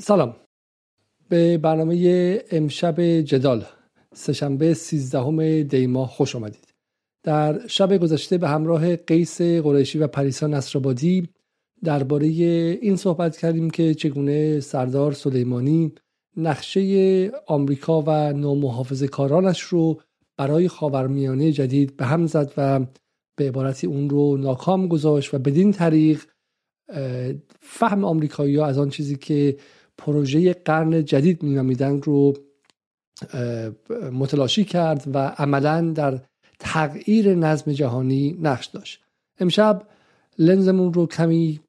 سلام. به برنامه امشب جدال سهشنبه 13 دی ماه خوش آمدید. در شب گذشته به همراه قیس قریشی و پریسا نصرآبادی درباره این صحبت کردیم که چگونه سردار سلیمانی نقشه آمریکا و نومحافظه کارانش رو برای خاورمیانه جدید به هم زد و به عبارتی اون رو ناکام گذاشت و بدین طریق فهم آمریکایی ها از آن چیزی که پروژه قرن جدید مینامیدن رو متلاشی کرد و عملا در تغییر نظم جهانی نقش داشت. امشب لنزمون رو کمی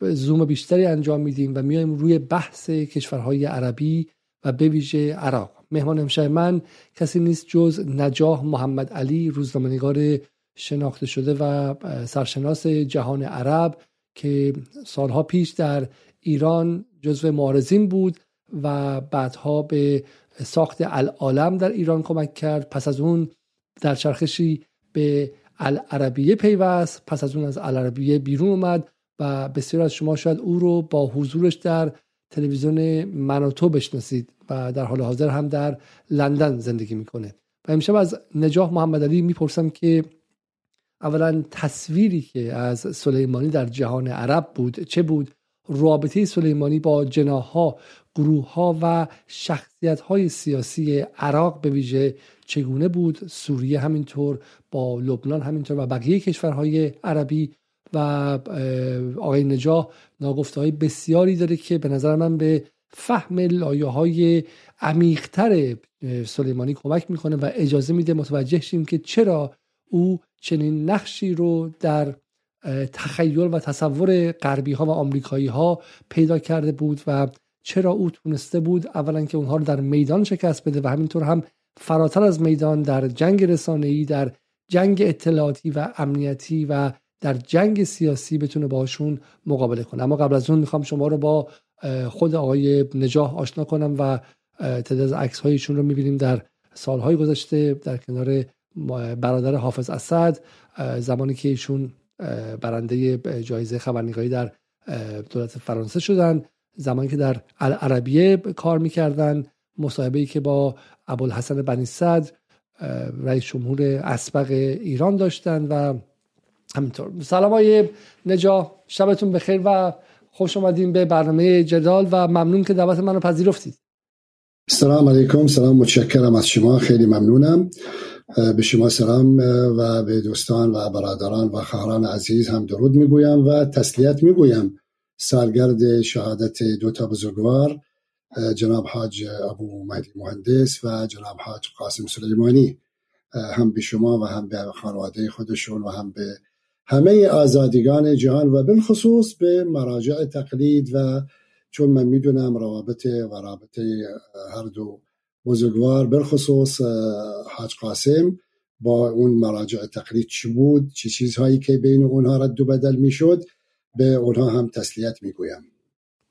زوم بیشتری انجام میدیم و میایم روی بحث کشورهای عربی و به ویژه عراق. مهمان امشب من کسی نیست جز نجاح محمد علی روزنامه‌نگار شناخته شده و سرشناس جهان عرب که سالها پیش در ایران جزو معارضین بود و بعدها به ساخت العالم در ایران کمک کرد. پس از اون در چرخشی به العربیه پیوست پس از اون از العربیه بیرون اومد و بسیار از شما شاید او رو با حضورش در تلویزیون مناتو بشناسید و در حال حاضر هم در لندن زندگی می‌کنه. و امشب از نجاح محمد علی می‌پرسم که اولا تصویری که از سلیمانی در جهان عرب بود چه بود؟ رابطه سلیمانی با جناها گروه ها و شخصیت های سیاسی عراق به ویژه چگونه بود؟ سوریه همینطور با لبنان همینطور و بقیه کشورهای عربی و آقای نجاح ناگفته های بسیاری داره که به نظر من به فهم لایه های عمیقتر سلیمانی کمک می‌کنه و اجازه میده متوجه شیم که چرا او چنین نقشی رو در تخیل و تصور غربی ها و آمریکایی ها پیدا کرده بود و چرا او تونسته بود اولا که اونها رو در میدان شکست بده و همینطور هم فراتر از میدان در جنگ رسانه‌ای در جنگ اطلاعاتی و امنیتی و در جنگ سیاسی بتونه باشون مقابله کنه. اما قبل از اون می‌خوام شما رو با خود آقای نجاح آشنا کنم و تعداد عکس هایشون رو می‌بینیم در سالهای گذشته در کنار برادر حافظ اسد زمانی که ایشون برنده جایزه خبرنگاری در دولت فرانسه شدن. زمانی که در العربیه کار می‌کردن. مصاحبه که با ابوالحسن بنی صدر رئیس جمهور اسبق ایران داشتن و همینطور. سلام های نجا. شبتون بخیر و خوش آمدین به برنامه جدال و ممنون که دعوت منو پذیرفتید. سلام علیکم. سلام. متشکرم از شما. خیلی ممنونم. به شما سلام و به دوستان و برادران و خواهران عزیز هم درود می‌گویم و تسلیت می‌گویم. سالگرد شهادت دو تا بزرگوار جناب حاج ابو مهدی مهندس و جناب حاج قاسم سلیمانی. هم به شما و هم به خانواده خودشون و هم به همه آزادگان جهان و بالخصوص به مراجع تقلید و چون من می‌دونم روابط و رابطه هر دو بزرگوار بالخصوص حاج قاسم با اون مراجع تقلید چی بود چه چیزهایی که بین اونها رد و بدل می‌شد به اونها هم تسلیت می‌گویم.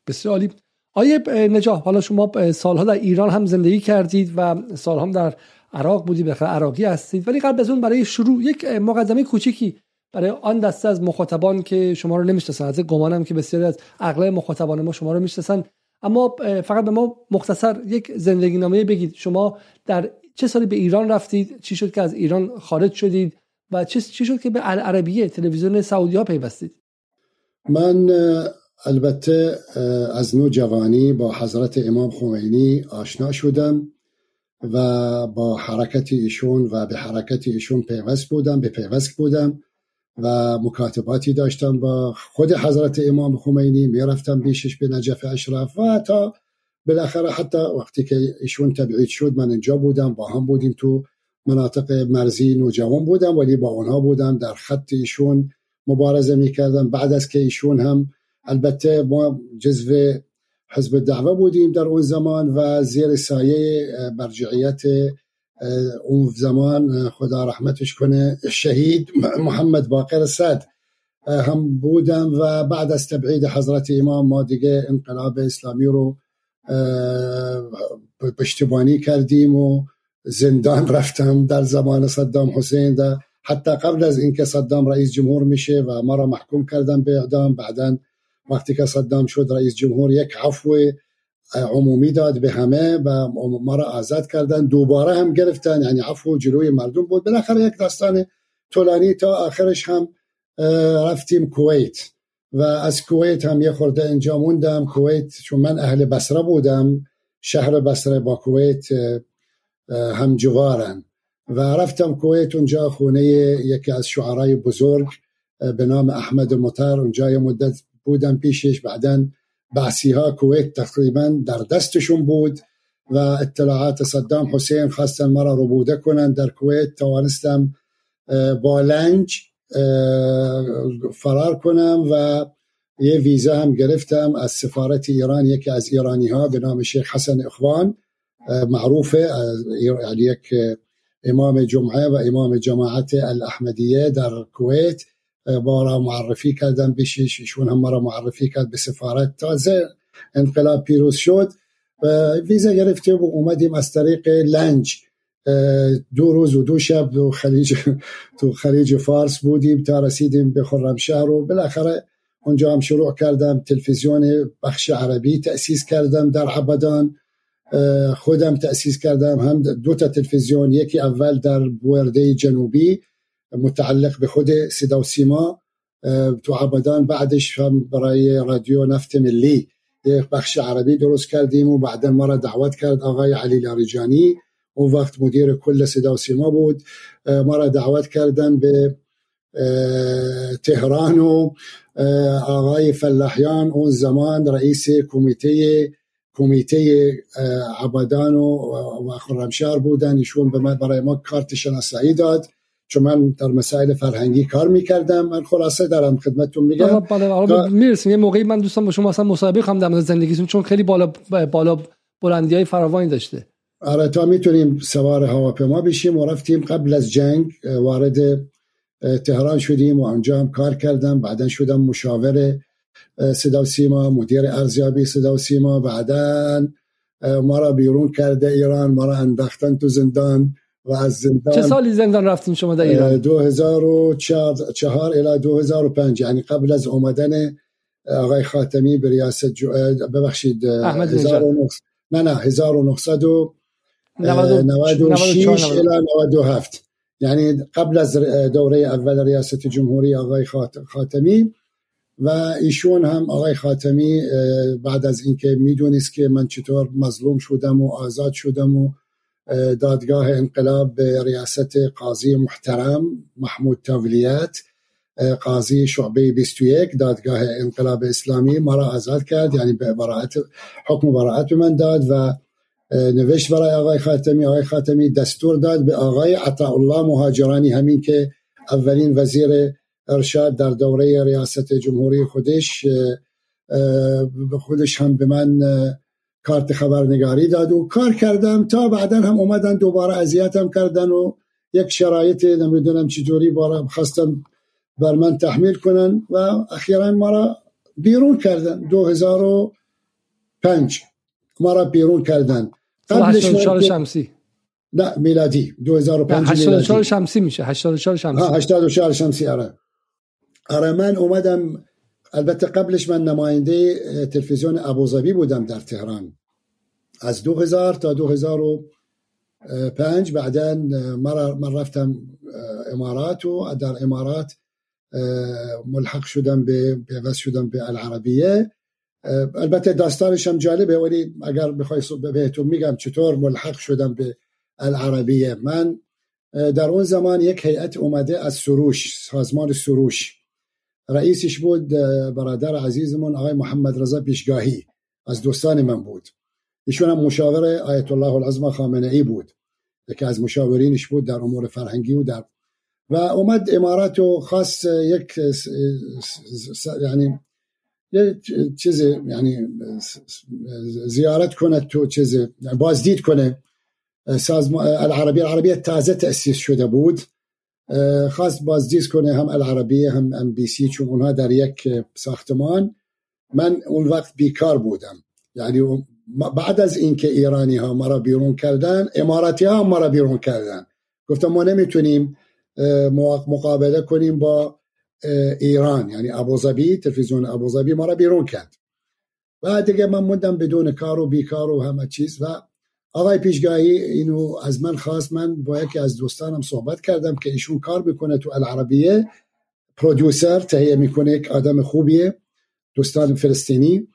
بسیار عالی آیه نجاح حالا شما سالها در ایران هم زندگی کردید و سالها هم در عراق بودید بخیر عراقی هستید. ولی قبل از اون برای شروع یک مقدمه کوچیکی برای آن دسته از مخاطبان که شما رو نمی‌شناسن از گمانم که بسیاری از اغلب مخاطبان ما شما رو می‌شناسن. اما فقط به ما مختصر یک زندگی نامه بگید. شما در چه سالی به ایران رفتید؟ چی شد که از ایران خارج شدید؟ و چی شد که به العربیه تلویزیون سعودی ها پیوستید؟ من البته از نو جوانی با حضرت امام خمینی آشنا شدم و با حرکت ایشون و به حرکت ایشون پیوست بودم به پیوست بودم. و مکاتباتی داشتم با خود حضرت امام خمینی. می‌رفتم بیشش به نجف اشرف و تا بالاخره حتی وقتی که ایشون تبعید شد من اینجا بودم با هم بودیم تو مناطق مرزی نوجوان بودم ولی با اونها بودم در خط ایشون مبارزه می‌کردم. بعد از که ایشون هم البته ما جزو حزب دعوه بودیم در اون زمان و زیر سایه مرجعیت اون زمان خدا رحمتش کنه شهید محمد باقر صد. هم بودم و بعد از تبعید حضرت امام ما دیگه انقلاب اسلامی رو پشتیبانی کردیم و زندان رفتم در زمان صدام حسین ده حتی قبل از اینکه صدام رئیس جمهور میشه و ما را محکوم کردن به اعدام بعدا وقتی که صدام شد رئیس جمهور یک عفو عمومی داد به همه و ما را آزاد کردن. دوباره هم گرفتن یعنی عفو جلوی مردم بود. بالاخره یک داستان طولانی تا آخرش هم رفتیم کویت. و از کویت هم یه خورده اینجا موندم. کویت چون من اهل بصره بودم شهر بصره با کویت هم جوارن و رفتم کویت اونجا خونه یکی از شعرای بزرگ به نام احمد مطر. اونجا یه مدت بودم پیشش. بعدا بعثی ها کویت تقریبا در دستشون بود و اطلاعات صدام حسین خواستن مرا ربوده کنن در کویت توانستم با لنج فرار کنم و یه ویزا هم گرفتم از سفارت ایران یکی از ایرانی ها به نام شیخ حسن اخوان معروفه یک امام جمعه و امام جماعت الاحمدیه در کویت. بارا معرفی کردم بشیش ایشون هم مرا معرفی کرد به سفارت. تازه انقلاب پیروز شد و ویزا گرفته و اومدیم از طریق لنج. دو روز و دو شب دو خلیج تو خلیج فارس بودیم تا رسیدیم به خرمشهر و بالاخره اونجا هم شروع کردم. تلویزیون بخش عربی تأسیس کردم در عبدان خودم تأسیس کردم. هم دو تا تلویزیون یکی اول در بورده جنوبی متعلق به خود صدا و سیما تو عبدان بعدش هم برای رادیو نفت ملی یک بخش عربی درست کردیم و بعدا ما را دعوت کرد آقای علی لاریجانی. اون وقت مدیر کل صدا و سیما بود. ما را دعوت کردن به تهران و آقای فلاحیان اون زمان رئیس کمیته کمیته عبادان و خرمشهر بودن. ایشون به برای ما کارت شناسایی داد. چون من در مسائل فرهنگی کار می‌کردم من خلاصه دارم خدمتتون میگم. بله می‌رسیم. یه موقعی من دوستان با شما اصلا مسابقه هم در زندگیتون چون خیلی بالا بالا بلندی های فراوانی داشته. آره تا می‌تونیم سوار هواپیما بشیم و رفتیم قبل از جنگ وارد تهران شدیم و آنجا هم کار کردم. بعدا شدم مشاور صدا و سیما مدیر ارزیابی صدا و سیما. بعدا ما را بیرون کرده ایران ما را انداختن تو زندان. و از زندان چه سالی زندان رفتین شما در ایران؟ 2004 الی 2005 یعنی قبل از اومدن آقای خاتمی به ریاست جو... ببخشید احمد نه نه 1996 الی 97 یعنی قبل از دوره اول ریاست جمهوری آقای خاتمی و ایشون هم آقای خاتمی بعد از اینکه می‌دونست که من چطور مظلوم شدم و آزاد شدم و دادگاه انقلاب به ریاست قاضی محترم محمود تاولیت قاضی شعبه 21 دادگاه انقلاب اسلامی ما را کرد یعنی به حکم براعت من داد و نوشت برای آقای خاتمی. آقای خاتمی دستور داد به آقای عطا الله مهاجرانی همین که اولین وزیر ارشاد در دوره ریاست جمهوری خودش خودش هم به من کارت خبرنگاری داد و کار کردم تا بعدا هم اومدن دوباره اذیتم کردن و یک شرایط نمی‌دونم چطوری بارا خواستم بر من تحمیل کنن و اخیرا ما را بیرون کردن. 2005 ما را بیرون کردن. قبلش 84 شمسی. نه میلادی. 2005 84 شمسی میشه. 84 شمسی. 84 شمسی آره. آره من اومدم البته قبلش من نماینده تلویزیون ابوظبی بودم در تهران. از 2000 تا 2005 بعدا من رفتم امارات و در امارات ملحق شدم به پیوست شدم به العربیه. البته داستانش هم جالبه ولی اگر بخوای بهتون میگم چطور ملحق شدم به العربیه. من در اون زمان یک هیئت اومده از سروش سازمان سروش. رئیسش بود برادر عزیزمون آقای محمد رضا پیشگاهی از دوستان من بود. ایشون هم مشاور آیت الله العظم خامنه ای بود یکی از مشاورینش بود در امور فرهنگی و در و اومد امارات و خاص یک یعنی یه چیز یعنی زیارت کنه تو چیز بازدید کنه. سازمان العربی العربیه تازه تأسیس شده بود. خواست بازدید کنه هم العربیه هم ام بی سی چون اونها در یک ساختمان. من اون وقت بیکار بودم. یعنی بعد از اینکه ایرانی ها ما را بیرون کردن اماراتی ها ما را بیرون کردن. گفتم ما نمی‌تونیم مقابله کنیم با ایران. یعنی ابوظبی تلویزیون ابوظبی ما را بیرون کرد. و دیگه من موندم بدون کار و بیکار و همه چیز و آقای پیشگاهی اینو از من خواست. من با یکی از دوستانم صحبت کردم که ایشون کار می‌کنه تو العربیه. پرودیوسر تهیه می‌کنه یک آدم خوبیه. دوستان فلسطینی.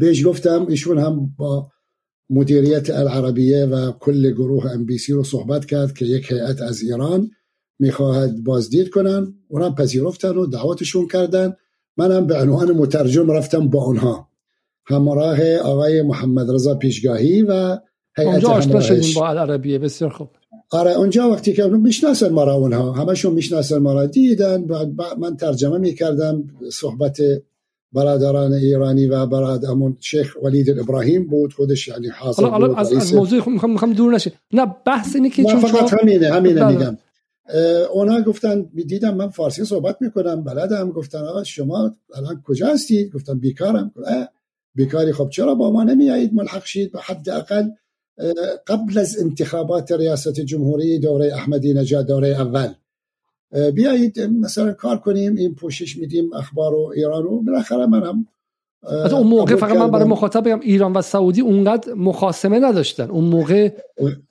بهش گفتم ایشون هم با مدیریت العربیه و کل گروه ام بی سی رو صحبت کرد که یک هیئت از ایران می‌خواهد بازدید کنن. اونم پذیرفتن و دعوتشون کردن. منم به عنوان مترجم رفتم با اونها همراه آقای محمد رضا پیشگاهی و هیئت آشنا شدیم با العربیه بسیار خوب. آره اونجا وقتی که می‌شناسن ما را اونها. همشون می‌شناسن ما را. دیدن من ترجمه می‌کردم صحبت برادران ایرانی و برادرمون شیخ ولید ابراهیم بود خودش یعنی حاضر حالا بود از, از موضوع می‌خوام می‌خوام دور نشه. نه بحث اینه که چون فقط همینه همینه بله. میگم. اونا گفتن دیدم من فارسی صحبت می‌کنم بلدم. گفتن آقا شما الان کجا هستید گفتم بیکارم. بیکاری. خب چرا با ما نمیایید ملحق شید به حداقل قبل از انتخابات ریاست جمهوری دوره احمدی نژاد دوره اول. بیایید مثلا کار کنیم این پوشش میدیم اخبار و ایران رو. بالاخره منم از اون موقع فقط من برای مخاطب بگم ایران و سعودی اونقدر مخاسمه نداشتن. اون موقع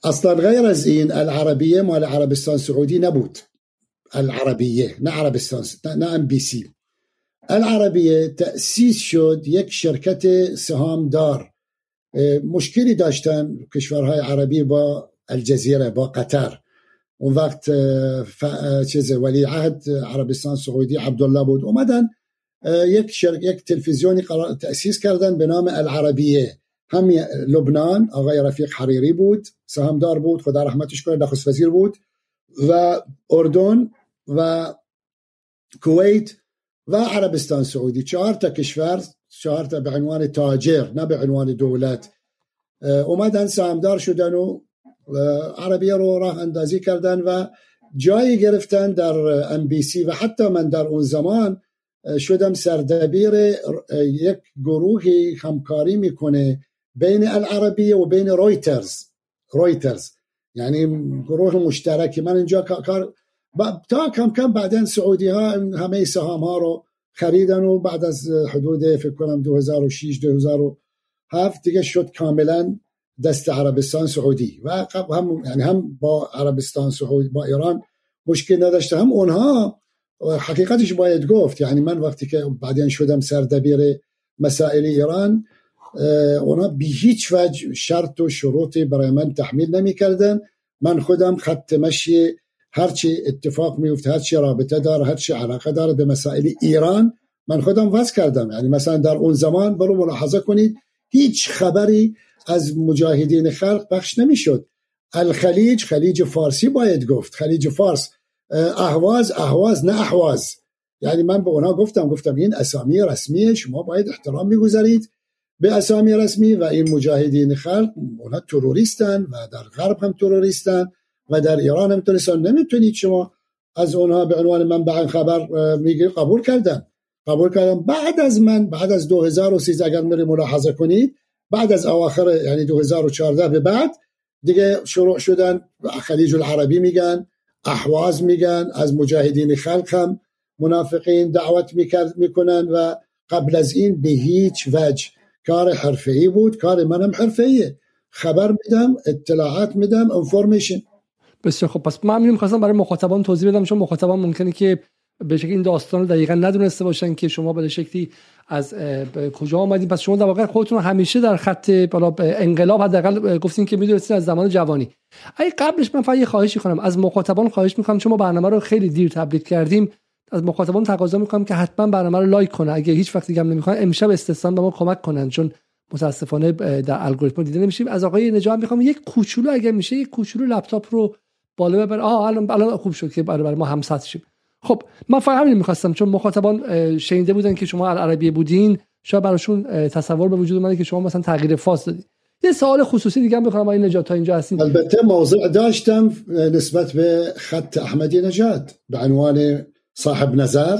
اصلا غیر از این العربیه مال عربستان سعودی نبود. العربیه نه عربستان نه ام بی سی. العربیه تأسیس شد یک شرکت سهامدار. مشکلی داشتن کشورهای عربی با الجزیره با قطر. اون وقت چیز ولی عهد عربستان سعودی عبدالله بود. اومدن یک شرک یک تلویزیونی تأسیس کردن به نام العربیه. هم لبنان آقای رفیق حریری بود سهامدار بود خدا رحمتش کنه نخست وزیر بود و اردن و کویت و عربستان سعودی. چهار تا کشور چهار تا به عنوان تاجر نه به عنوان دولت. اومدن سهامدار شدن و عربیه رو راه اندازی کردن و جایی گرفتن در ام بی سی و حتی من در اون زمان شدم سردبیر یک گروهی همکاری می‌کنه بین العربیه و بین رویترز رویترز یعنی گروه مشترکی من اینجا کار تا کم کم بعدن سعودی ها همه سهام ها رو خریدن و بعد از حدود فکر کنم 2006 2007 دیگه شد کاملا دست عربستان سعودی. و هم یعنی هم با عربستان سعودی با ایران مشکل نداشته. هم اونها حقیقتش باید گفت. یعنی من وقتی که بعدین شدم سردبیر مسائل ایران اونا به هیچ وجه شرط و شروطی برای من تحمیل نمی کردن من خودم خط مشی هرچی اتفاق میفته هرچی رابطه داره هرچی علاقه داره به مسائل ایران من خودم وضع کردم. یعنی مثلا در اون زمان برو ملاحظه کنید هیچ خبری از مجاهدین خلق بخش نمی‌شد. الخلیج خلیج فارسی باید گفت. خلیج فارس اهواز اهواز نه احواز. یعنی من به اونا گفتم گفتم این اسامی رسمیه شما باید احترام می‌گذارید به اسامی رسمی و این مجاهدین خلق. اونا تروریستن و در غرب هم تروریستن و در ایران هم تروریستن. نمی‌تونید شما از اونها به عنوان من به خبر میگه قبول کردن. قبول کردم بعد از من بعد از 2013 اگر میره ملاحظه کنید بعد از اواخر یعنی 2014 به بعد دیگه شروع شدن خلیج العربی میگن احواز میگن از مجاهدین خلق هم منافقین دعوت می‌کنن و قبل از این به هیچ وجه کار حرفه‌ای بود. کار منم حرفه‌ایه. خبر میدم اطلاعات میدم انفورمیشن بسیار خب پس من می‌خواستم برای مخاطبان توضیح بدم چون مخاطبان ممکنه که به شکل این داستان رو دقیقا ندونسته باشن که شما به شکلی از کجا آمدید پس شما در واقع خودتون همیشه در خط بالا انقلاب حداقل گفتین که می‌دونستین از زمان جوانی. ای قبلش من فقط یه خواهشی کنم. از مخاطبان خواهش می‌کنم. چون ما برنامه رو خیلی دیر تبلیغ کردیم از مخاطبان تقاضا می‌کنم که حتما برنامه رو لایک کنه اگه هیچ وقت دیگه هم نمی‌خوان امشب استثنا به ما کمک کنن. چون متاسفانه در الگوریتم دیده نمیشیم. از آقای نجات می‌خوام یک کوچولو اگه میشه یک کوچولو لپتاپ رو بالا ببر. آه الان الان خوب شد که برای ما هم شیم خب من فقط همین می‌خواستم چون مخاطبان شنیده بودن که شما العربیه بودین شاید براشون تصور به وجود اومده که شما مثلا تغییر فاز دادید یه سوال خصوصی دیگه هم بخوام آقای نجات تا اینجا هستین. البته موضوع داشتم نسبت به خط احمدی نجات به عنوان صاحب نظر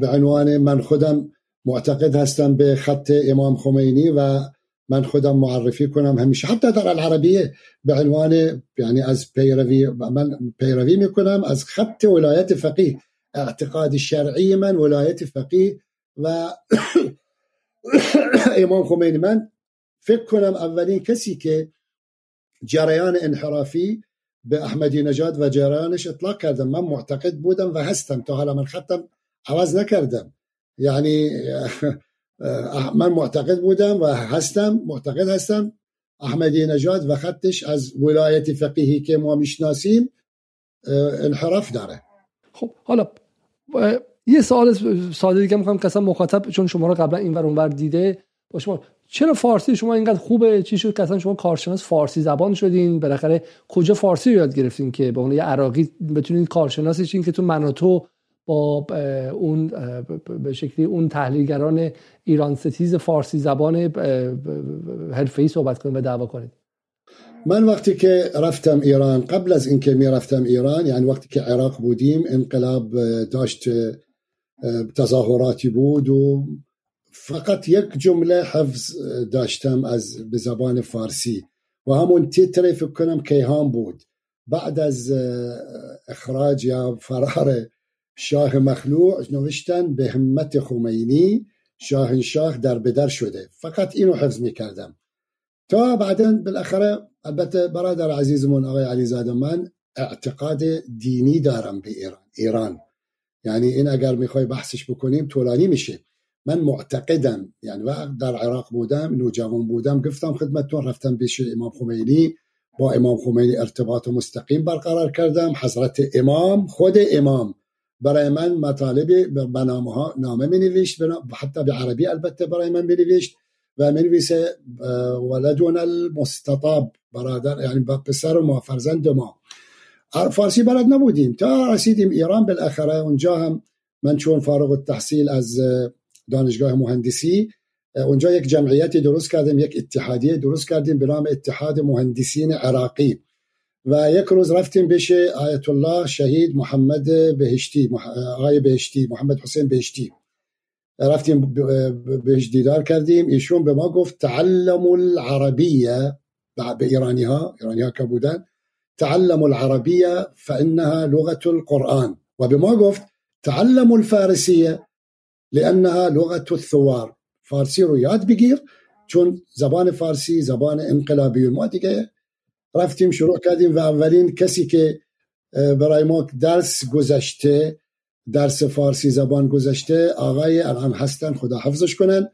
به عنوان من خودم معتقد هستم به خط امام خمینی و من خودم معرفی کنم همیشه. حتی در العربیه به عنوان یعنی از پیروی من پیروی میکنم از خط ولایت فقیه. اعتقاد شرعی من ولایت فقیه و امام خمینی. من فکر کنم اولین کسی که جریان انحرافی به احمدی نژاد و جریانش اطلاق کردم. من معتقد بودم و هستم. تا حالا من خطم عوض نکردم. یعنی من معتقد بودم و هستم معتقد هستم. احمدی نژاد و خطش از ولایت فقیهی که ما می‌شناسیم انحراف داره. خب حالا یه سوال ساده دیگه می‌خوام که مخاطب چون شما رو قبلا این ور اونور دیده با شما چرا فارسی؟ شما اینقدر خوبه؟ چی شد که شما کارشناس فارسی زبان شدین؟ بالاخره کجا فارسی رو یاد گرفتین که به اون یه عراقی بتونید کارشناسی شین که تو مناتو با اون به شکلی اون تحلیلگران ایران ستیز فارسی زبان حرفه‌ای صحبت کنید و دعوا کنید من وقتی که رفتم ایران قبل از اینکه می رفتم ایران یعنی وقتی که عراق بودیم انقلاب داشت تظاهراتی بود و فقط یک جمله حفظ داشتم از به زبان فارسی و همون تیتری فکر کنم کیهان بود. بعد از اخراج یا فرار شاه مخلوع نوشتن به همت خمینی شاهنشاه در بدر شده. فقط اینو حفظ می‌کردم. تا بعدا بالاخره البته برادر عزیزمون آقای علیزاده من اعتقاد دینی دارم به ایران. ایران. یعنی این اگر می‌خوای بحثش بکنیم طولانی میشه. من معتقدم یعنی وقت در عراق بودم نوجوان بودم گفتم خدمتتون رفتم پیش امام خمینی. با امام خمینی ارتباط مستقیم برقرار کردم. حضرت امام خود امام. برای من مطالب به نامه ها نامه می نوشت حتی به عربی البته برای من می نوشت و می نویسه ولدون المستطاب برادر یعنی پسر ما فرزند ما. فارسی بلد نبودیم. تا رسیدیم ایران بالاخره اونجا هم من چون فارغ التحصیل از دانشگاه مهندسی اونجا یک جمعیتی درست کردیم یک اتحادیه درست کردیم به نام اتحاد مهندسین عراقی. و یک روز رفتیم بشه آیت الله شهید محمد بهشتی آقای بهشتی محمد حسین بهشتی. رفتیم بهش دیدار کردیم. ایشون به ما گفت تعلم العربیه. به ایرانی ها ایرانی ها که بودن. تعلم العربیه فانها لغة القرآن. و به ما گفت تعلم الفارسیه لانها لغة الثوار. فارسی رو یاد بگیر چون زبان فارسی زبان انقلابی ما دیگه رفتیم شروع کردیم و اولین کسی که برای ما درس گذشته درس فارسی زبان گذشته آقای الان هستن خدا حفظش کنن.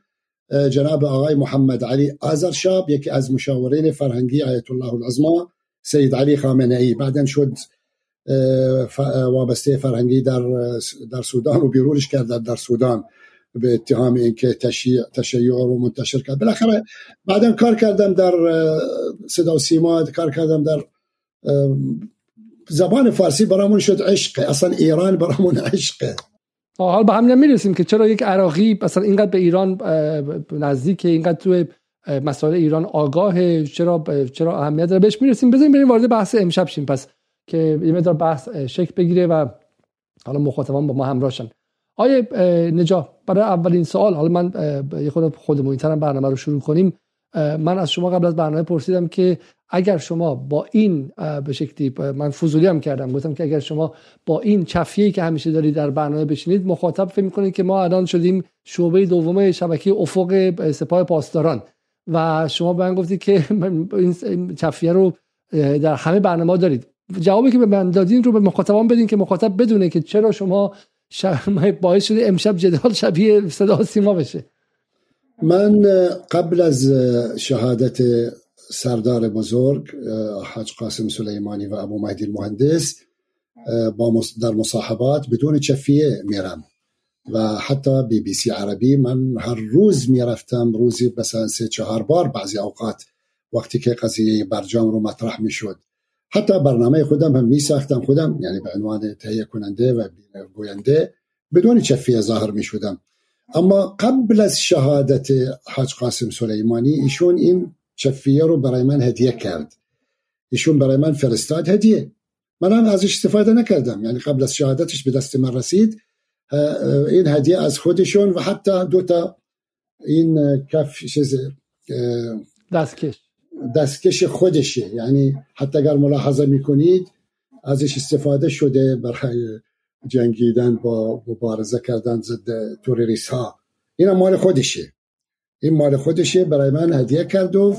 جناب آقای محمد علی آزرشاب یکی از مشاورین فرهنگی آیت الله العظما سید علی خامنه ای بعدا شد وابسته فرهنگی در در سودان و بیرونش کرد در سودان. به اتهام اینکه تشیع تشیع رو منتشر کرد. بالاخره بعدا کار کردم در صدا و سیما کار کردم در زبان فارسی برامون شد عشق. اصلا ایران برامون عشقه حال به همین می‌رسیم که چرا یک عراقی مثلا اینقدر به ایران نزدیک اینقدر تو مسائل ایران آگاه چرا چرا اهمیت داره؟ بهش می‌رسیم. بزنیم بریم وارد بحث امشب شیم. پس که یه مقدار بحث شکل بگیره و حالا مخاطبان با ما همراهشن آیه نجا برای اولین سوال حالا من یه خود خودمونی برنامه رو شروع کنیم. من از شما قبل از برنامه پرسیدم که اگر شما با این به شکلی من فضولی هم کردم گفتم که اگر شما با این چفیه که همیشه دارید در برنامه بشینید مخاطب فکر می‌کنید که ما الان شدیم شعبه دوم شبکه افق سپاه پاسداران. و شما به من گفتید که این چفیه رو در همه برنامه دارید. جوابی که به من دادین رو به مخاطبان بدین که مخاطب بدونه که چرا شما باعث شده امشب جدال شبیه صدا سیما بشه. من قبل از شهادت سردار بزرگ حاج قاسم سلیمانی و ابو مهدی المهندس با در مصاحبات بدون چفیه میرم. و حتی بی بی سی عربی من هر روز می‌رفتم روزی مثلا سه چهار بار بعضی اوقات وقتی که قضیه برجام رو مطرح می‌شد. حتی برنامه خودم هم می ساختم خودم یعنی به عنوان تهیه کننده و گوینده بدون چفیه ظاهر می شدم اما قبل از شهادت حاج قاسم سلیمانی ایشون این چفیه رو برای من هدیه کرد. ایشون برای من فرستاد هدیه. من هم ازش استفاده نکردم. یعنی قبل از شهادتش به دست من رسید این هدیه از خودشون و حتی دوتا این کف چیز دستکش. دستکش خودشه. یعنی حتی اگر ملاحظه می‌کنید ازش استفاده شده برای جنگیدن با مبارزه کردن ضد توریست ها این مال خودشه. این مال خودشه. برای من هدیه کرد و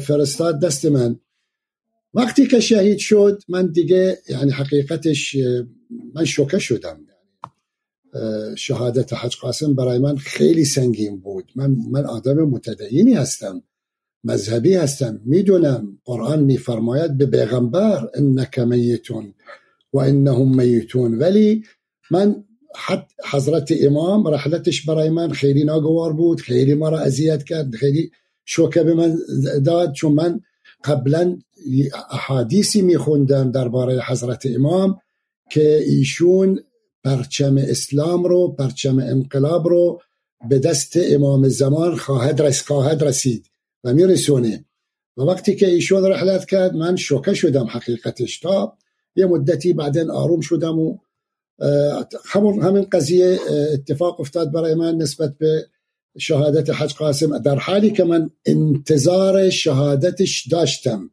فرستاد دست من. وقتی که شهید شد من دیگه یعنی حقیقتش من شوکه شدم. شهادت حج قاسم برای من خیلی سنگین بود. من من آدم متدینی هستم. مذهبی هستم می‌دونم قرآن میفرماید به پیغمبر انک میتون و انهم میتون. ولی من حد حضرت امام رحلتش برای من خیلی ناگوار بود خیلی مرا اذیت کرد خیلی شوکه به من داد چون من قبلا احادیثی میخوندم درباره حضرت امام که ایشون پرچم اسلام رو پرچم انقلاب رو به دست امام زمان خواهد, رس خواهد رسید. و میرسونه. و وقتی که ایشون رحلت کرد من شوکه شدم حقیقتش تا یه مدتی بعدن آروم شدم و همون همین قضیه اتفاق افتاد برای من نسبت به شهادت حج قاسم. در حالی که من انتظار شهادتش داشتم.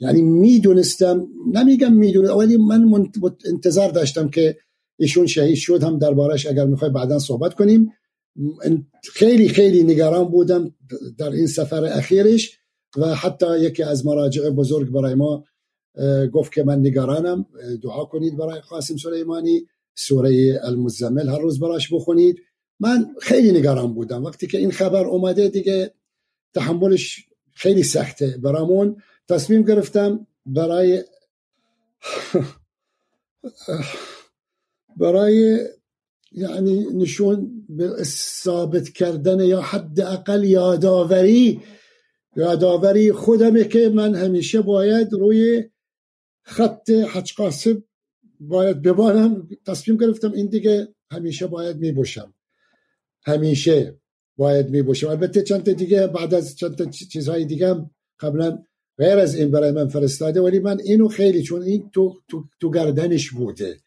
یعنی می‌دونستم نمیگم می‌دونستم ولی من انتظار داشتم که ایشون شهید شد هم دربارش اگر می‌خوای بعدا صحبت کنیم. خیلی خیلی نگران بودم در این سفر اخیرش و حتی یکی از مراجع بزرگ برای ما گفت که من نگرانم دعا کنید برای قاسم سلیمانی سوره المزمل هر روز براش بخونید. من خیلی نگران بودم. وقتی که این خبر اومده دیگه تحملش خیلی سخته برامون. تصمیم گرفتم برای برای یعنی نشون به ثابت کردن یا حداقل یادآوری یادآوری خودمه که من همیشه باید روی خط حج باید ببانم تصمیم گرفتم این دیگه همیشه باید میبوشم همیشه باید میبوشم البته چند دیگه بعد از چند چیزهای دیگه هم قبلا غیر از این برای من فرستاده ولی من اینو خیلی چون این تو, تو, تو گردنش بوده.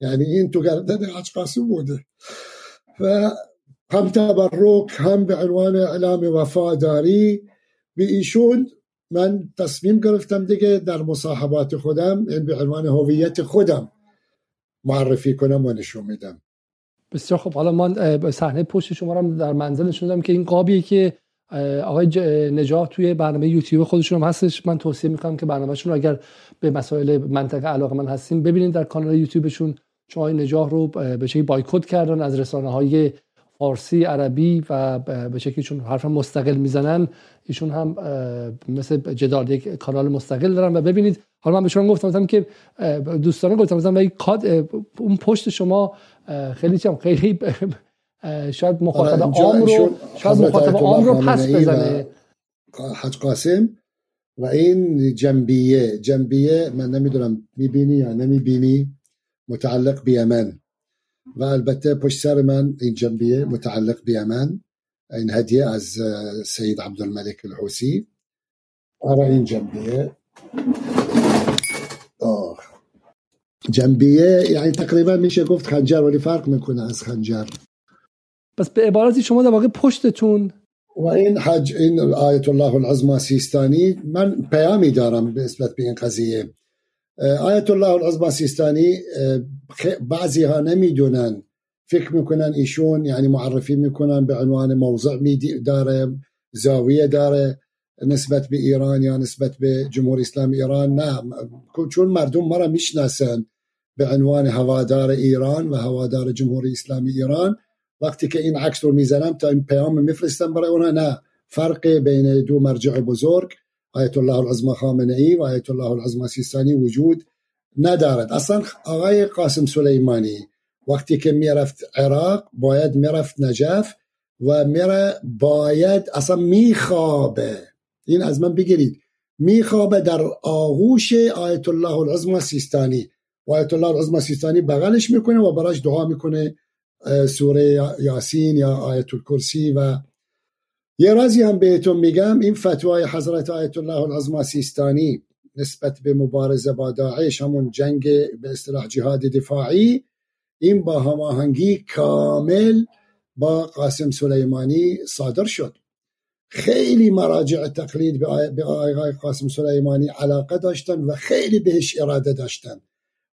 یعنی این تو گردن حج قاسم بوده. و هم تبرک هم به عنوان اعلام وفاداری به ایشون من تصمیم گرفتم دیگه در مصاحبات خودم این به عنوان هویت خودم معرفی کنم و نشون میدم. بسیار خب حالا من صحنه پشت شما رو در منزل نشوندم که این قابیه که آقای نجات توی برنامه یوتیوب خودشون هم هستش. من توصیه می‌کنم که برنامهشون رو اگر به مسائل منطقه علاقه من هستیم ببینید در کانال یوتیوبشون. چون آقای نجاح رو به شکلی بایکوت کردن از رسانه های فارسی عربی و به شکلی چون حرف مستقل می‌زنن ایشون هم مثل جدال یک کانال مستقل دارن. و ببینید حالا من به شما گفتم که دوستانه گفتم مثلا اون پشت شما خیلی چم خیلی شاید مخاطب آره، عام رو شاید مخاطب عام رو پس بزنه. حج قاسم و این جنبیه جنبیه من نمی‌دونم می‌بینی یا نمی‌بینی. متعلق بیمن و البتة پشت سر من این جنبیه متعلق بیمن این هدیه از سید عبدالملک الحوسی آره این جنبیه آه. جنبیه یعنی تقریبا میشه گفت خنجر ولی فرق میکنه از خنجر. پس به عبارتی شما در واقع پشتتون. و این حج این آیت الله العظما سیستانی من پیامی دارم به نسبت به این قضیه. آیت الله العظما سیستانی بعضی ها نمی‌دونن. فکر می‌کنن ایشون یعنی معرفی می‌کنن به عنوان موضع داره زاویه داره نسبت به ایران یا نسبت به جمهوری اسلام ایران. نه چون مردم مرا می‌شناسن به عنوان هوادار ایران و هوادار جمهوری اسلامی ایران. وقتی که این عکس رو می‌زنم تا این پیام میفرستم برای اونها نه. فرق بین دو مرجع بزرگ آیت الله العظمى خامنه ای و آیت الله العظمى سیستانی وجود ندارد. اصلا آقای قاسم سلیمانی وقتی که می‌رفت عراق باید می‌رفت نجف و میره باید اصلا میخوابه. این از من بگیرید. میخوابه در آغوش آیت الله العظمى سیستانی. و آیت الله العظمى سیستانی بغلش می‌کنه و براش دعا می‌کنه سوره یاسین یا آیت الکرسی و یه رازی هم بهتون میگم این فتوای حضرت آیت الله العظمى سیستانی نسبت به مبارزه با داعش همون جنگ به اصطلاح جهاد دفاعی این با هماهنگی کامل با قاسم سلیمانی صادر شد. خیلی مراجع تقلید به آقای قاسم سلیمانی علاقه داشتن و خیلی بهش اراده داشتن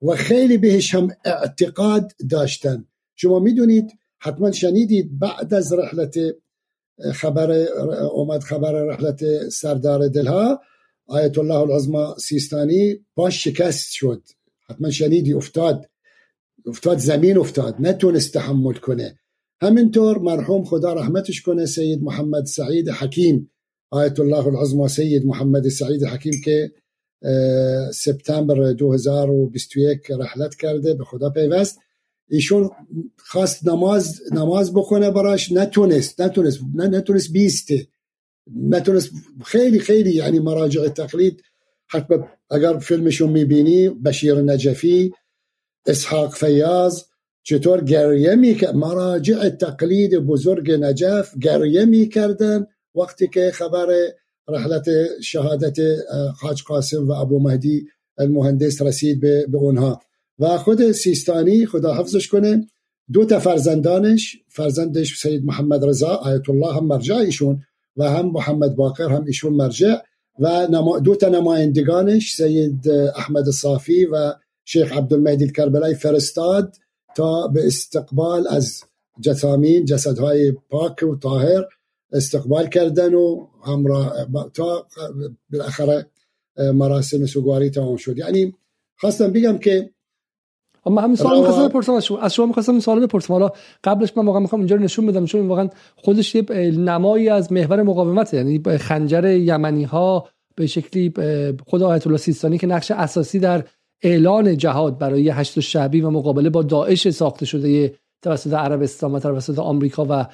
و خیلی بهش هم اعتقاد داشتن. شما می‌دونید حتما شنیدید بعد از رحلت خبر اومد خبر رحلت سردار دلها. آیت الله العظما سیستانی باش شکست شد. حتما شنیدی افتاد. افتاد زمین افتاد. نتونست تحمل کنه. همینطور مرحوم خدا رحمتش کنه سید محمد سعید حکیم. آیت الله العظما سید محمد سعید حکیم که سپتامبر 2021 رحلت کرده به خدا پیوست. ایشون خواست نماز نماز بکنه براش نتونست نتونست نه نتونست بیسته نتونست خیلی خیلی یعنی مراجع تقلید حتما اگر فیلمشون می‌بینی بشیر نجفی اسحاق فیاض چطور گریه می‌کرد؟ مراجع تقلید بزرگ نجف گریه می‌کردن وقتی که خبر رحلت شهادت حاج قاسم و ابو مهدی المهندس رسید به اونها. و خود سیستانی خدا حفظش کنه. دو تا فرزندانش فرزندش سید محمد رضا آیت الله هم مرجع ایشون و هم محمد باقر هم ایشون مرجع و دو تا نمایندگانش سید احمد صافی و شیخ عبدالمهدی الکربلای فرستاد تا به استقبال از جثامین جسدهای پاک و طاهر استقبال کردن و همراه تا بالاخره مراسم سوگواری تمام شد. یعنی خواستم بگم که اما همین سوال می‌خواستم بپرسم از شما از شما می‌خواستم این سوال بپرسم. حالا قبلش من واقعا می‌خوام اینجا رو نشون بدم چون واقعا خودش یه نمایی از محور مقاومت یعنی خنجر یمنی ها به شکلی خود آیت الله سیستانی که نقش اساسی در اعلان جهاد برای هشت شعبی و مقابله با داعش ساخته شده توسط عربستان و توسط آمریکا و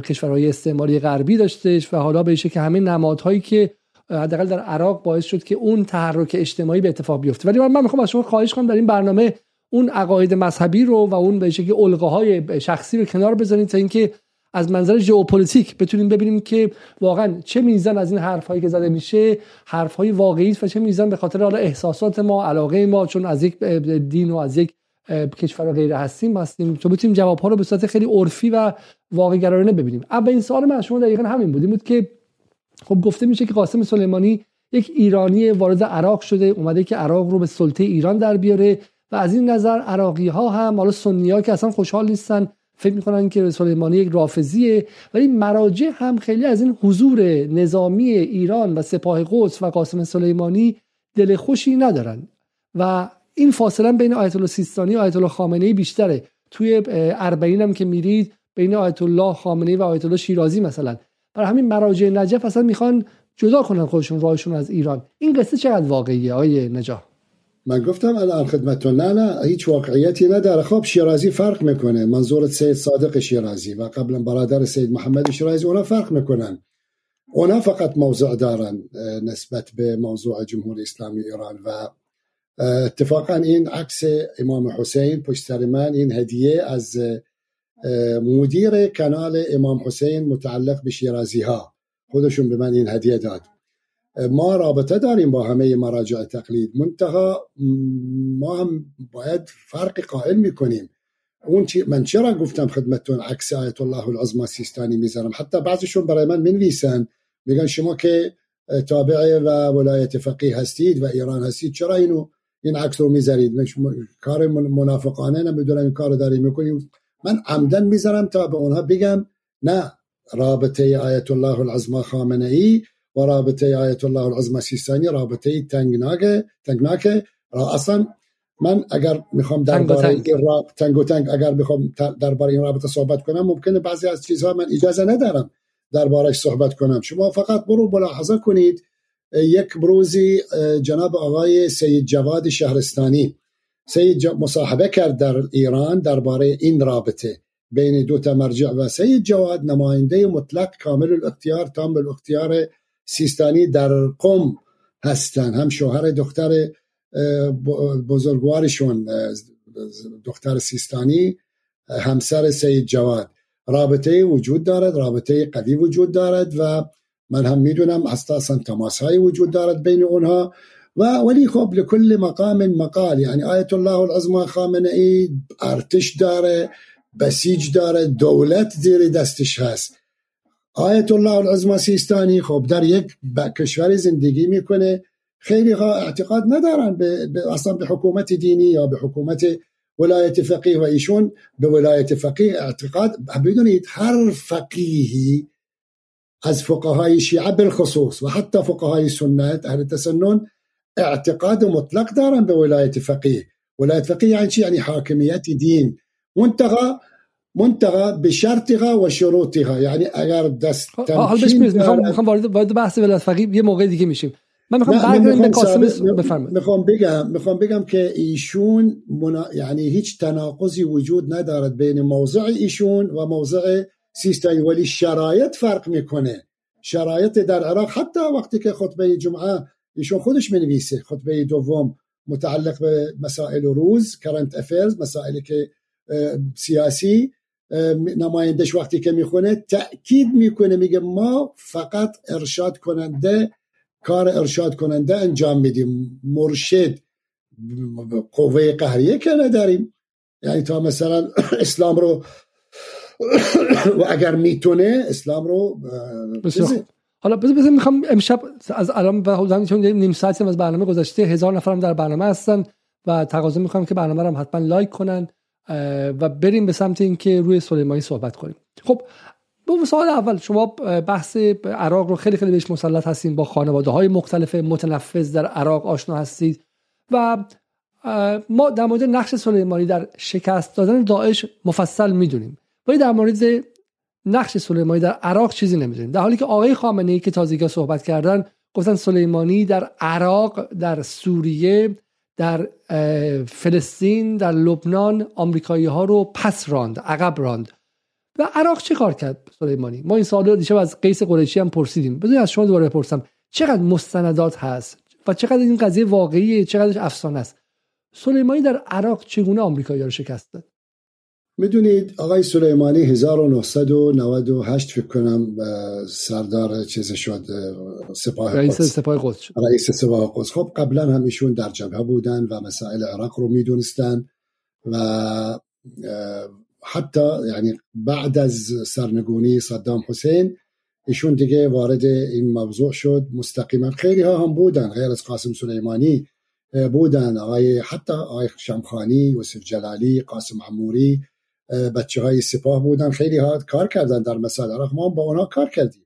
کشورهای استعماری غربی داشتش و حالا به که همه نمادهایی که حداقل در عراق باعث شد که اون تحرک اجتماعی به اتفاق بیفته. ولی من می‌خوام از شما خواهش کنم در این برنامه اون عقاید مذهبی رو و اون به شکلی الگوهای شخصی رو کنار بذارید تا اینکه از منظر ژئوپلیتیک بتونیم ببینیم که واقعا چه میزان از این حرفهایی که زده میشه حرفهای واقعی است و چه میزان به خاطر حالا احساسات ما علاقه ما چون از یک دین و از یک کشور غیر هستیم هستیم. تو بتونیم جواب ها رو به صورت خیلی عرفی و واقعگرایانه ببینیم. اولین سوال من شما دقیقا همین بود. بود که خب گفته میشه که قاسم سلیمانی یک ایرانی وارد عراق شده اومده که عراق رو به سلطه ایران در بیاره. و از این نظر عراقی ها هم حالا سنی ها که اصلا خوشحال نیستن فکر می‌کنن که سلیمانی یک رافضیه. ولی مراجع هم خیلی از این حضور نظامی ایران و سپاه قدس و قاسم سلیمانی دل خوشی ندارن. و این فاصله بین آیت الله سیستانی و آیت الله خامنه ای بیشتره. توی اربعین هم که میرید بین آیت الله خامنه و آیت الله شیرازی مثلا. برای همین مراجع نجف اصلا می‌خوان جدا کنن خودشون راهشون از ایران. این قصه چقدر واقعیه آیه نجاح؟ من گفتم الان خدمتتون نه نه هیچ واقعیتی نداره خب شیرازی فرق می‌کنه. منظورت سید صادق شیرازی و قبلا برادر سید محمد شیرازی اونا فرق می‌کنن. اونا فقط موضوع دارن نسبت به موضوع جمهوری اسلامی ایران و اتفاقا این عکس امام حسین پشت من این هدیه از مدیر کانال امام حسین متعلق به شیرازی ها خودشون به من این هدیه داد. ما رابطه داریم با همه مراجع تقلید. منتها ما هم باید فرق قائل می‌کنیم. اون چی من چرا گفتم خدمتتون عکس آیت الله العظما سیستانی می‌ذارم؟ حتی بعضیشون برای من منویسن میگن شما که تابع و ولایت فقیه هستید و ایران هستید چرا اینو این عکس رو می‌ذارید؟ کار منافقانه نمی‌دونم این کار داریم می‌کنیم من عمدن می‌ذارم تا به اونها بگم نه رابطه آیت الله العظما خامنه ای و رابطه آیت الله العظما سیستانی رابطه تنگناکه تنگناکه. اصلا من اگر می‌خوام درباره این تنگ و تنگ اگر می‌خوام درباره این رابطه صحبت کنم ممکنه بعضی از چیزها من اجازه ندارم دربارش صحبت کنم. شما فقط برو ملاحظه کنید. یک بروزی جناب آقای سید جواد شهرستانی. سید مصاحبه کرد در ایران درباره این رابطه بین دو تا مرجع و سید جواد نماینده مطلق کامل الاختیار تام الاختیار سیستانی در قم هستند هم شوهر دختر بزرگوارشون دختر سیستانی همسر سید جواد. رابطه وجود دارد رابطه قوی وجود دارد و من هم می‌دونم اصلا تماس های وجود دارد بین اونها. و ولی خب لكل مقام مقال یعنی آیت الله العظما خامنه ای ارتش داره بسیج داره دولت زیر دستش هست. آیت الله العظما سیستانی. خب در یک کشور زندگی میکنه. خیلی ها اعتقاد ندارن به أصلا به حکومت دینی یا به حکومت ولایت فقیه و ایشون به ولایت فقیه اعتقاد بدونید هر فقیهی از فقهای شیعه بالخصوص و حتی فقهای سنت أهل التسنن اعتقاد مطلق دارن به ولایت فقیه. ولایت فقیه یعنی چی؟ یعنی حاکمیت دین. منتها منتها بشرطها و شروطها یعنی اگر دست حالا بهش می‌خوام می‌خوام وارد بحث ولایت فقیه یه موقع دیگه میشیم. من می‌خوام برگردیم به قاسم بفرمایید. می‌خوام بگم می‌خوام بگم که ایشون منا... یعنی هیچ تناقضی وجود ندارد بین موضع ایشون و موضع سیستایی ولی شرایط فرق می‌کنه. شرایط در عراق حتی وقتی که خطبه جمعه ایشون خودش منویسه خطبه دوم متعلق به مسائل روز کرنت افیرز مسائلی که سیاسی. نمایندش وقتی که می‌خونه تأکید می‌کنه میگه ما فقط ارشاد کننده کار ارشاد کننده انجام میدیم. مرشد قوه قهریه که نداریم. یعنی تا مثلا اسلام رو و اگر می‌تونه اسلام رو حالا بذار بذار می‌خوام امشب از الان به چون نیم ساعتی از برنامه گذشته هزار نفرم در برنامه هستن و تقاضا می‌خوام که برنامه رو حتما لایک کنن. و بریم به سمت اینکه روی سلیمانی صحبت کنیم. خب به سوال اول شما بحث عراق رو خیلی خیلی بهش مسلط هستین با خانواده های مختلف متنفذ در عراق آشنا هستید و ما در مورد نقش سلیمانی در شکست دادن داعش مفصل می‌دونیم. ولی در مورد نقش سلیمانی در عراق چیزی نمی‌دونیم. در حالی که آقای خامنه ای که تازگی صحبت کردن گفتن سلیمانی در عراق در سوریه در فلسطین در لبنان آمریکایی ها رو پس راند عقب راند. و عراق چه کار کرد سلیمانی؟ ما این سوال دیشب از قیس قریشی هم پرسیدیم. بذارید از شما دوباره بپرسم چقدر مستندات هست؟ و چقدر این قضیه واقعیه؟ چقدر افسانه است؟ سلیمانی در عراق چگونه آمریکایی رو شکست داد؟ می‌دونید آقای سلیمانی 1998 فکر کنم سردار چیز شد سپاه رئیس سپاه قدس شد. رئیس سپاه قدس. خب قبلا هم ایشون در جبهه بودن و مسائل عراق رو می‌دونستن و حتی یعنی بعد از سرنگونی صدام حسین ایشون دیگه وارد این موضوع شد. مستقیما خیلی ها هم بودن غیر از قاسم سلیمانی بودن. آقای حتی آقای شمخانی یوسف جلالی قاسم عموری بچه های سپاه بودن. خیلی ها کار کردن در مسائل عراق ما با اونا کار کردیم.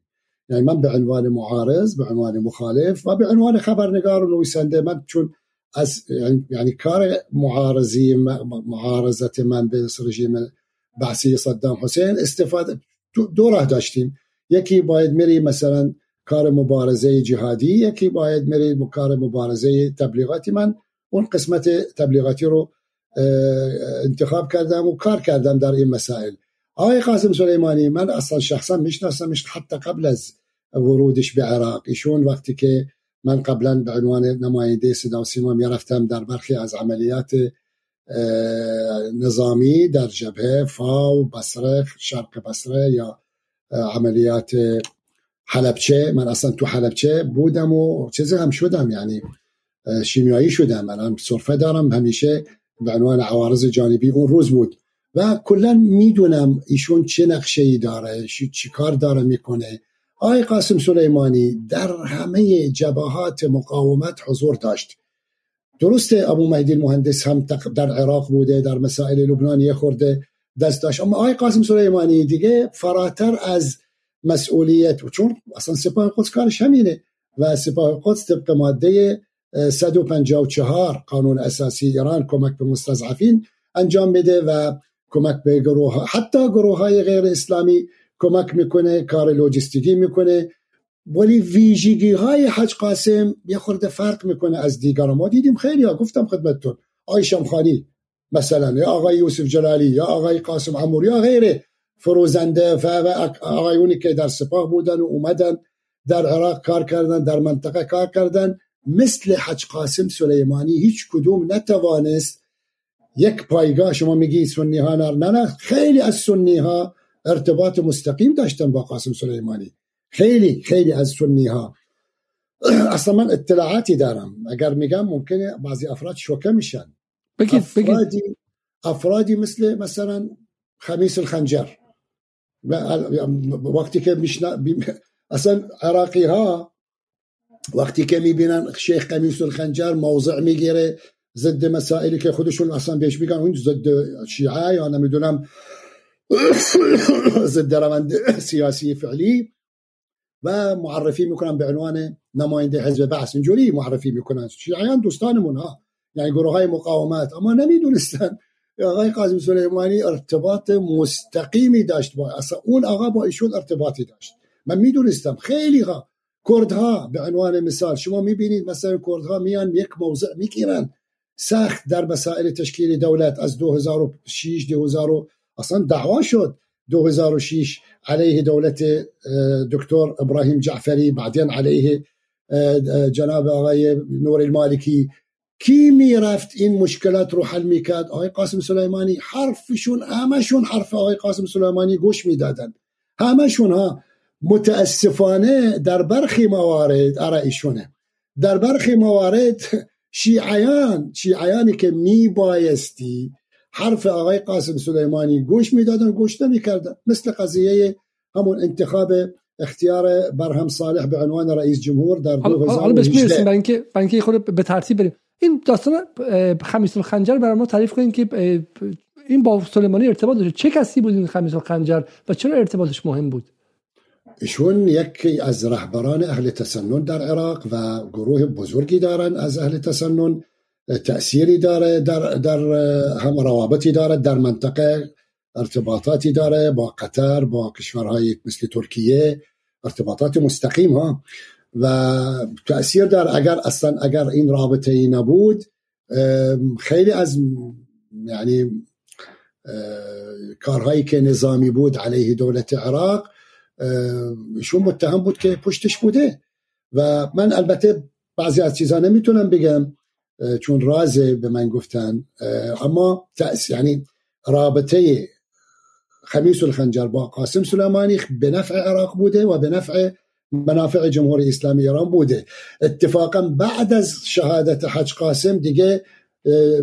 یعنی من به عنوان معارض به عنوان مخالف و به عنوان خبرنگار و نویسنده من چون از یعنی کار معارضی معارضت من به رژیم بحثی صدام حسین استفاده دو راه داشتیم. یکی باید میری مثلا کار مبارزه جهادی یکی باید میری کار مبارزه تبلیغاتی. من اون قسمت تبلیغاتی رو انتخاب کردم و کار کردم در این مسائل. آقای قاسم سلیمانی من اصلا شخصا میشناسمش حتی قبل از ورودش به عراق. ایشون وقتی که من قبلا به عنوان نماینده صدا و سیما می‌رفتم در برخی از عملیات نظامی در جبهه فاو بصره شرق بصره یا عملیات حلبچه. من اصلا تو حلبچه بودم و چیزی هم شدم یعنی شیمیایی شدم. من صرفه دارم. همیشه به عنوان عوارض جانبی اون روز بود. و کلا می‌دونم ایشون چه نقشه ای داره چی کار داره می‌کنه. آقای قاسم سلیمانی در همه جبهات مقاومت حضور داشت. درسته ابو مهدی المهندس هم در عراق بوده در مسائل لبنان خورده دست داشت. اما آقای قاسم سلیمانی دیگه فراتر از مسئولیت و چون اصلا سپاه قدس کارش همینه و سپاه قدس طبق ماده 154 قانون اساسی ایران کمک به مستضعفین انجام میده و کمک به گروه حتی گروه های غیر اسلامی کمک می‌کنه کار لوجستیکی می‌کنه. ولی ویژگی های حج قاسم یه خورده فرق می‌کنه از دیگر ما دیدیم خیلی ها گفتم خدمتتون. آقای شمخانی مثلا یا آقای یوسف جلالی یا آقای قاسم عموری یا غیره. فروزنده و آقایونی که در سپاه بودن و اومدن در عراق کار کردن در منطقه کار کردن. مثل حج قاسم سلیمانی هیچ کدوم نتوانست یک پایگاه شما میگی سنی ها نه نه خیلی از سنی ها ارتباط مستقیم داشتن با قاسم سلیمانی. خیلی خیلی از سنی ها اصلا من اطلاعاتی دارم. اگر میگم ممکنه بعضی افراد شوکه میشن. بگید افرادی, بگید. افرادی مثل مثلا خمیس الخنجر. وقتی که میشنا اصلا عراقی ها وقتی که می‌بینن شیخ قمیس الخنجر موضع می‌گیره ضد مسائلی که خودشون اصلا بهش میگن اون ضد شیعه یا نمی‌دونم ضد روند سیاسی فعلی. و معرفی می‌کنن به عنوان نماینده حزب بعث اینجوری معرفی می‌کنن. شیعیان دوستانمون ها. یعنی گروه های مقاومت. اما نمی‌دونستن. آقای قاسم سلیمانی ارتباط مستقیمی داشت با اصلا اون آقا با ایشون ارتباطی داشت. من می‌دونستم. خیلی ها. کردها به عنوان مثال. شما می‌بینید مثلا کردها میان یک موضع می‌گیرن. سخت در مسائل تشکیل دولت از 2006 2000 اصلا دعوا شد. 2006 عليه دولت دكتور ابراهيم جعفري بعدين عليه جناب آقای نور المالکی. کی می‌رفت این مشکلات رو حل می‌کرد؟ آقای قاسم سلیمانی. حرفشون همشون حرف آقای قاسم سلیمانی گوش می‌دادن. همشون ها. متاسفانه در برخی موارد ایشونه. در برخی موارد شیعیان شیعیانی که میبایستی حرف آقای قاسم سلیمانی گوش می‌دادن گوش نمی‌کردن. مثل قضیه همون انتخاب اختیار برهم صالح به عنوان رئیس جمهور در 2018 حالا بهش می‌رسیم برای اینکه برای اینکه خود به ترتیب بریم. این داستان خمیس الخنجر برای ما تعریف کنیم که این با سلیمانی ارتباط داشته چه کسی بود این خمیس الخنجر و چرا ارتباطش مهم بود؟ ایشون یکی از رهبران اهل تسنن در عراق و گروه بزرگی دارن از اهل تسنن. تأثیری داره در, در هم روابطی داره در منطقه ارتباطاتی داره با قطر با کشورهای مثل ترکیه ارتباطات مستقیم ها. و تأثیر دار اگر اصلا اگر این رابطه ای نبود خیلی از یعنی کارهایی که نظامی بود علیه دولت عراق ایشون متهم بود که پشتش بوده. و من البته بعضی از چیزها نمی‌تونم بگم چون رازه به من گفتن. اما یعنی رابطه خمیس الخنجر با قاسم سلیمانی به نفع عراق بوده و به نفع منافع جمهوری اسلامی ایران بوده. اتفاقا بعد از شهادت حج قاسم دیگه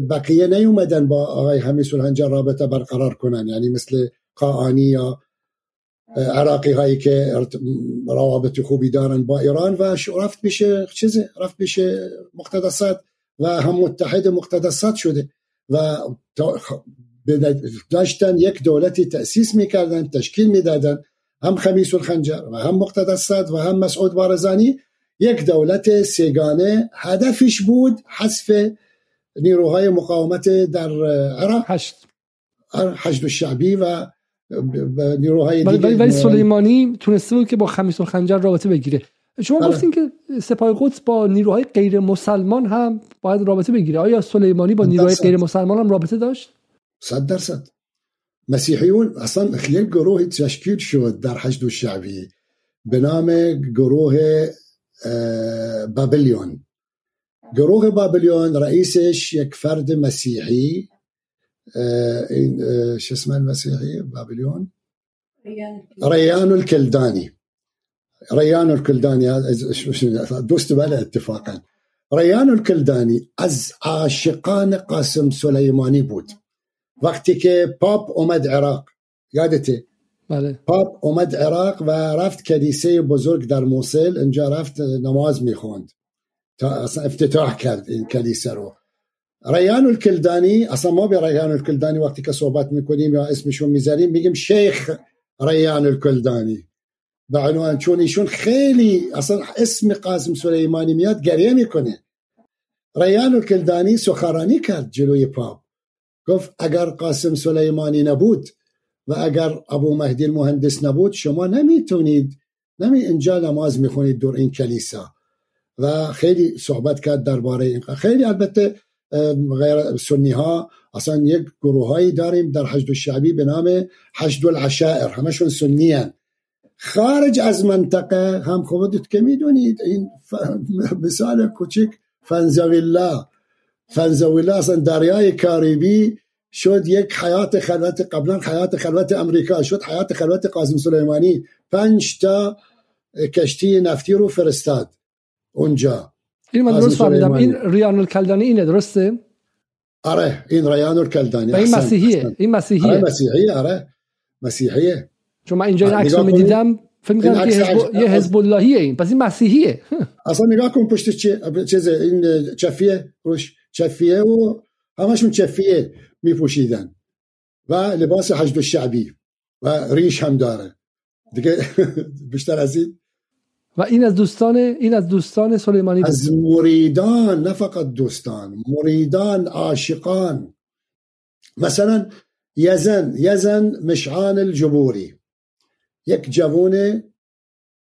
بقیه نیومدن با آقای خمیس الخنجر رابطه برقرار کنن. یعنی مثل قاانی یا عراقی هایی که روابط خوبی دارن با ایران و رفت بشه چیزه رفت بشه مقتدسات و هم متحد مقتدسات شده و داشتن یک دولتی تأسیس می‌کردن تشکیل می‌دادن هم خمیس الخنجر و هم مقتدسات و هم مسعود بارزانی. یک دولت سیگانه هدفش بود حذف نیروهای مقاومت در عراق. هشت. حشد الشعبی و نیروهای دیگه ولی سلیمانی تونسته بود که با خمیس الخنجر رابطه بگیره. شما بله. گفتین که سپاه قدس با نیروهای غیر مسلمان هم باید رابطه بگیره. آیا سلیمانی با نیروهای غیر مسلمان هم رابطه داشت؟ صد درصد. مسیحیون اصلا خیلی گروه تشکیل شد در حشد الشعبی به نام گروه بابلیون. گروه بابلیون رئیسش یک فرد مسیحی شو اسمه المسيحي؟ بابليون؟ ريان الكلداني. ريان الكلداني. دوست بله اتفاقا. ريان الكلداني از عاشقان قاسم سلیمانی بود. وقتی که پاپ اومد عراق یادته بله. پاپ اومد عراق و رفت کلیسه بزرگ در موسل اینجا رفت نماز میخوند تا أصلا افتتاح کرد این کلیسه رو. ریان الکلدانی اصلا ما به ریان الکلدانی وقتی که صحبت می‌کنیم یا اسمشو می‌ذاریم میگیم شیخ ریان الکلدانی. به عنوان چون ایشون خیلی اصلا اسم قاسم سلیمانی میاد گریه می‌کنه. ریان الکلدانی سخرانی کرد جلوی پاپ. گفت اگر قاسم سلیمانی نبود و اگر ابو مهدی المهندس نبود شما نمی‌تونید نمی اینجا نماز می‌خونید دور این کلیسا. و خیلی صحبت کرد درباره این. خیلی البته غیر سنی ها اصلا یک گروه هایی داریم در حشد الشعبی به نام حشد العشائر همشون سنی هن. خارج از منطقه هم خودت که می‌دونید این مثال کوچک فنزویلا. فنزویلا اصلا دریای کاریبی شد یک حیات خلوت قبلا حیات خلوت امریکا شد. حیات خلوت قاسم سلیمانی. پنج تا کشتی نفتی رو فرستاد اونجا. این من درست فهمیدم. این ریان الکلدانی اینه درسته؟ آره این ریان الکلدانی. این مسیحیه این مسیحیه. آره مسیحیه آره. مسیحیه. چون من اینجا این عکس رو می‌دیدم فکر که حزب... یه حزب اللهیه این. پس این مسیحیه. اصلا نگاه کن پشت چه چیزه این چفیه روش چفیه و همشون چفیه میپوشیدن. و لباس حشد الشعبی و ریش هم داره. دیگه بیشتر از این و این از دوستان این از دوستان سلیمانی بود. از مریدان نه فقط دوستان مریدان عاشقان. مثلا یزن یزن مشعان الجبوری. یک جوان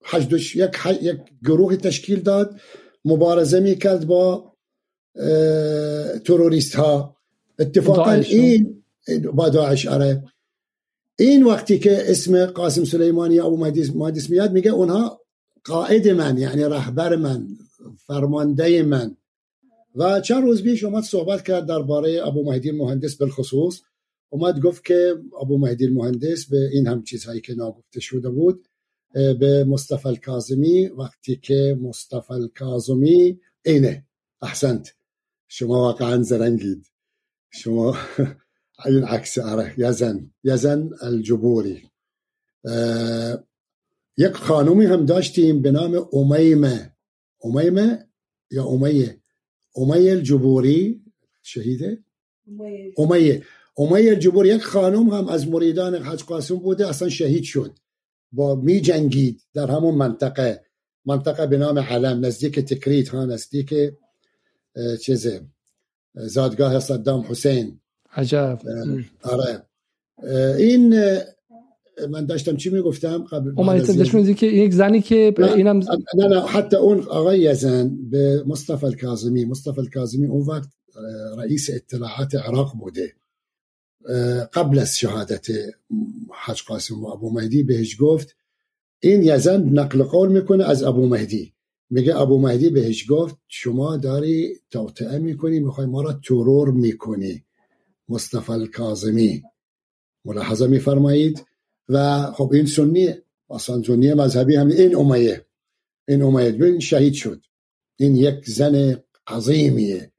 حجدش یک, یک گروه تشکیل داد مبارزه می کرد با تروریست ها اتفاقا این با داعش اره این وقتی که اسم قاسم سلیمانی ابو مهدیس میاد میگه اونها قائد من یعنی رهبر من فرمانده من. و چند روز پیش اومد صحبت کرد درباره ابو مهدی مهندس بالخصوص. اومد گفت که ابو مهدی مهندس به این هم چیزهایی که ناگفته شده بود به مصطفى الکاظمی وقتی که مصطفى الکاظمی اینه احسنت. شما واقعا زرنگید. شما این عکس اره یزن یزن الجبوری. یک خانومی هم داشتیم به نام امیمه. امیمه یا امیه؟ امیه الجبوری. شهیده؟ امیه. امیه. الجبوری یک خانم هم از مریدان حج قاسم بوده اصلا شهید شد. با می جنگید در همون منطقه. منطقه به نام علم نزدیک تکریت ها نزدیک چیزه زادگاه صدام حسین. عجب. آره. این من داشتم چی می‌گفتم قبل داشتم که یک زنی که اینم نه نه حتی اون آقای یزن به مصطفى الکاظمی مصطفى الکاظمی اون وقت رئیس اطلاعات عراق بوده. قبل از شهادت حج قاسم و ابو مهدی بهش گفت این یزن نقل قول می‌کنه از ابو مهدی. میگه ابو مهدی بهش گفت شما داری توطعه می‌کنی می‌خوای ما را ترور می‌کنی. مصطفى الکاظمی ملاحظه میفرمایید. و خب این سنیه اصلا سنی مذهبی هم این امیه این امیه این شهید شد. این یک زن عظیمیه.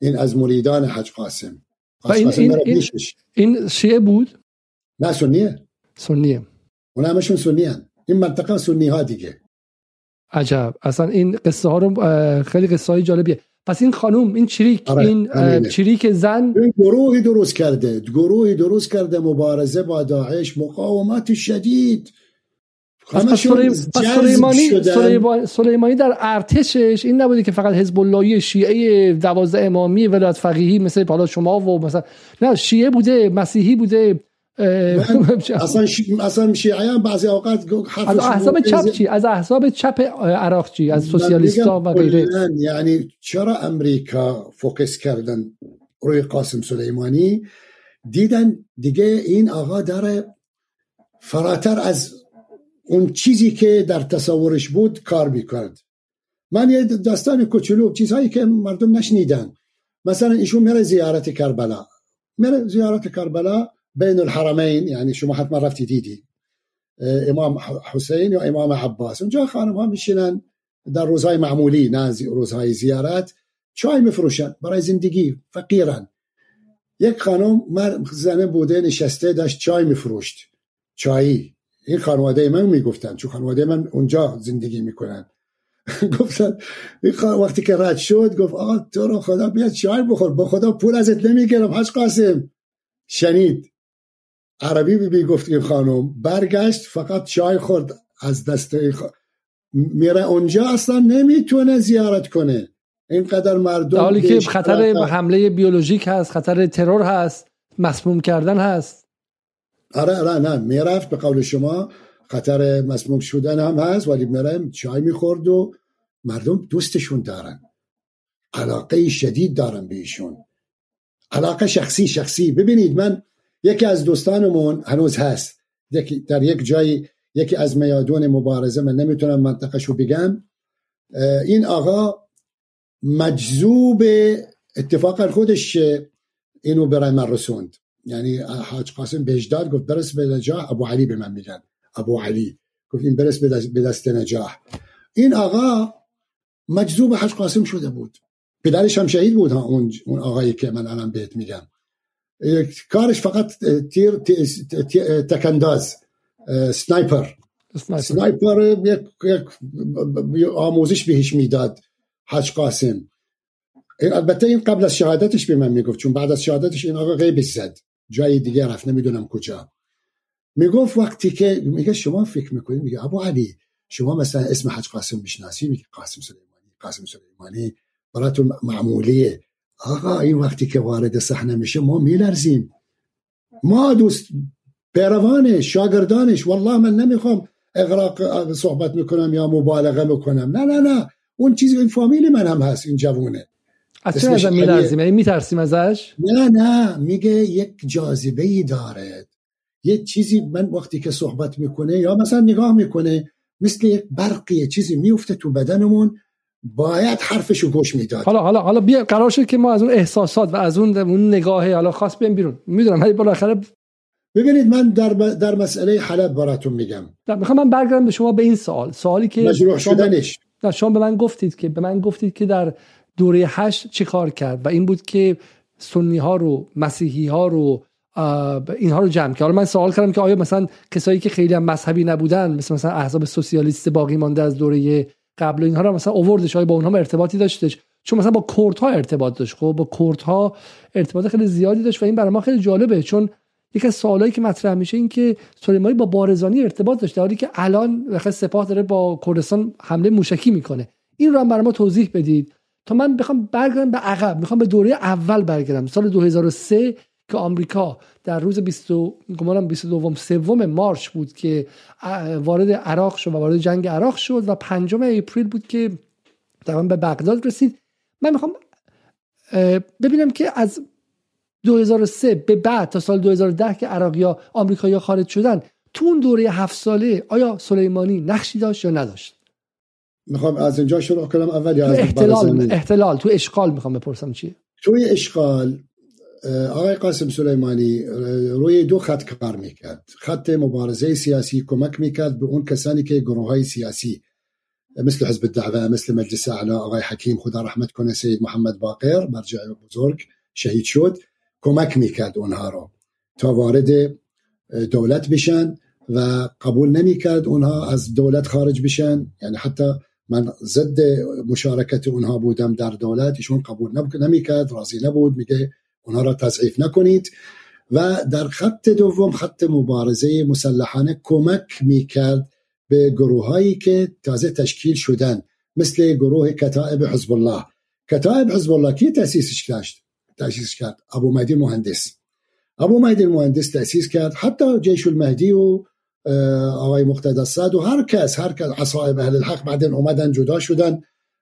این از مریدان حج قاسم. و این, این, این, این شیعه بود؟ نه سنیه. سنیه. اون همشون سنی. این منطقه سنی ها دیگه. عجب. اصلا این قصه ها رو خیلی قصه های جالبیه. پس این خانوم این چریک آره، این چریک زن این گروهی درست کرده. گروهی درست کرده مبارزه با داعش مقاومت شدید. پس سلیمانی, سلیمانی در ارتشش این نبوده که فقط حزب اللهی شیعه دوازده امامی ولایت فقیهی مثل حالا شما و مثلا نه شیعه بوده مسیحی بوده. اصلا اصلا شیعه بعضی اوقات از احزاب چپ چی؟ از احزاب چپ عراق چی؟ از سوسیالیستا و غیره. یعنی چرا امریکا فوکس کردن روی قاسم سلیمانی؟ دیدن دیگه این آقا داره فراتر از اون چیزی که در تصورش بود کار می‌کرد. من یه داستان کوچولو چیزهایی که مردم نشنیدن. مثلا ایشون میره زیارت کربلا. میره زیارت کربلا الحرمین یعنی شما حتما رفتی دیدی امام حسین یا امام عباس. اونجا خانم ها میشینن در روزهای معمولی نه روزهای زیارت چای میفروشن برای زندگی فقیرن یک خانم زنه بوده نشسته داشت چای میفروشت. چایی. این خانواده من می‌گفتن. چون خانواده من اونجا زندگی می‌کنن. گفتن وقتی که رد شد گفت آقا تو رو خدا بیاد چای بخور. با خدا پول ازت نمی‌گیرم حج قاسم. شنید. عربی بی گفت این خانم برگشت فقط چای خورد از دست میره اونجا اصلا نمی‌تونه زیارت کنه. اینقدر مردم حالی که خطر حمله بیولوژیک هست خطر ترور هست مسموم کردن هست. آره آره نه می‌رفت به قول شما خطر مسموم شدن هم هست ولی میره چای می‌خورد و مردم دوستشون دارن. علاقه شدید دارن به ایشون علاقه شخصی شخصی. ببینید من یکی از دوستانمون هنوز هست. در یک جایی یکی از میادون مبارزه من نمی‌تونم منطقه شو بگم این آقا مجذوب اتفاقا خودش اینو برای من رسوند. یعنی حاج قاسم بهش داد گفت برس به نجاح. ابو علی به من میگن. ابو علی گفت این برس به دست نجاح. این آقا مجذوب حاج قاسم شده بود. پدرش هم شهید بود ها اون آقایی که من الان بهت میگم. کارش فقط تیر تکنداز سنایپر. سنایپر. یک آموزش بهش می‌داد حج قاسم. البته این قبل از شهادتش به من می‌گفت چون بعد از شهادتش این آقا غیبش زد. جای دیگه رفت نمی‌دونم کجا. می‌گفت وقتی که میگه شما فکر می‌کنید؟ میگه ابو علی شما مثلا اسم حج قاسم می‌شناسی؟ میگی قاسم سلیمانی. قاسم سلیمانی براتون معمولیه. آقا این وقتی که وارد صحنه میشه ما میلرزیم. ما دوست پیروانش شاگردانش والله من نمی‌خوام اغراق صحبت می‌کنم یا مبالغه می‌کنم نه نه نه. اون چیزی این فامیل من هم هست این جوونه. از چه ازم میلرزیم؟ یعنی میترسیم ازش؟ نه نه. میگه یک جاذبه ای داره یه چیزی من وقتی که صحبت می‌کنه یا مثلا نگاه می‌کنه مثل یک برقی چیزی میفته تو بدنمون. باید حرفشو گوش می‌داد. حالا حالا حالا بیا قرار شد که ما از اون احساسات و از اون اون نگاه حالا خاص بیام بیرون. می‌دونم ولی بالاخره ببینید من در در مسئله حلب براتون میگم. می‌خوام من برگردم به شما به این سوال. سوالی که مجروح شدنش. نه شما به من گفتید که به من گفتید که در دوره هشت چی کار کرد و این بود که سنی ها رو مسیحی ها رو اینها رو جمع کرد. حالا من سوال کردم که آیا مثلا کسایی که خیلی هم مذهبی نبودن مثل مثلا احزاب سوسیالیست باقی مانده از دوره قبل اینها رو مثلا اووردش با اونها ارتباطی داشتش؟ چون مثلا با کردها ارتباط داشت. خب با کردها ارتباط خیلی زیادی داشت و این برای ما خیلی جالبه چون یکی از سوالایی که مطرح میشه این که سلیمانی با بارزانی ارتباط داشته حالی که الان بخاطر سپاه داره با کردستان حمله موشکی می‌کنه. این رو هم برای ما توضیح بدید. تا من بخوام برگردم به عقب می‌خوام به دوره اول برگردم. سال 2003 که آمریکا در روز 20 گمانم 22 سوم مارچ بود که وارد عراق شد و وارد جنگ عراق شد و پنجم اپریل بود که در به بغداد رسید. من می‌خوام ببینم که از 2003 به بعد تا سال 2010 که عراقیا آمریکایی‌ها خارج شدن تو اون دوره هفت ساله آیا سلیمانی نقشی داشت یا نداشت؟ می‌خوام از اینجا شروع کنم اول یا از احتلال احتلال. تو اشغال می‌خوام بپرسم چیه؟ توی اشغال آقای قاسم سلیمانی روی دو خط کار می‌کرد. خط مبارزه سیاسی کمک می‌کرد به اون کسانی که گروه های سیاسی مثل حزب الدعوه مثل مجلس اعلی آقای حکیم خدا رحمت کنه سید محمد باقر مرجع بزرگ شهید شد کمک می‌کرد اونها رو تا وارد دولت بشن و قبول نمی‌کرد اونها از دولت خارج بشن. یعنی حتی من ضد مشارکت اونها بودم در دولت ایشون قبول نمی‌کرد راضی نبود میگه اونها را تضعیف نکنید. و در خط دوم خط مبارزه مسلحانه کمک می‌کرد به گروه هایی که تازه تشکیل شدن مثل گروه کتائب حزب الله کتائب حزب الله کی تأسیسش کرد تأسیس کرد ابو مهدی مهندس. ابو مهدی مهندس تأسیس کرد. حتی جیش المهدی و آقای مقتدى صد و هر کس هر کس اهل الحق بعدن اومدن جدا شدن.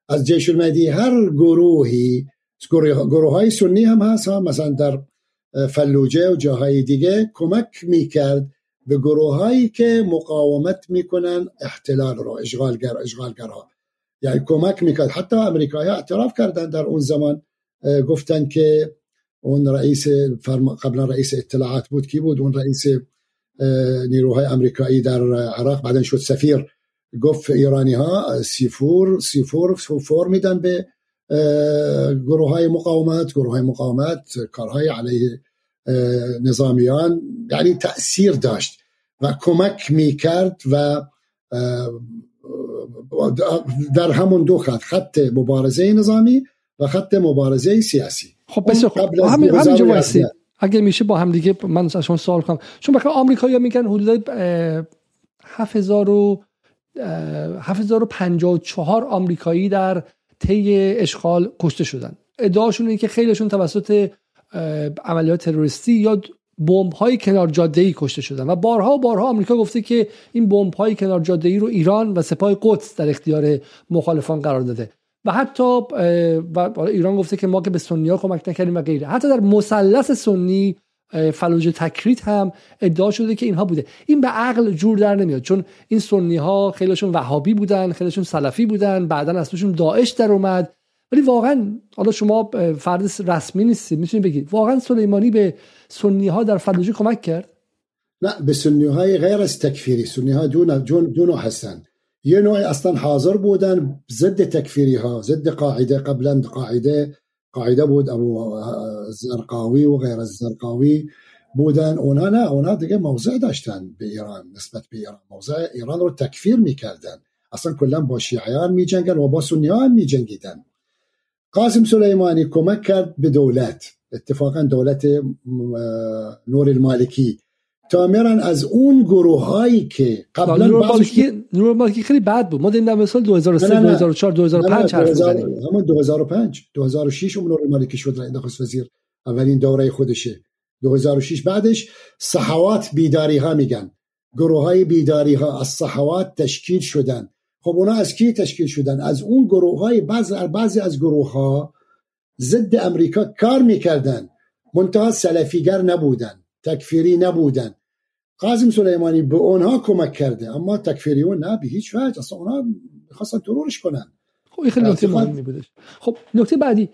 از جیش المهدی هر گروهی گروه های سنی هم هست هم مثلا در فلوجه و جاهای دیگه کمک می‌کرد به گروه هایی که مقاومت می‌کنن احتلال رو اشغالگر اشغالگرها. یعنی کمک می‌کرد. حتی امریکایی اعتراف کردن در اون زمان گفتن که اون رئیس قبلا رئیس اطلاعات بود. کی بود؟ اون رئیس نیروهای امریکایی در عراق. بعدا شد سفیر. گفت ایرانی ها سیفور سیفور فور میدن به گروه های مقاومت گروه های مقاومت کارهای علیه نظامیان یعنی تأثیر داشت و کمک می‌کرد و در همون دو خط خط مبارزه نظامی و خط مبارزه سیاسی. خب بسیار خب همین همینجا اگر میشه با هم دیگه من از شما سوال کنم. چون بخاطر آمریکایی‌ها میگن حدود 7000 و 7054 آمریکایی در طی اشغال کشته شدن. ادعاشون اینه که خیلیشون توسط عملیات تروریستی یا بمب های کنار جاده ای کشته شدن. و بارها و بارها آمریکا گفته که این بمب های کنار جاده ای رو ایران و سپاه قدس در اختیار مخالفان قرار داده. و حتی و ایران گفته که ما که به سنی ها کمک نکردیم و غیره. حتی در مثلث سنی فلوج تکریت هم ادعا شده که اینها بوده. این به عقل جور در نمیاد چون این سنی ها خیلیشون وهابی بودن خیلیشون سلفی بودن بعدا اصلشون داعش در اومد. ولی واقعا حالا شما فرد رسمی نیستید می‌تونید بگید. واقعا سلیمانی به سنی ها در فلوجه کمک کرد؟ نه به سنی های غیر از تکفیری. سنی ها دو, دو نوع هستن. یه نوع اصلا حاضر بودن ضد تکفیری ها ضد قاعده قبلا قاعده قاعدة بود ابو زرقاوی و غیر از زرقاوی بودن. اونا نه اونا دیگه موضع داشتن به ایران نسبت به ایران. موضع ایران رو تکفیر میکردن. أصلا کلا با شیعیان میجنگن و با سنیان میجنگیدن. قاسم سلیمانی کمک کرد به دولت. اتفاقا دولت نور المالکی تا میرن از اون گروه هایی که قبلا نور مالکی خیلی بد بود. ما دیدیم در سال 2003 2004 2005 حرف زدیم همون 2005 2006 اون نور مالکی شد رئیس نخست وزیر اولین دوره خودشه. 2006 بعدش صحوات بیداری ها میگن. گروه های بیداری ها از صحوات تشکیل شدن. خب اونا از کی تشکیل شدن؟ از اون گروه های بعض بعضی از گروه ها ضد امریکا کار می‌کردن. منتها سلفیگر نبودن. تکفیری نبودن. قاسم سلیمانی به اونها کمک کرده اما تکفیریون نه به هیچ وجه. اصلا اونها می‌خواستن ترورش کنن. خب این خیلی نکته مهمی بودش. خب نکته بعدی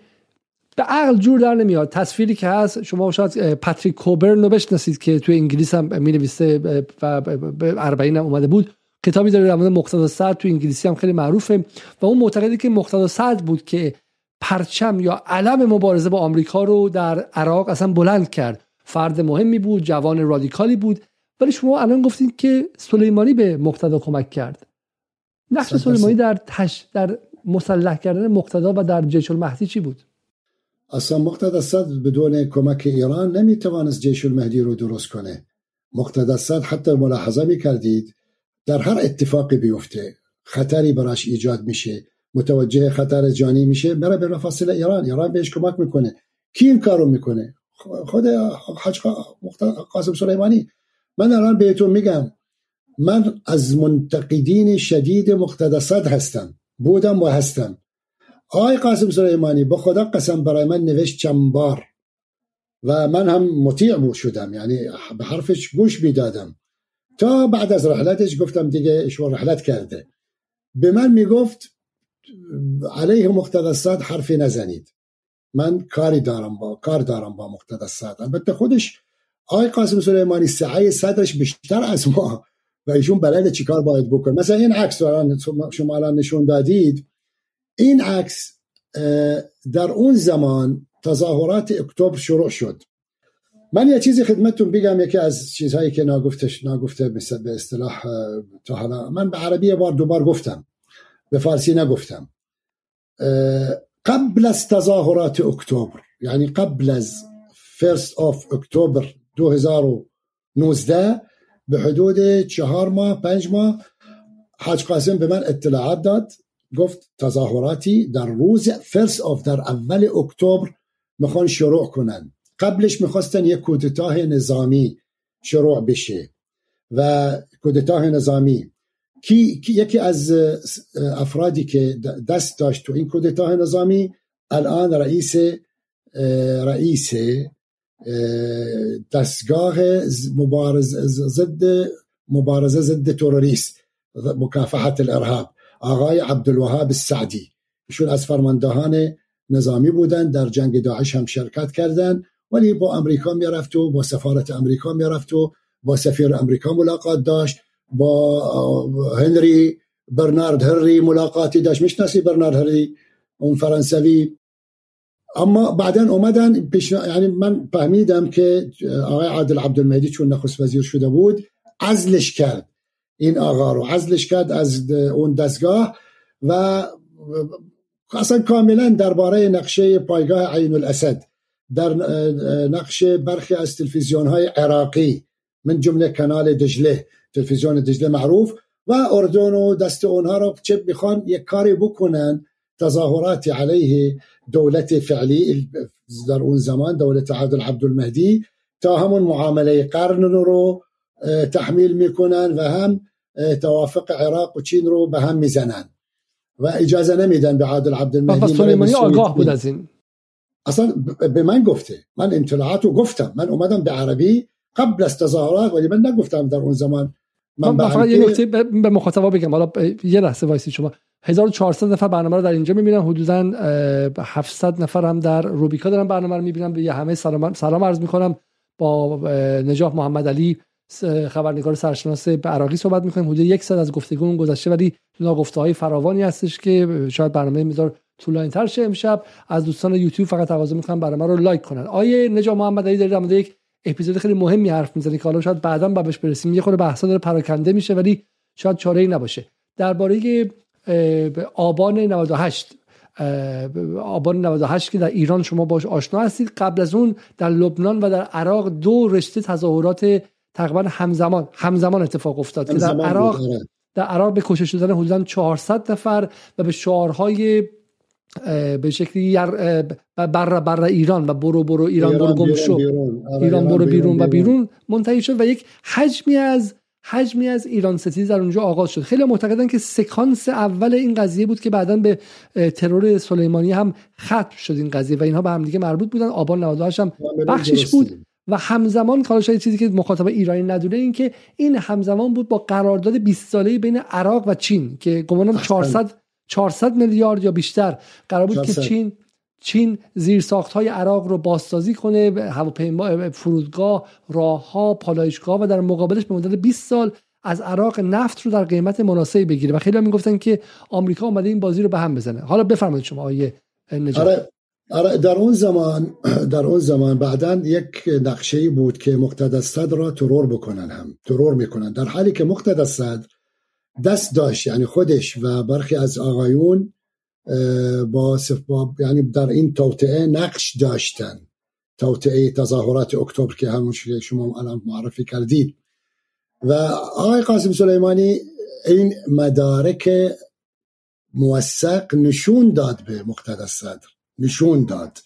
به عقل جور در نمیاد. تصویری که هست شما شاید پاتریک کوبرن رو بشناسید که توی انگلیس هم می نویسه و به اربعین هم اومده بود. کتابی داره در مورد مقتدا صد تو انگلیسی هم خیلی معروفه. و اون معتقده که مقتدا صد بود که پرچم یا علم مبارزه با آمریکا رو در عراق اصلا بلند کرد. فرد مهمی بود جوان رادیکالی بود. ولی شما الان گفتید که سلیمانی به مقتدا کمک کرد. نقش سلیمانی. در تش در مسلح کردن مقتدا و در جیش المهدی چی بود؟ اصلا مقتدا صد بدون کمک ایران نمی‌توانست جیش المهدی رو درست کنه. مقتدا صد حتی ملاحظه می کردید در هر اتفاقی بیفته خطری براش ایجاد میشه متوجه خطر جانی میشه بره به فاصله ایران ایران بهش کمک می‌کنه. کی این کارو می‌کنه؟ خود حاج قاسم سلیمانی. من الان بهتون میگم من از منتقدین شدید مقتدسات هستم بودم و هستم. آقای قاسم سلیمانی به خدا قسم برای من نوشت چند بار و من هم مطیع بود شدم یعنی به حرفش گوش می‌دادم. تا بعد از رحلتش گفتم دیگه ایشون رحلت کرده. به من می‌گفت علیه مقتدسات حرفی نزنید. من کاری دارم با کار دارم با مقتدسات. البته خودش آقای قاسم سلیمانی سعی صدرش بیشتر از ما و ایشون بلد چیکار باید بکنه. مثلا این عکس شما الان نشون دادید. این عکس در اون زمان تظاهرات اکتبر شروع شد. من یه چیزی خدمتتون بگم یکی از چیزهایی که ناگفتش ناگفته به اصطلاح تا حالا من به عربی یه بار دوبار گفتم. به فارسی نگفتم. قبل از تظاهرات اکتبر یعنی قبل از first of October 2019 به حدود چهار ماه پنج ماه حاج قاسم به من اطلاعات داد گفت تظاهراتی در روز first of در اول اکتبر می‌خوان شروع کنن. قبلش می‌خواستن یک کودتاه نظامی شروع بشه و کودتاه نظامی کی, یکی از افرادی که دست داشت تو این کودتاه نظامی الان رئیس رئیس دستگاه مبارز ضد مبارزه ضد تروریست مکافحت الارهاب. آقای عبدالوهاب السعدی. ایشون از فرماندهان نظامی بودن در جنگ داعش هم شرکت کردند ولی با امریکا می‌رفت و با سفارت امریکا می‌رفت و با سفیر امریکا ملاقات داشت با هنری برنارد هری ملاقاتی داشت. می‌شناسی برنارد هری اون فرانسوی اما بعدا اومدن یعنی من فهمیدم که آقای عادل عبدالمهدی چون نخست وزیر شده بود عزلش کرد. این آقا رو عزلش کرد از اون دستگاه و اصلا کاملا درباره نقشه پایگاه عین الاسد در نقش برخی از تلویزیون های عراقی من جمله کانال دجله تلویزیون دجله معروف و اردن و دست اونها رو چه می‌خوان یک کاری بکنن. تظاهرات علیه دولت فعلی در اون زمان دولت عادل عبدالمهدی تا همون معاملة قرن رو تحمیل میکنن و هم توافق عراق و چین رو به هم میزنن. و اجازه نمیدن به عادل عبدالمهدی سلیمانی آگاه بود از این. أصلا به من گفته. من اطلاعات رو گفتم. من اومدم به عربی. قبل از تظاهرات ولی من نگفتم در اون زمان من, فقط یه نکته به مخاطبا بگم. حالا یه لحظه وایسی شما. 1400 نفر برنامه رو در اینجا می‌بینن. حدودا 700 نفر هم در روبیکا دارن برنامه رو می‌بینن. به همه سلام سلام عرض می‌کنم. با نجاح محمد علی خبرنگار سرشناس عراقی صحبت می‌کنیم. حدود یک ساعت از گفتگو گذشته ولی ناگفته های فراوانی هستش که شاید برنامه میذار طولانی تر شه امشب. از دوستان یوتیوب فقط تقاضا می‌کنم برنامه رو لایک کنن. آیه نجاح محمد علی دارید در یک اپیزود خیلی مهمی حرف می‌زنه که حالا شاید بعدا بهش برسیم. یه خورده بحثا داره پراکنده میشه ولی شاید چاره ای نباشه. درباره آبان 98 آبان 98 که در ایران شما باش آشنا هستید. قبل از اون در لبنان و در عراق دو رشته تظاهرات تقریبا همزمان همزمان اتفاق افتاد که در عراق آره. در عراق به کشته شدن حدودا 400 نفر و به شعارهای به شکلی بر بر ایران و برو برو ایران, برو گم شو. آره، ایران برو بیرون, و بیرون منتهی شد و یک حجمی از حجمی از ایران ستیز در اونجا آغاز شد. خیلی معتقدن که سکانس اول این قضیه بود که بعدا به ترور سلیمانی هم ختم شد این قضیه و اینها به هم دیگه مربوط بودن. آبان 98 هم بخشش بود. و همزمان حالا شاید چیزی که مخاطب ایرانی ندونه این که این همزمان بود با قرارداد 20 ساله بین عراق و چین که گمانم 400 400 میلیارد یا بیشتر قرار بود که چین چین زیر ساخت های عراق رو بازسازی کنه هواپیما فرودگاه راهها پالایشگاه و در مقابلش به مدت 20 سال از عراق نفت رو در قیمت مناسبی بگیره. و خیلی هم می‌گفتن که آمریکا اومده این بازی رو به هم بزنه. حالا بفرمایید شما آیه نجات. آره آره در اون زمان در اون زمان بعدا یک نقشه بود که مقتدى صدر را ترور بکنن هم ترور می‌کنن. در حالی که مقتدى صدر دست داشت یعنی خودش و برخی از آقایون با, یعنی در این توطعه نقش داشتن. توطعه تظاهرات اکتبر که همون شما الان معرفی کردید. و آقای قاسم سلیمانی این مدارک موثق نشون داد به مقتدى صدر. نشون داد.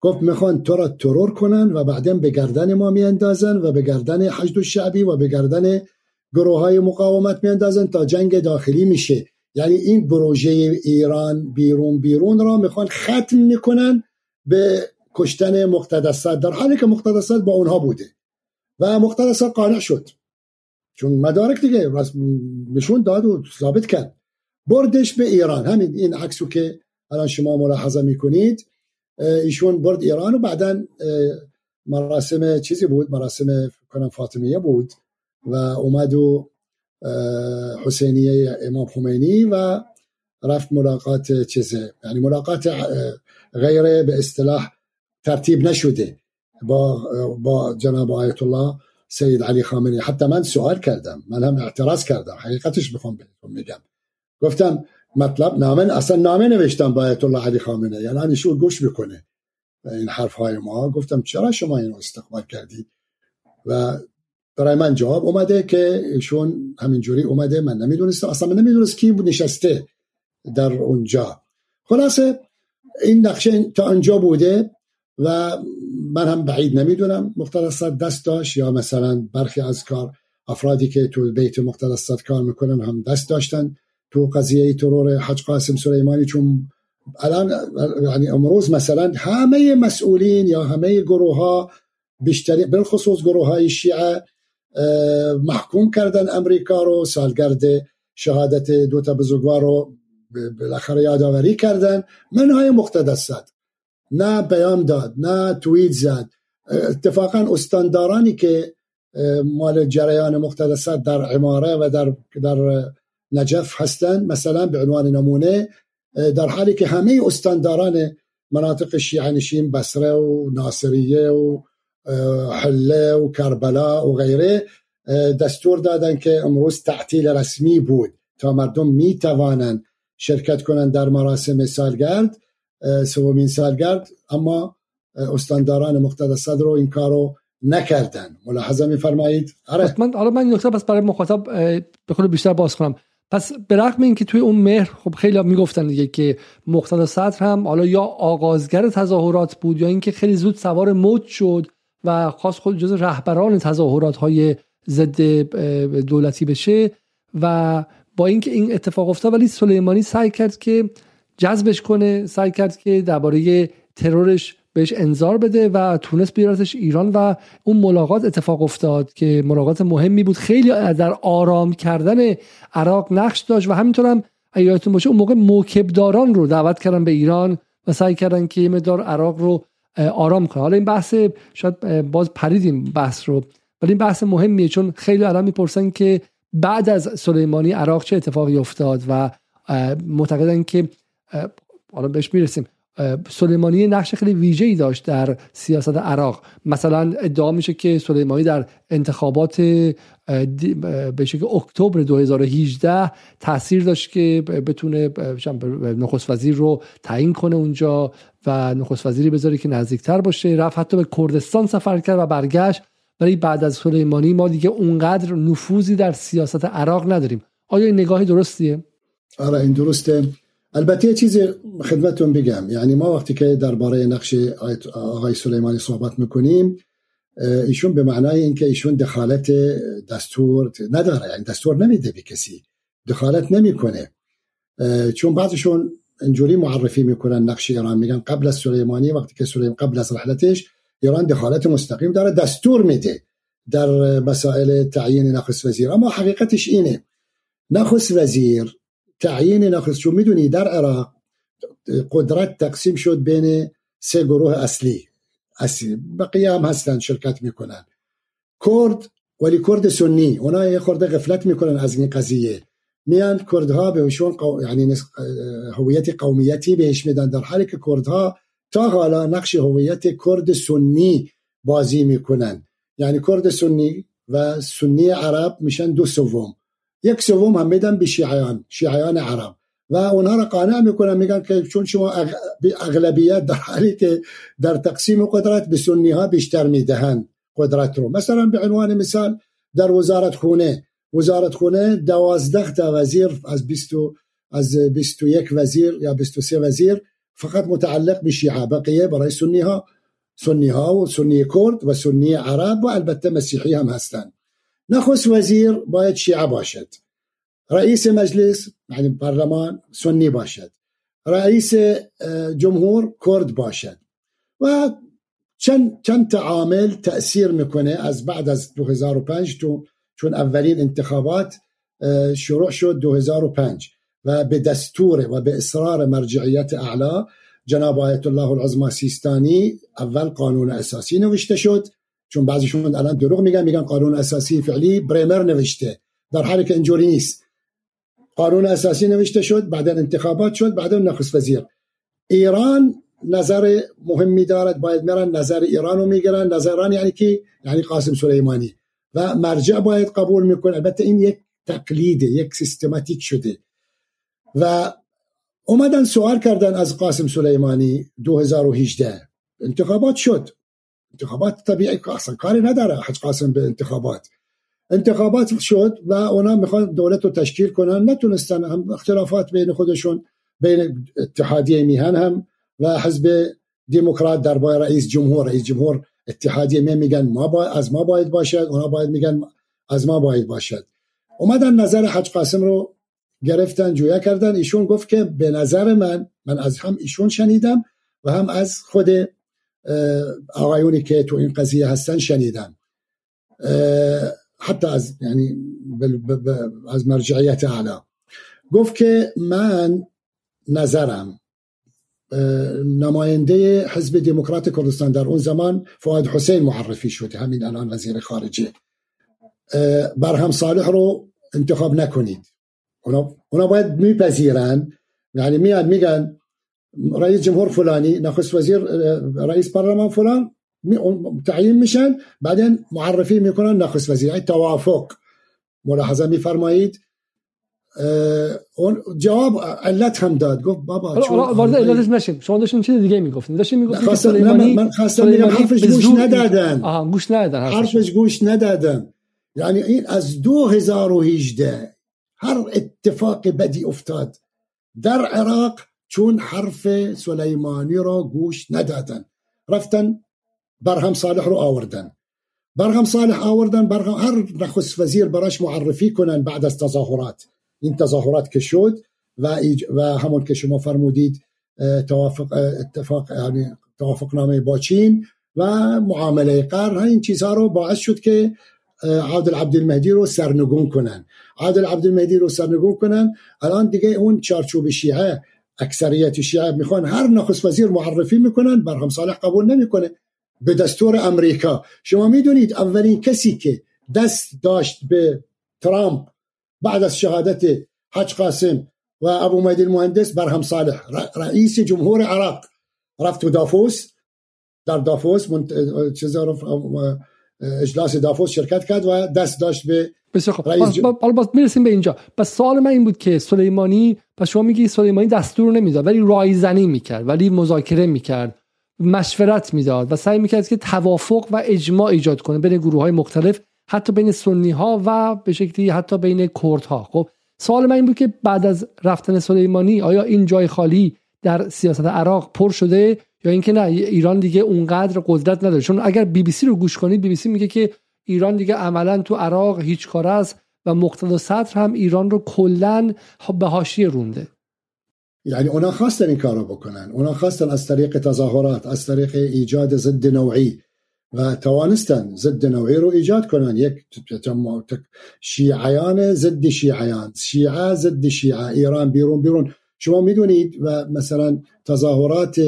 گفت می‌خوان تو را ترور کنن و بعدا به گردن ما میاندازن و به گردن حشد شعبی و به گردن گروه های مقاومت میاندازن تا جنگ داخلی میشه. یعنی این پروژه ایران بیرون بیرون را می‌خوان ختم می‌کنن به کشتن مقتدسات. در حالی که مقتدسات با اونها بوده و مقتدسات قانع شد. چون مدارک دیگه نشون داد و ثابت کرد. بردش به ایران. همین این عکسو که الان شما ملاحظه می‌کنید ایشون برد ایران و بعدا مراسم چیزی بود؟ مراسم کنم فاطمیه بود و اومد و حسینیه امام خمینی و رفت ملاقات چیزه. یعنی ملاقات غیر به اصطلاح ترتیب نشده با با جناب آیت الله سید علی خامنی حتی من سوال کردم من هم اعتراض کردم. حقیقتش بخوام بهتون میگم. گفتم مطلب نامه اصلا نامه نوشتم با آیت الله علی خامنه یعنی ایشون گوش می‌کنه. این حرف های ما. گفتم چرا شما اینو استقبال کردید؟ و برای من جواب اومده که ایشون همینجوری اومده. من نمی‌دونستم. اصلا من نمی‌دونست کی بود نشسته در اونجا. خلاصه این نقشه تا انجا بوده و من هم بعید نمی‌دونم مختلصات دست داشت یا مثلا برخی از کار افرادی که تو بیت مختلصات کار می‌کنن هم دست داشتن. تو قضیه ترور حج قاسم سلیمانی چون الان یعنی امروز مثلا همه مسئولین یا همه گروه ها بیشتری بالخصوص گروه های شیعه محکوم کردن امریکا رو سالگرد شهادت دو تا بزرگوار رو بالاخره یادآوری کردن. منهای مقتدسات نه بیان داد نه توییت زد. اتفاقا استاندارانی که مال جریان مقتدسات در عماره و در در نجف هستند مثلا به عنوان نمونه. در حالی که همه استانداران مناطق شیعه نشین بصره و ناصریه و حله و کربلا و غیره. دستور دادن که امروز تعطیل رسمی بود تا مردم می توانند شرکت کنند در مراسم سالگرد سومین سالگرد. اما استانداران مقتدسات رو این کارو نکردن ملاحظه میفرمایید؟ آره. من حالا من نکته بس برای مخاطب خود بیشتر باز کنم. پس به رغم اینکه توی اون مهر خب خیلی می‌گفتن دیگه که مقتدا صدر هم حالا یا آغازگر تظاهرات بود یا اینکه خیلی زود سوار موج شد و خاص خود جز رهبران تظاهرات های ضد دولتی بشه و با اینکه این اتفاق افتاد ولی سلیمانی سعی کرد که جذبش کنه سعی کرد که درباره ترورش بهش انظار بده و تونست بیارتش ایران و اون ملاقات اتفاق افتاد که ملاقات مهمی بود. خیلی در آرام کردن عراق نقش داشت و همینطور هم یادتون باشه اون موقع موکبداران رو دعوت کردن به ایران و سعی کردن که یه مدار عراق رو آرام کنه. حالا این بحث شاید باز پریدیم بحث رو ولی این بحث مهمیه چون خیلی الان می‌پرسن که بعد از سلیمانی عراق چه اتفاقی افتاد و معتقدن که حالا بهش می‌رسیم. سلیمانی نقش خیلی ویژه ای داشت در سیاست عراق. مثلا ادعا میشه که سلیمانی در انتخابات به شکل اکتبر 2018 تاثیر داشت که بتونه نخست وزیر رو تعیین کنه اونجا و نخست وزیری بذاره که نزدیکتر باشه. رفت حتی به کردستان سفر کرد و برگشت. ولی بعد از سلیمانی ما دیگه اونقدر نفوذی در سیاست عراق نداریم. آیا این نگاهی درستیه؟ آره این درسته. البته یه چیز خدمتتون بگم. یعنی ما وقتی که درباره نقش آقای سلیمانی صحبت می‌کنیم ایشون به معنای اینکه ایشون دخالت دستور نداره. یعنی دستور نمیده به کسی. دخالت نمی‌کنه. چون بعضشون اینجوری معرفی می‌کنن نقش ایران میگن. قبل از سلیمانی وقتی که سلیمان قبل از رحلتش ایران دخالت مستقیم داره دستور میده در مسائل تعیین نخست وزیر. اما حقیقتش اینه. نخست وزیر تعیین نخست چون می‌دونی در عراق قدرت تقسیم شد بین سه گروه اصلی. اصلی بقیه هم هستن شرکت می‌کنن. کرد ولی کرد سنی. اونا یه خورده غفلت می‌کنن از این قضیه. میان کردها بهشون قو... یعنی هویت قومیتی بهش میدن. در حالی که کردها تا حالا نقش هویت کرد سنی بازی می‌کنن. یعنی کرد سنی و سنی عرب میشن دو سوم. یک سوم هم میدن به شیعیان شیعیان عرب. و اونها را قانع می‌کنن میگن که چون شما اغلبیت در حالی که در تقسیم قدرت به سنی ها بیشتر می‌دهند قدرت رو. مثلا به عنوان مثال در وزارت خونه وزارت خونه دوازده تا وزیر از 20 از 21 وزیر یا 23 وزیر فقط متعلق به شیعه بقیه برای سنی ها سنی ها و سنی کرد و سنی عرب و البته مسیحی هم هستند. نخست وزیر باید شیعه باشد. رئیس مجلس یعنی پارلمان سنی باشد. رئیس جمهور کرد باشد. و چند چند تعامل تأثیر می‌کنه از بعد از 2005 تو چون اولین انتخابات شروع شد 2005 و به دستور و به اصرار مرجعیت اعلا جناب آیت الله العظما سیستانی اول قانون اساسی نوشته شد. چون بعضیشون الان دروغ میگن میگن قانون اساسی فعلی برمر نوشته. در حالی که اینجوری نیست. قانون اساسی نوشته شد بعد انتخابات شد بعد نخست وزیر. ایران نظر مهمی دارد باید میرن نظر ایران رو می‌گیرن. نظر ایران یعنی کی؟ یعنی قاسم سلیمانی. و مرجع باید قبول می‌کنه. البته این یک تقلیده یک سیستماتیک شده. و اومدن سوال کردن از قاسم سلیمانی 2018 انتخابات شد. انتخابات طبیعی اصلا کاری نداره حج قاسم به انتخابات. انتخابات شد و اونا می‌خوان دولت رو تشکیل کنن. نتونستن هم اختلافات بین خودشون بین اتحادیه میهن هم و حزب دموکرات درباره رئیس جمهور. رئیس جمهور اتحادیه می میگن ما باید از ما باید باشد اونا باید میگن از ما باید باشد. اومدن نظر حج قاسم رو گرفتن جویا کردن. ایشون گفت که به نظر من من از هم ایشون شنیدم و هم از خود آقایونی که تو این قضیه هستن شنیدم. حتی از یعنی از مرجعیت اعلا. گفت که من نظرم نماینده حزب دموکرات کردستان در اون زمان فواد حسین معرفی شده همین الان وزیر خارجه. برهم صالح رو انتخاب نکنید. اونا, اونا باید میپذیرن یعنی میاد میگن رئیس جمهور فلانی نخست وزیر رئیس پارلمان فلان تعیین میشن بعدین معرفی می‌کنن نخست وزیر. یعنی توافق. ملاحظه میفرمایید. اون جواب علت هم داد. گفت بابا چون وارد علتش نشیم. شما داشتین چیز دیگه می‌گفتین. داشتین می‌گفتین سلیمانی من خواستم میگم حرفش گوش ندادن. آها گوش ندادن حرفش. گوش ندادن. یعنی این از 2018 هر اتفاق بدی افتاد در عراق چون حرف سلیمانی را گوش ندادن. رفتن برهم صالح رو آوردن. برهم صالح آوردن برهم هر نخست وزیر براش معرفی کنن بعد از تظاهرات. این تظاهرات که شد و, و همون که شما فرمودید توافق اتفاق یعنی توافق نامه با چین و معامله قرن این چیزها رو باعث شد که عادل عبدالمهدی رو سرنگون کنن. عادل عبدالمهدی رو سرنگون کنن. الان دیگه اون چارچوب شیعه اکثریت شیعه می‌خوان هر نخست وزیر معرفی می‌کنن برهم صالح قبول نمی‌کنه. به دستور امریکا. شما می‌دونید اولین کسی که دست داشت به ترامپ بعد از شهادت حج قاسم و ابو مهدی المهندس برهم صالح رئیس جمهور عراق رفت دافوس. در دافوس منت... اجلاس دافوس شرکت کرد و دست داشت به بسیار خب باز می‌رسیم به اینجا. پس سوال من این بود که سلیمانی پس شما میگی سلیمانی دستور نمی‌داد ولی رایزنی می‌کرد ولی مذاکره می‌کرد مشورت می‌داد و سعی می‌کرد که توافق و اجماع ایجاد کنه بین گروه های مختلف حتی بین سنی ها و به شکلی حتی بین کرد ها خب سوال من این بود که بعد از رفتن سلیمانی آیا این جای خالی در سیاست عراق پر شده یا اینکه نه ایران دیگه اونقدر قدرت نداره؟ چون اگر بی بی سی رو گوش کنید بی بی سی میگه که ایران دیگه عملا تو عراق هیچ کار است. و مقتدا صدر هم ایران رو کلا به حاشیه رونده. یعنی اونا خواستن این کارو بکنن. اونا خواستن از طریق تظاهرات از طریق ایجاد ضد نوعی و توانستن ضد نوعی رو ایجاد کنن. یک شیعیان ضد شیعیان. شیعه ضد شیعه. ایران بیرون بیرون. شما می‌دونید و مثلا تظاهرات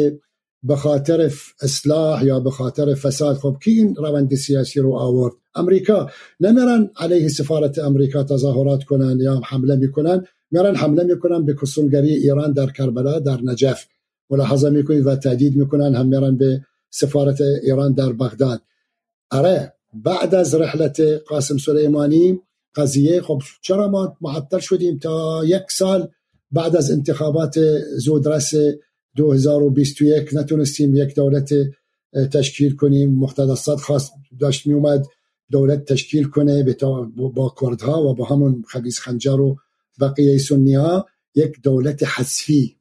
به خاطر اصلاح یا به خاطر فساد. خب کی این روند سیاسی رو آورد؟ امریکا. نمیرن علیه سفارت امریکا تظاهرات کنن یا حمله می‌کنن. میرن حمله می‌کنن به کسولگری ایران در کربلا در نجف. ملاحظه می‌کنید و تهدید می‌کنن هم میرن به سفارت ایران در بغداد. اره بعد از رحلت قاسم سلیمانی قضیه خب چرا ما معطل شدیم تا یک سال بعد از انتخابات زودرس 2021 نتونستیم یک دولت تشکیل کنیم. مقتدسات خواست داشت می اومد دولت تشکیل کنه با کردها و با همون خبیز خنجر و بقیه سنی ها یک دولت حذفی.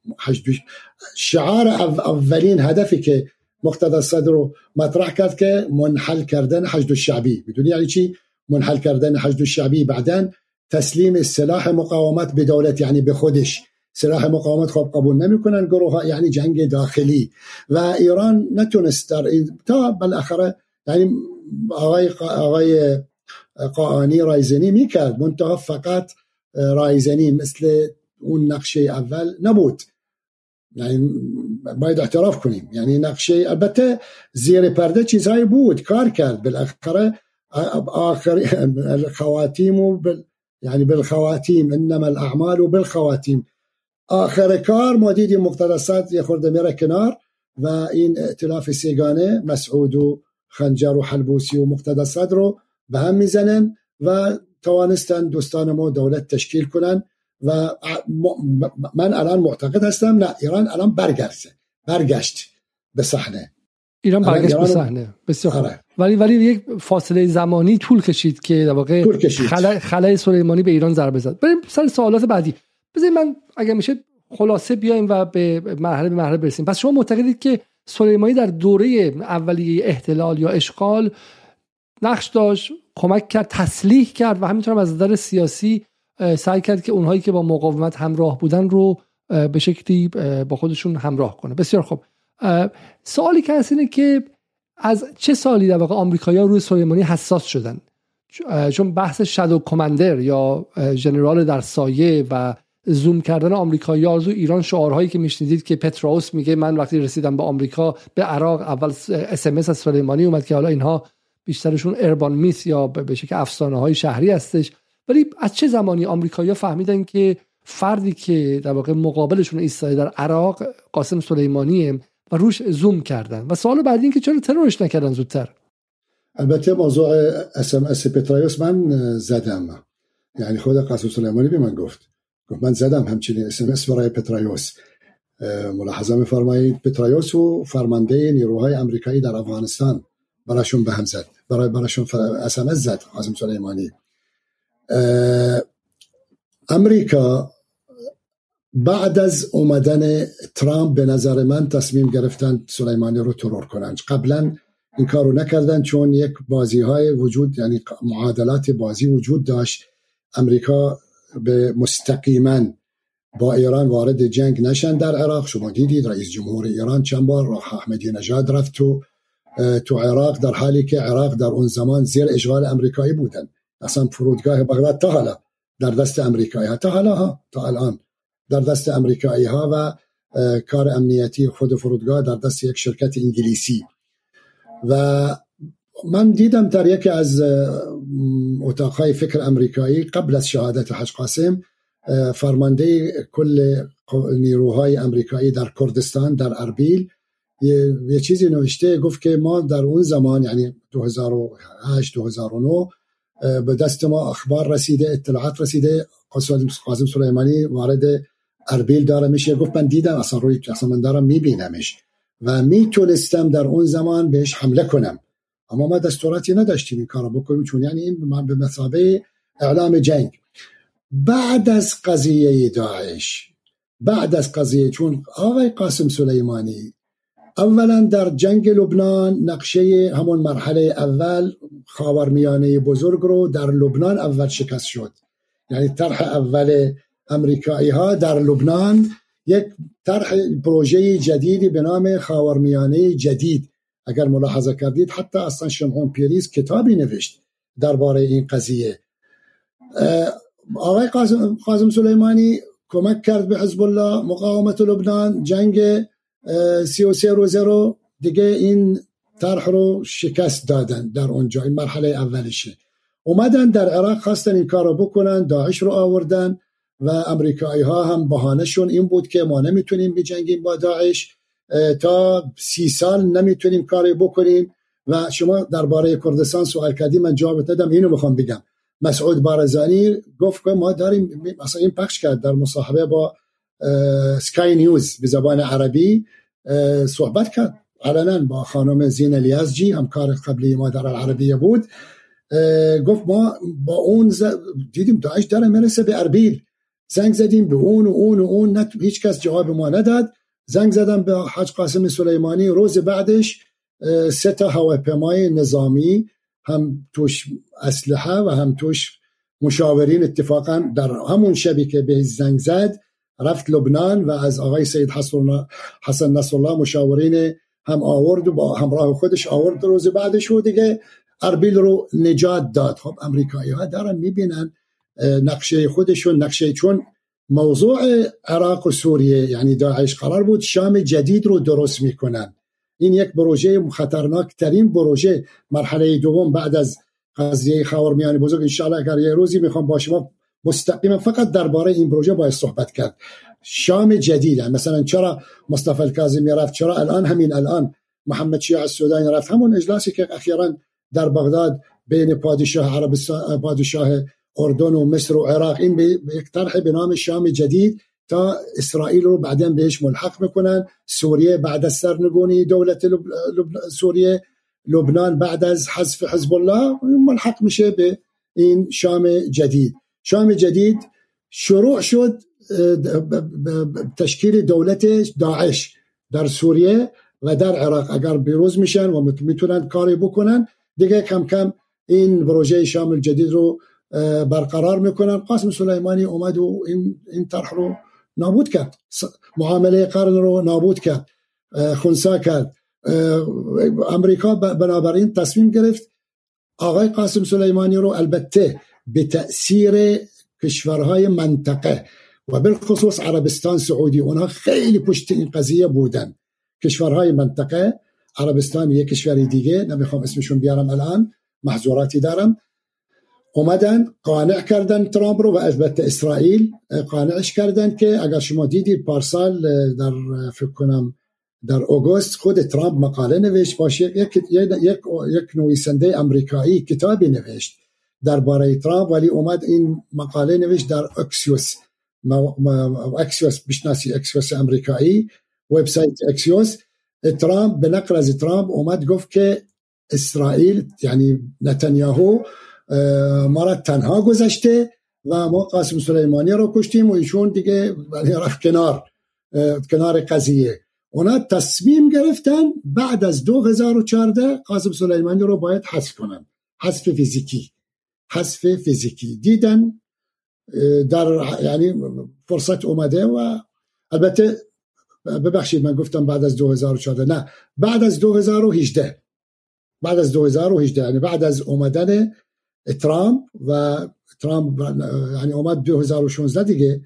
شعار اولین هدفی که مقتدا صدر رو مطرح کرد که منحل کردن حشد الشعبی. بدون یعنی چی؟ منحل کردن حشد الشعبی بعدا تسلیم سلاح مقاومت به دولت یعنی به خودش. سلاح مقاومت خب قبول نمیکنن گروه ها یعنی جنگ داخلی. و ایران نتونست در تا بالاخره یعنی آقای آقای قاانی رایزنی میکرد. منتها فقط رایزنی مثل اون نقشه اول نبود. یعنی باید اعتراف کنیم. یعنی نقشه البته زیر پرده چیزهایی بود. کار کرد. بالاخره آخر الخواتیم و بال يعني بالخواتیم انما الاعمال بالخواتیم. آخر کار ما دیدیم مقتدسات یه خورده میره کنار و این ائتلاف سیگانه مسعود و خنجر و حلبوسی و مقتدسات رو به هم می‌زنن و توانستن دوستان ما دولت تشکیل کنن و من الان معتقد هستم نه ایران الان برگشته برگشت به صحنه. ایران برگشت به صحنه. بسیار خوب. آره. ولی ولی یک فاصله زمانی طول کشید که در واقع خلای سلیمانی به ایران ضربه زد. بریم سر سوالات بعدی. بذارید من اگر میشه خلاصه بیایم و به مرحله به مرحله برسیم. پس شما معتقدید که سلیمانی در دوره اولیه احتلال یا اشغال نقش داشت کمک کرد تسلیح کرد و همینطور از نظر سیاسی سعی کرد که اونهایی که با مقاومت همراه بودن رو به شکلی با خودشون همراه کنه. بسیار خوب. سوالی که هست اینه که از چه سالی در واقع آمریکایی‌ها روی سلیمانی حساس شدن؟ چون بحث شادو کماندر یا ژنرال در سایه و زوم کردن آمریکایی ها ایران شعارهایی که میشنیدید که پتراوس میگه من وقتی رسیدم به آمریکا به عراق اول اس از سلیمانی اومد که حالا اینها بیشترشون اربان میس یا به شکل افسانه های شهری هستش. ولی از چه زمانی آمریکایی‌ها فهمیدن که فردی که در واقع مقابلشون ایستاده در عراق قاسم سلیمانیه و روش زوم کردن؟ و سوال بعدی این که چرا ترورش نکردن زودتر؟ البته موضوع اس ام اس پترایوس من زدم. یعنی خود قاسم سلیمانی به من گفت. گفت من زدم همچنین اس ام اس برای پترایوس. ملاحظه میفرمایید. پترایوس و فرمانده نیروهای امریکایی در افغانستان براشون به هم زد. برای براشون اس ام اس زد قاسم سلیمانی. امریکا بعد از اومدن ترامپ به نظر من تصمیم گرفتن سلیمانی رو ترور کنند قبلا این کارو نکردن چون یک بازی های وجود یعنی معادلات بازی وجود داشت. امریکا به مستقیما با ایران وارد جنگ نشن در عراق. شما دیدید رئیس جمهور ایران چند بار راه احمدی نژاد رفت تو تو عراق در حالی که عراق در اون زمان زیر اشغال امریکایی بودن. اصلا فرودگاه بغداد تا حالا در دست امریکایی ها تا حالا ها تا الان در دست امریکایی ها و کار امنیتی خود فرودگاه در دست یک شرکت انگلیسی. و من دیدم در یکی از اتاقهای فکر امریکایی قبل از شهادت حج قاسم فرمانده کل نیروهای امریکایی در کردستان در اربیل یه, یه چیزی نوشته گفت که ما در اون زمان یعنی 2008 2009 به دست ما اخبار رسیده اطلاعات رسیده قاسم سلیمانی وارد اربیل داره میشه. گفت من دیدم اصلا روی اصلا من دارم میبینمش و می‌تونستم در اون زمان بهش حمله کنم. اما ما دستوراتی نداشتیم این کارو بکنیم چون یعنی این به مثابه اعلام جنگ. بعد از قضیه داعش بعد از قضیه چون آقای قاسم سلیمانی اولا در جنگ لبنان نقشه همون مرحله اول خاورمیانه بزرگ رو در لبنان اول شکست شد. یعنی طرح اول امریکایی ها در لبنان یک طرح پروژه جدیدی به نام خاورمیانه جدید اگر ملاحظه کردید حتی اصلا شمعون پیریز کتابی نوشت درباره این قضیه. آقای قاسم, سلیمانی کمک کرد به حزب الله مقاومت لبنان جنگ سی و سی روزه رو دیگه این طرح رو شکست دادن در اونجا. این مرحله اولشه اومدن در عراق خواستن این کار رو بکنن داعش رو آوردن و امریکایی ها هم بهانهشون این بود که ما نمی‌تونیم بجنگیم با داعش. تا سی سال نمی‌تونیم کاری بکنیم و شما درباره کردستان سوال کردی من جواب دادم. اینو می‌خوام بگم. مسعود بارزانی گفت که ما داریم مثلا این پخش کرد در مصاحبه با سکای نیوز به زبان عربی صحبت کرد. علنا با خانم زین الیازجی همکار قبلی ما در العربیه بود. گفت ما با اون دیدیم داعش داره می‌رسه به اربیل. زنگ زدیم به اون و اون و اون نت... هیچ کس جواب ما نداد. زنگ زدم به حاج قاسم سلیمانی. روز بعدش سه تا هواپیمای نظامی هم توش اسلحه و هم توش مشاورین اتفاقا در همون شبی که به زنگ زد رفت لبنان و از آقای سید حسن نصر الله مشاورین هم آورد و با همراه خودش آورد. روز بعدش و دیگه اربیل رو نجات داد. خب امریکایی ها دارن می‌بینن نقشه خودشون نقشه چون موضوع عراق و سوریه یعنی داعش قرار بود شام جدید رو درست می‌کنن. این یک پروژه خطرناک ترین پروژه. مرحله دوم بعد از قضیه خاورمیانه بزرگ انشاءالله اگر یه روزی می‌خوام با شما مستقیما فقط درباره این پروژه باید صحبت کرد. شام جدید مثلا چرا مصطفی الکاظمی رفت؟ چرا الان همین الان محمد شیع السودانی رفت؟ همون اجلاسی که اخیرا در بغداد بین پادشاه عربستان پادشاه اردن و مصر و عراق. این به یک طرح به نام شام جدید تا اسرائیل رو بعدا بهش ملحق می‌کنن. سوریه بعد از سرنگونی دولت لب... سوریه لبنان بعد از حذف حزب الله ملحق میشه به این شام جدید. شام جدید شروع شد تشکیل دولت داعش در سوریه و در عراق. اگر بیروز میشن و می‌تونن کاری بکنن دیگه کم کم این پروژه شام جدید رو برقرار می‌کنن. قاسم سلیمانی اومد و این, این طرح رو نابود کرد. معامله قرن رو نابود کرد خونسا کرد. امریکا بنابراین تصمیم گرفت آقای قاسم سلیمانی رو البته به تأثیر کشورهای منطقه و بالخصوص عربستان سعودی اونها خیلی پشت این قضیه بودن. کشورهای منطقه عربستان یک کشور دیگه نمی‌خوام اسمشون بیارم الان محظوراتی دارم. اومدن قانع کردن ترامپ رو و البته اسرائیل قانعش کردن که اگر شما دیدید پارسال در فکر کنم در اوگوست خود ترامپ مقاله نوشت باشه یک یک یک نویسنده امریکایی کتابی نوشت درباره ترامپ ولی اومد این مقاله نوشت در اکسیوس اکسیوس بشناسی اکسیوس امریکایی وبسایت اکسیوس. ترامپ به نقل از ترامپ اومد گفت که اسرائیل یعنی نتانیاهو ما را تنها گذشته و ما قاسم سلیمانی رو کشتیم و ایشون دیگه رفت کنار کنار قضیه. اونا تصمیم گرفتن بعد از 2014 قاسم سلیمانی رو باید حذف کنن. حذف فیزیکی. حذف فیزیکی. دیدن در یعنی فرصت اومده و البته ببخشید من گفتم بعد از 2014 نه بعد از 2018 بعد از 2018 یعنی بعد از اومدن ترامپ و ترامپ یعنی اومد 2016 دیگه.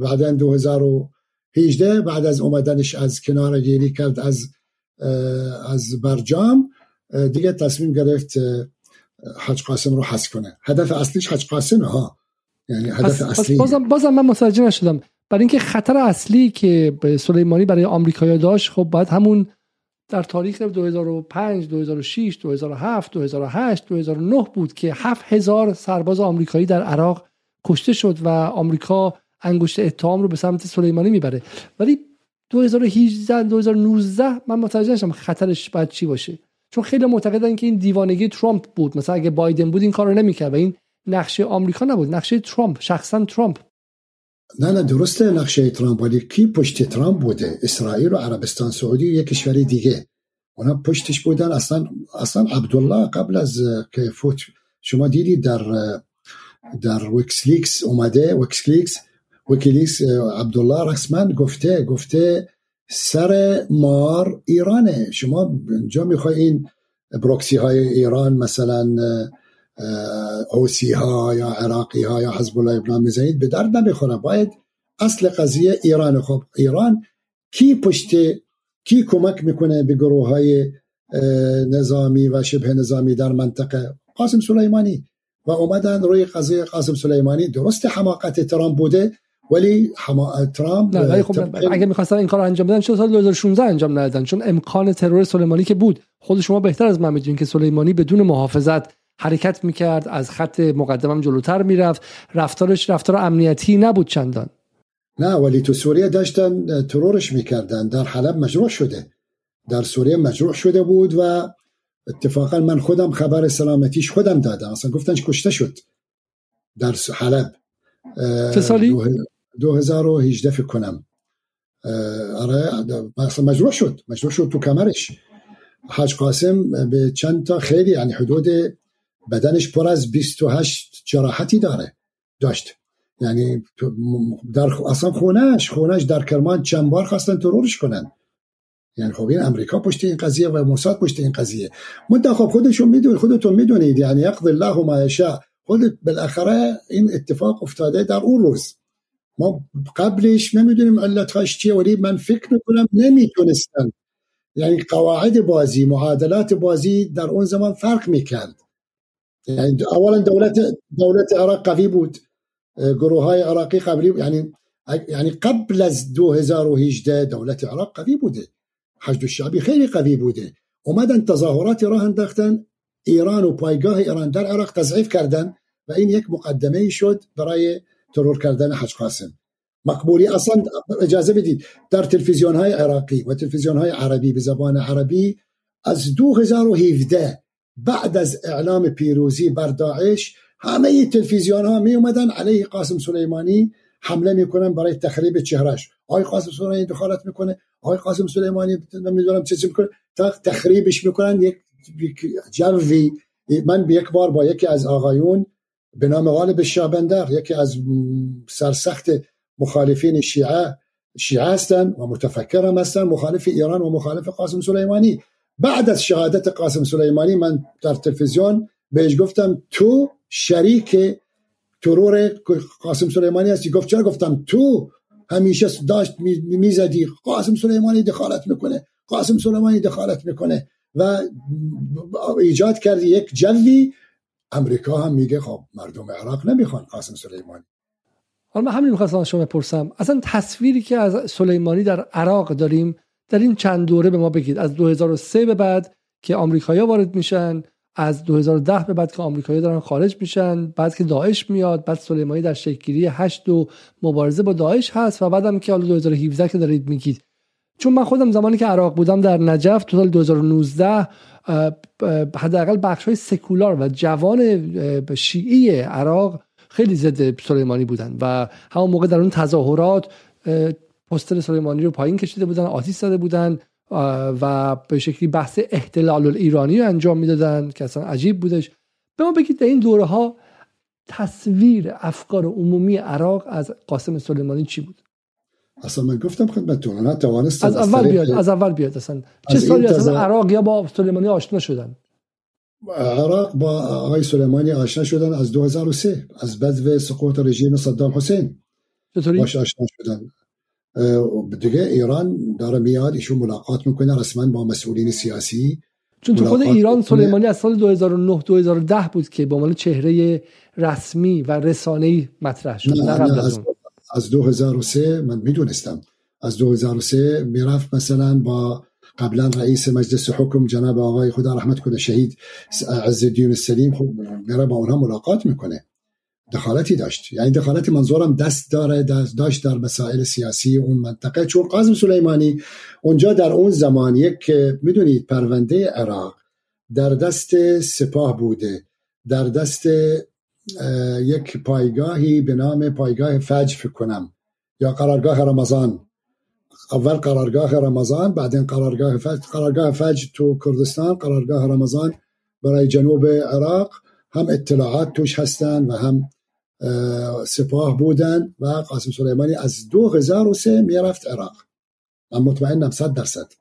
بعدا 2018 بعد از اومدنش از کنار گیری کرد از از برجام دیگه تصمیم گرفت حج قاسم رو حذف کنه. هدف اصلیش حج قاسمه ها. یعنی هدف اصلی. بازم, بازم من متوجه نشدم. برای اینکه خطر اصلی که سلیمانی برای آمریکا داشت خب باید همون در تاریخ 2005 2006 2007 2008 2009 بود که 7000 سرباز آمریکایی در عراق کشته شد و آمریکا انگشت اتهام رو به سمت سلیمانی می‌بره. ولی 2018 2019 من متوجه نشم خطرش باید چی باشه. چون خیلی معتقدن که این دیوانگی ترامپ بود. مثلا اگه بایدن بود این کارو نمی‌کرد و این نقشه آمریکا نبود. نقشه ترامپ شخصا ترامپ. نه نه درسته نقشه ترامپ ولی کی پشت ترامپ بوده؟ اسرائیل و عربستان سعودی و یک کشور دیگه. اونا پشتش بودن. اصلا اصلا عبدالله قبل از که فوت شما دیدید در در ویکسلیکس اومده؟ ویکسلیکس ویکیلیکس عبدالله رسما گفته گفته سر مار ایرانه. شما جا می‌خوای این بروکسی های ایران مثلا اوسی ها یا عراقی ها یا حزب الله ابراهیم می‌زنید به درد نمی‌خوره. باید اصل قضیه ایران. خب ایران کی پشت کی کمک می‌کنه به گروه های نظامی و شبه نظامی در منطقه؟ قاسم سلیمانی. و اومدن روی قضیه قاسم سلیمانی. درست حماقت ترامپ بوده ولی حما... ترامپ نه خب اگه می‌خواستن این کار انجام بدن چرا سال 2016 انجام ندادن؟ چون امکان ترور سلیمانی که بود. خود شما بهتر از من می‌دونید که سلیمانی بدون محافظت حرکت می‌کرد از خط مقدمم جلوتر می‌رفت. رفتارش رفتار امنیتی نبود چندان. نه ولی تو سوریه داشتن ترورش می‌کردن. در حلب مجروح شده. در سوریه مجروح شده بود و اتفاقا من خودم خبر سلامتیش خودم دادم. اصلا گفتنش کشته شد در حلب. چه سالی؟ 2018 فکر کنم. آره اصلا مجروح شد. مجروح شد تو کمرش. حاج قاسم به چند تا خیلی یعنی حدود بدنش پر از 28 جراحتی داره. داشت. یعنی در اصلا خونش خونش در کرمان چند بار خواستن ترورش کنن. یعنی خب این امریکا پشت این قضیه و موساد پشت این قضیه. مدت خب خودشون می‌دونید خودتون می‌دونید یعنی یقضی الله ما یشاء. خود بالاخره این اتفاق افتاده در اون روز. ما قبلش نمی‌دونیم علتش چیه ولی من فکر می‌کنم نمی‌تونستن. یعنی قواعد بازی معادلات بازی در اون زمان فرق می‌کرد. یعنی اولا دولت دولت عراق قوی بود. گروه های عراقی قبلی یعنی یعنی قبل از 2018 دولت عراق قوی بوده حشد الشعبی خیلی قوی بوده اومدن تظاهرات راه انداختن. ایران و پایگاه ایران در عراق تضعیف کردن و این یک مقدمه شد برای ترور کردن حج قاسم. مقبولی أصلا اجازه بدید. در تلویزیون های عراقی و تلویزیون های عربی به زبان عربی از 2017 بعد از اعلام پیروزی بر داعش همه تلویزیون ها می اومدن علیه قاسم سلیمانی حمله می‌کنن برای تخریب چهرش آقای قاسم سلیمانی دخالت می‌کنه آقای قاسم سلیمانی نمی‌دونم چه می‌کنه تخریبش می‌کنن یک جوی من به یک بار با یکی از آقایون به نام غالب شعبندر یکی از سرسخت مخالفین شیعه شیعه هستن و متفکر هم هستن مخالف ایران و مخالف قاسم سلیمانی. بعد از شهادت قاسم سلیمانی من در تلویزیون بهش گفتم تو شریک ترور قاسم سلیمانی هستی؟ گفت چرا گفتم؟ تو همیشه داشت می‌زدی. قاسم سلیمانی دخالت می‌کنه. قاسم سلیمانی دخالت می‌کنه. و ایجاد کردی یک جوی. امریکا هم میگه خب مردم عراق نمی‌خوان قاسم سلیمانی. حالا من همین می‌خواستم شما بپرسم. اصلا تصویری که از سلیمانی در عراق داریم در این چند دوره به ما بگید. از 2003 به بعد که آمریکایی‌ها وارد میشن از 2010 به بعد که آمریکایی دارن خارج میشن بعد که داعش میاد بعد سلیمانی در شکلگیری 8 و مبارزه با داعش هست و بعدم که حالا 2017 که دارید میگید. چون من خودم زمانی که عراق بودم در نجف تو سال 2019 حداقل بخش های سکولار و جوان شیعی عراق خیلی ضد سلیمانی بودن و همون موقع در اون تظاهرات پستر سلیمانی رو پایین کشیده بودن آتیش زده بودن و به شکلی بحث احتلال ایرانی رو انجام می‌دادن که اصلا عجیب بودش. به ما بگید در این دوره ها تصویر افکار عمومی عراق از قاسم سلیمانی چی بود؟ اصلا من گفتم خدمتتون نه توانستم از اول بیاد از اول بیاد اصلا. چه سالی اصلا عراق یا با سلیمانی آشنا شدن؟ عراق با آقای سلیمانی آشنا شدن از 2003 از بعد سقوط رژیم صدام حسین. چطوری؟ باش آشنا شدن. دیگه ایران داره میاد ایشون ملاقات می‌کنه رسما با مسئولین سیاسی. چون تو خود ایران سلیمانی از سال 2009 2010 بود که به عنوان چهره رسمی و رسانه‌ای مطرح شد نه, نه از, از 2003 من می‌دونستم. از 2003 می‌رفت مثلا با قبلا رئیس مجلس حکم جناب آقای خدا رحمت کنه شهید عز الدین السلیم خب میره با اونها ملاقات می‌کنه. دخالتی داشت. یعنی دخالت منظورم دست داره داشت در مسائل سیاسی اون منطقه. چون قاسم سلیمانی اونجا در اون زمان یک می‌دونید پرونده عراق در دست سپاه بوده. در دست یک پایگاهی به نام پایگاه فجر فکر کنم. یا قرارگاه رمضان. اول قرارگاه رمضان بعدین قرارگاه فجر. قرارگاه فجر تو کردستان قرارگاه رمضان برای جنوب عراق هم اطلاعات توش هستن و هم سپاه بودن و قاسم سلیمانی از 2003 می‌رفت عراق. من مطمئنم 100 درصد.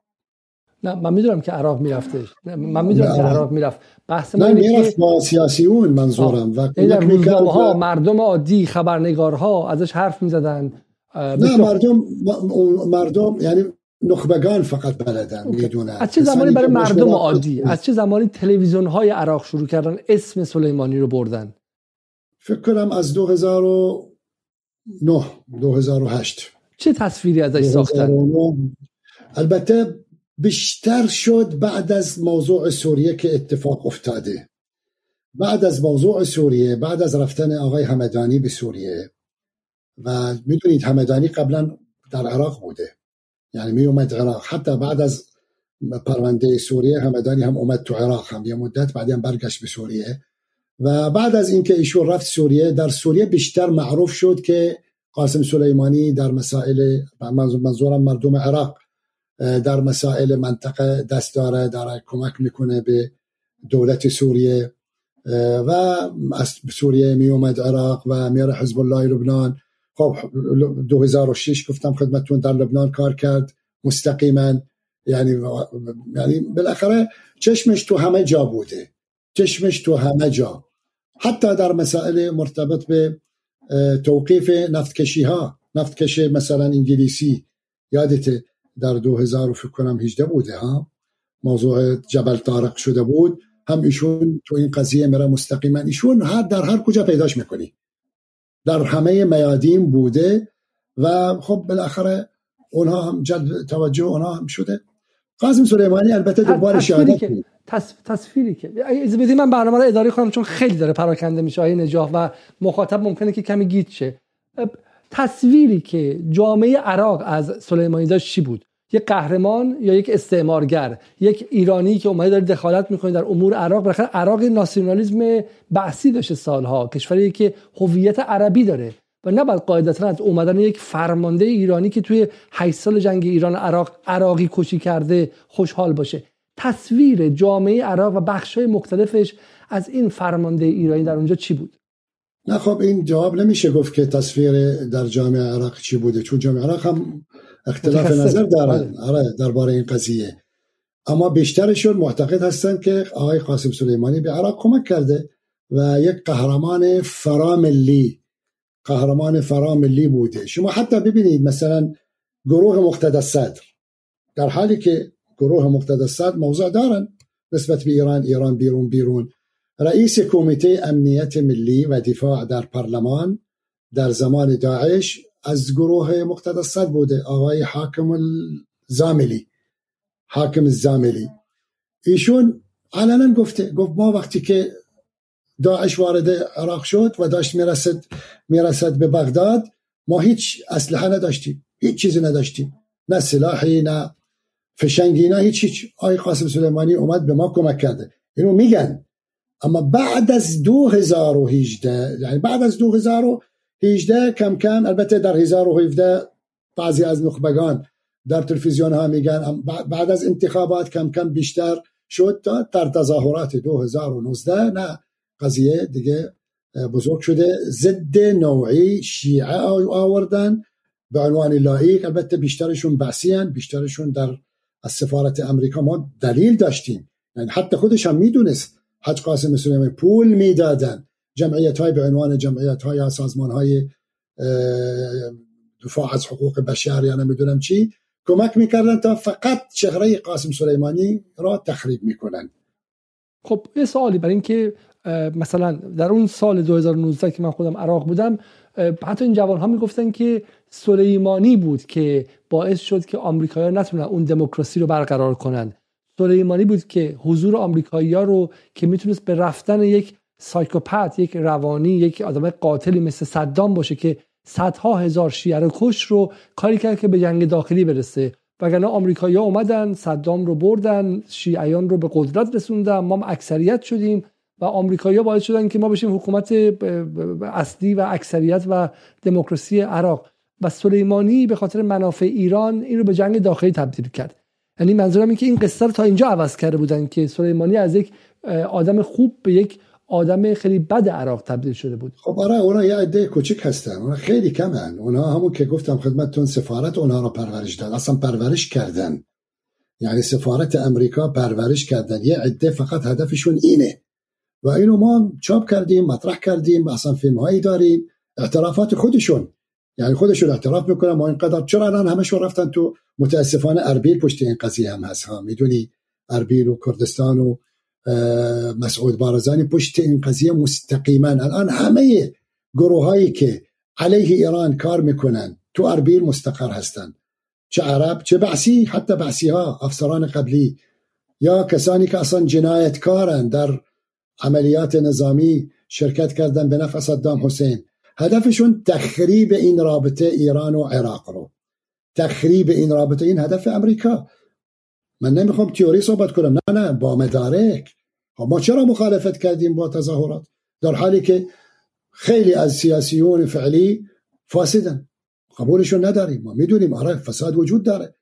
نه من می‌دونم که عراق می‌رفته. من می‌دونم که عراق. می‌رفت. بحث من می‌رفت با سیاسیون منظورم و ها مردم عادی خبرنگارها ازش حرف می‌زدن. نه مردم مردم یعنی نخبگان فقط بلدن می‌دونن. از چه زمانی برای مردم عادی؟ از چه زمانی تلویزیون های عراق شروع کردن؟ اسم سلیمانی رو بردن. فکر کنم از 2009 2008 چه تصویری ازش ساختن؟ البته بیشتر شد بعد از موضوع سوریه که اتفاق افتاده. بعد از موضوع سوریه بعد از رفتن آقای همدانی به سوریه. و می‌دونید همدانی قبلا در عراق بوده. یعنی می اومد عراق. حتی بعد از پرونده سوریه همدانی هم اومد تو عراق. هم یه مدت بعدی هم برگشت به سوریه. و بعد از اینکه ایشون رفت سوریه در سوریه بیشتر معروف شد که قاسم سلیمانی در مسائل منظورم مردم عراق در مسائل منطقه دست داره داره کمک می‌کنه به دولت سوریه و از سوریه می اومد عراق و میاره حزب الله لبنان. خب 2006 گفتم خدمتتون در لبنان کار کرد مستقیما. یعنی یعنی بالاخره چشمش تو همه جا بوده. چشمش تو همه جا. حتی در مسائل مرتبط به توقیف نفتکشی ها نفتکش مثلا انگلیسی یادت در 2000 فکر کنم 18 بوده ها؟ موضوع جبل طارق شده بود. هم ایشون تو این قضیه میره مستقیما. ایشون هر در هر کجا پیداش می‌کنی. در همه میادین بوده و خب بالاخره اونها هم جد توجه اونها هم شده. قاسم سلیمانی البته دوباره شهادت تصویری که از بدی من برنامه رو اداره کنم چون خیلی داره پراکنده میشه های نجاح و مخاطب ممکنه که کمی گیت شه. تصویری که جامعه عراق از سلیمانی داشت چی بود؟ یک قهرمان یا یک استعمارگر؟ یک ایرانی که اومده داره دخالت می‌کنه در امور عراق. بالاخره عراق ناسیونالیسم بحثی داشته سالها. کشوری که هویت عربی داره. و بعد قاعدتا از اومدن یک فرمانده ایرانی که توی 8 سال جنگ ایران عراق عراقی کشی کرده خوشحال باشه. تصویر جامعه عراق و بخش‌های مختلفش از این فرمانده ایرانی در اونجا چی بود؟ نه خب این جواب نمیشه گفت که تصویر در جامعه عراق چی بوده چون جامعه عراق هم اختلاف نظر دارن. بله. آره درباره این قضیه. اما بیشترشون معتقد هستند که آقای قاسم سلیمانی به عراق کمک کرده و یک قهرمان فراملی قهرمان فراملی بوده. شما حتی ببینید مثلا گروه مقتدى صدر. در حالی که گروه مقتدى صدر موضوع دارن نسبت به ایران ایران بیرون بیرون. رئیس کمیته امنیت ملی و دفاع در پارلمان در زمان داعش از گروه مقتدى بوده. آقای حاکم الزاملی. حاکم الزاملی. ایشون علنا گفته گفت ما وقتی که داعش وارد عراق شد و داشت می‌رسد می‌رسد به بغداد. ما هیچ اسلحه نداشتیم هیچ چیزی نداشتیم. نه سلاحی نه فشنگی نه هیچ هیچ. آقای قاسم سلیمانی اومد به ما کمک کرده. اینو میگن. اما بعد از 2018 یعنی بعد از 2018 کم کم البته در 2017 بعضی از نخبگان در تلویزیون ها میگن بعد از انتخابات کم کم بیشتر شد تا در تظاهرات 2019 نه قضیه دیگه بزرگ شده. ضد نوعی شیعه آوردن به عنوان لایق البته بیشترشون بحثی بیشترشون در از سفارت امریکا ما دلیل داشتیم. یعنی حتی خودش هم می‌دونست حج قاسم سلیمانی پول می‌دادن. جمعیت های به عنوان جمعیت های سازمان های دفاع از حقوق بشر یا نمی‌دونم چی کمک می‌کردن تا فقط چهره قاسم سلیمانی را تخریب می‌کنن. خب یه سوالی برای اینکه مثلا در اون سال 2019 که من خودم عراق بودم حتی این جوان ها می‌گفتن که سلیمانی بود که باعث شد که آمریکایی‌ها نتونن اون دموکراسی رو برقرار کنند سلیمانی بود که حضور آمریکایی‌ها رو که می‌تونست به رفتن یک سایکوپت یک روانی یک آدم قاتلی مثل صدام باشه که صدها هزار شیعه رو کش رو کاری کرد که به جنگ داخلی برسه. وگرنه آمریکایی‌ها اومدن صدام رو بردن شیعیان رو به قدرت رسوندن ما اکثریت شدیم. و آمریکایی‌ها باعث شدن که ما بشیم حکومت اصلی و اکثریت و دموکراسی عراق. و سلیمانی به خاطر منافع ایران این رو به جنگ داخلی تبدیل کرد. یعنی منظورم این که این قصه رو تا اینجا عوض کرده بودن که سلیمانی از یک آدم خوب به یک آدم خیلی بد عراق تبدیل شده بود. خب آره اونا یه عده کوچک هستن. اونا خیلی کمن. اونا همون که گفتم خدمتتون سفارت اونا رو پرورش داد اصلا پرورش کردن. یعنی سفارت امریکا پرورش کردن. یه عده فقط هدفشون اینه. و اینو ما چاپ کردیم مطرح کردیم اصلا فیلم هایی داریم. اعترافات خودشون یعنی خودشون اعتراف می‌کنن. ما اینقدر چرا الان همشون رفتن تو متاسفانه اربیل پشت این قضیه هم هست ها؟ می‌دونی؟ اربیل و کردستان و مسعود بارزانی پشت این قضیه مستقیما. الان همه گروه هایی که علیه ایران کار می‌کنن تو اربیل مستقر هستند چه عرب چه بعثی حتی بعثی ها افسران قبلی. یا کسانی که اصلا جنایتکارن در عملیات نظامی شرکت کردن به نفع صدام حسین. هدفشون تخریب این رابطه ایران و عراق رو. تخریب این رابطه این هدف امریکا. من نمی‌خوام تیوری صحبت کنم. نه نه با مدارک. خب ما چرا مخالفت کردیم با تظاهرات؟ در حالی که خیلی از سیاسیون فعلی فاسدن. قبولشون نداریم. ما می‌دونیم آره فساد وجود داره.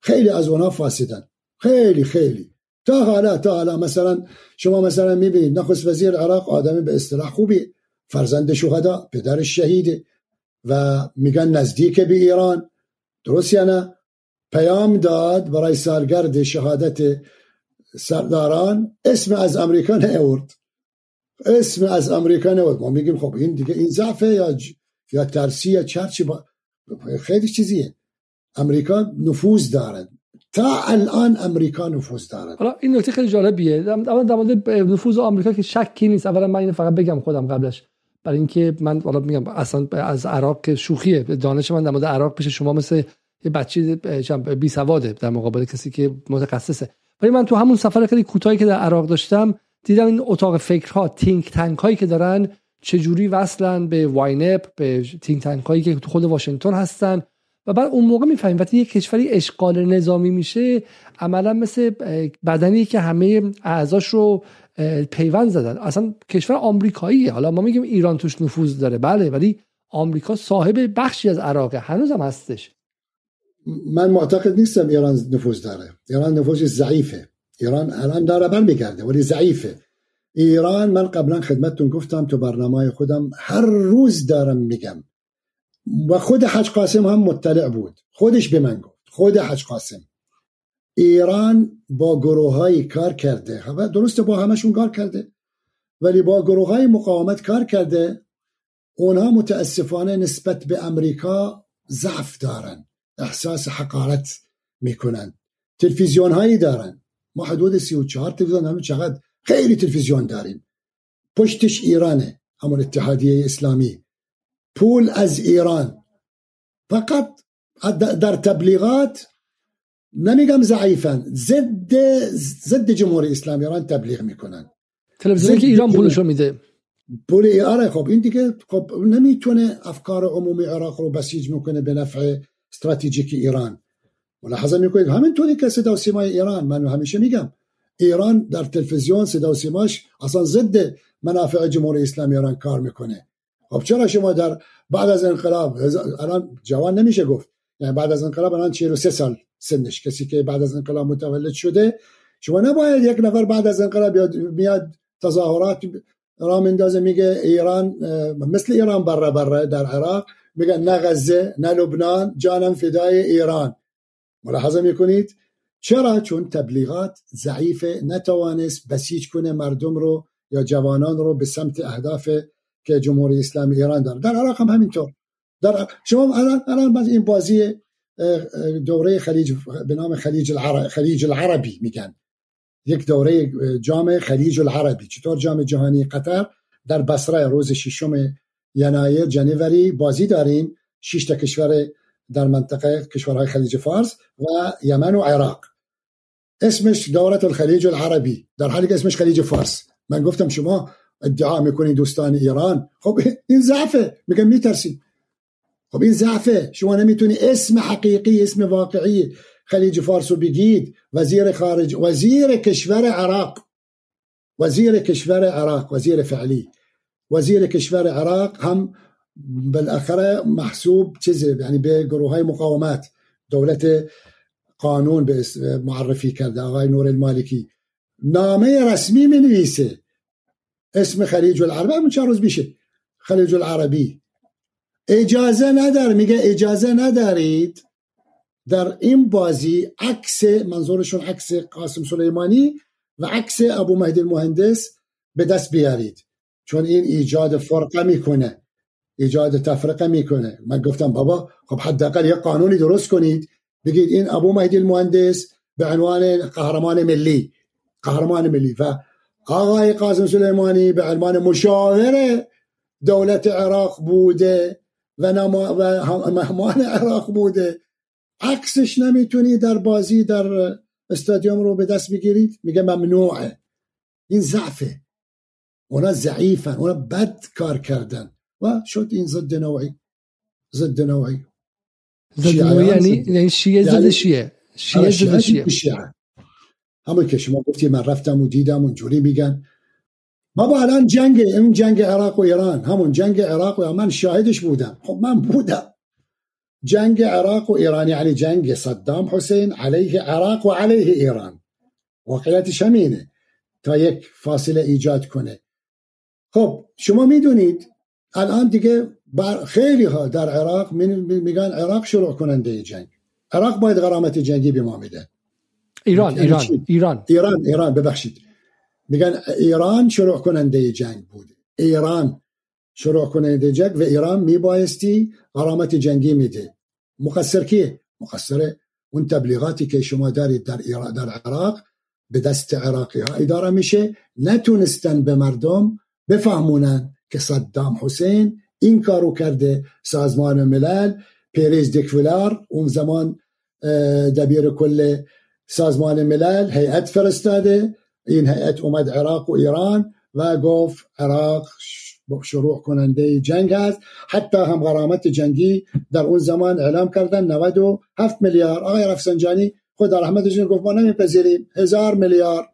خیلی از اونا فاسدن. خیلی خیلی. تا حالا تا حالا مثلا شما مثلا می‌بینید نخست وزیر عراق آدمی به اصطلاح خوبی فرزند شهدا پدر شهید و میگن نزدیک به ایران. درست یا نه؟ پیام داد برای سالگرد شهادت سرداران اسم از امریکا نیورد اسم از امریکا نیورد ما میگیم خب این دیگه این ضعفه یا یا ترسی یا چرچی با خیلی چیزیه. امریکا نفوذ دارد تا الان امریکا نفوذ دارد. حالا این نکته خیلی جالبیه. در مورد نفوذ آمریکا که شکی نیست. اولا من اینو فقط بگم خودم قبلش. برای اینکه من حالا میگم اصلا از عراق شوخیه. دانش من در مورد عراق پیش شما مثل یه بچه بی سواده در مقابل کسی که متخصصه. ولی من تو همون سفر خیلی کوتاهی که در عراق داشتم دیدم این اتاق فکرها think tank هایی که دارن چجوری وصلن به واینپ به think tank هایی که تو خود واشنگتن هستن. و بعد اون موقع می‌فهمیم وقتی یک کشوری اشغال نظامی میشه عملا مثل بدنی که همه اعضاش رو پیوند زدن. اصلا کشور آمریکایی حالا ما میگیم ایران توش نفوذ داره. بله ولی آمریکا صاحب بخشی از عراقه. هنوزم هستش. من معتقد نیستم ایران نفوذ داره. ایران نفوذ ضعیفه. ایران الان داره بر میگرده ولی ضعیفه. ایران من قبلا خدمتتون گفتم تو برنامه خودم هر روز دارم میگم. و خود حج قاسم هم مطلع بود. خودش به من گفت. خود حج قاسم. ایران با گروه های کار کرده. درسته با همشون کار کرده. ولی با گروه های مقاومت کار کرده. اونها متاسفانه نسبت به امریکا ضعف دارن. احساس حقارت می‌کنن. تلویزیون هایی دارن. ما حدود 34 تلویزیون همون چقدر؟ خیلی تلویزیون داریم. پشتش ایرانه. همون اتحادیه اسلامی. پول از ایران. فقط در تبلیغات نمیگم ضعیفن ضد ضد جمهوری اسلامی ایران تبلیغ می‌کنن. تلویزیونی که ایران پولشو میده. پول آره خب این دیگه خب نمی‌تونه افکار عمومی عراق رو بسیج می‌کنه به نفع استراتژیک ایران. ملاحظه می‌کنید؟ همینطوری که صدا سیمای ایران من همیشه میگم ایران در تلویزیون صدا و سیماش اصلا ضد منافع جمهوری اسلامی ایران کار می‌کنه. خب چرا شما در بعد از انقلاب الان جوان نمیشه گفت. یعنی بعد از انقلاب الان 43 سال سنش. کسی که بعد از انقلاب متولد شده شما نباید یک نفر بعد از انقلاب میاد تظاهرات را مندازه میگه ایران مثل ایران بره بره در عراق میگن نه غزه نه لبنان جانم فدای ایران. ملاحظه می‌کنید؟ چرا؟ چون تبلیغات ضعیف نتوانست بسیج کنه مردم رو یا جوانان رو به سمت اهداف که جمهوری اسلامی ایران داره. در عراق هم همینطور. در شما الان الان این بازی دوره خلیج به نام خلیج العرب خلیج العربی میگن. یک دوره جام خلیج العربی. چطور جام جهانی قطر؟ در بصره روز ششم ینایر جنوری بازی داریم. شش تا کشور در منطقه کشورهای خلیج فارس و یمن و عراق. اسمش دورت الخلیج العربی. در حالی که اسمش خلیج فارس. من گفتم شما ادعا می‌کنین دوستان ایران. خب این ضعفه. میگن میترسیم. خب این ضعفه. شما نمی‌تونی اسم حقیقی اسم واقعی خلیج فارس رو بگید. وزیر خارج وزیر کشور عراق. وزیر کشور عراق وزیر فعلی. وزیر کشور عراق هم بالاخره محسوب چیزه یعنی به گروه های مقاومت. دولت قانون به معرفی کرده آقای نور المالکی. نامه رسمی می نویسه. اسم خلیج العرب همون چند روز میشه خلیج العربی. اجازه ندار میگه اجازه ندارید در این بازی عکس منظورشون عکس قاسم سلیمانی و عکس ابو مهدی المهندس به دست بیارید. چون این ایجاد فرقه می‌کنه. ایجاد تفرقه می‌کنه. من گفتم بابا خب حداقل یک قانونی درست کنید. بگید این ابو مهدی المهندس به عنوان قهرمان ملی قهرمان ملی و آقای قاسم سلیمانی به عنوان مشاور دولت عراق بوده و, نما و مهمان عراق بوده. عکسش نمی‌تونی در بازی در استادیوم رو به دست بگیرید؟ میگه ممنوعه. این ضعفه. اونا ضعیفن اونا بد کار کردن. و شد این ضد نوعی. ضد نوعی. ضد نوعی یعنی یعنی شیعه ضد یعنی شیعه. شیعه ضد شیعه. شیعه. همون که شما گفتی من رفتم و دیدم اونجوری میگن. بابا الان جنگ اون جنگ عراق و ایران همون جنگ عراق و من شاهدش بودم. خب من بودم. جنگ عراق و ایران یعنی جنگ صدام حسین علیه عراق و علیه ایران. واقعیتش همینه. تا یک فاصله ایجاد کنه. خب شما می‌دونید الان دیگه بر خیلی ها در عراق میگن عراق شروع کننده جنگ. عراق باید غرامت جنگی به ما میده. ایران ایران ایران ایران ایران ببخشید. میگن ایران شروع کننده جنگ بود. ایران شروع کننده جنگ و ایران میبایستی غرامت جنگی میده. مقصر کیه مقصر اون تبلیغاتی که شما دارید در ایران در عراق به دست عراقی ها اداره میشه. نتونستن به مردم بفهمونن که صدام حسین این کارو کرده. سازمان ملل پیریز دکولار اون زمان دبیر کل سازمان ملل هیئت فرستاده. این هیئت اومد عراق و ایران و گفت عراق شروع کننده جنگ هست. حتی هم غرامت جنگی در اون زمان اعلام کردن 97 میلیارد. آقای رفسنجانی خود رحمتشون گفت ما نمیپذیریم. هزار میلیارد.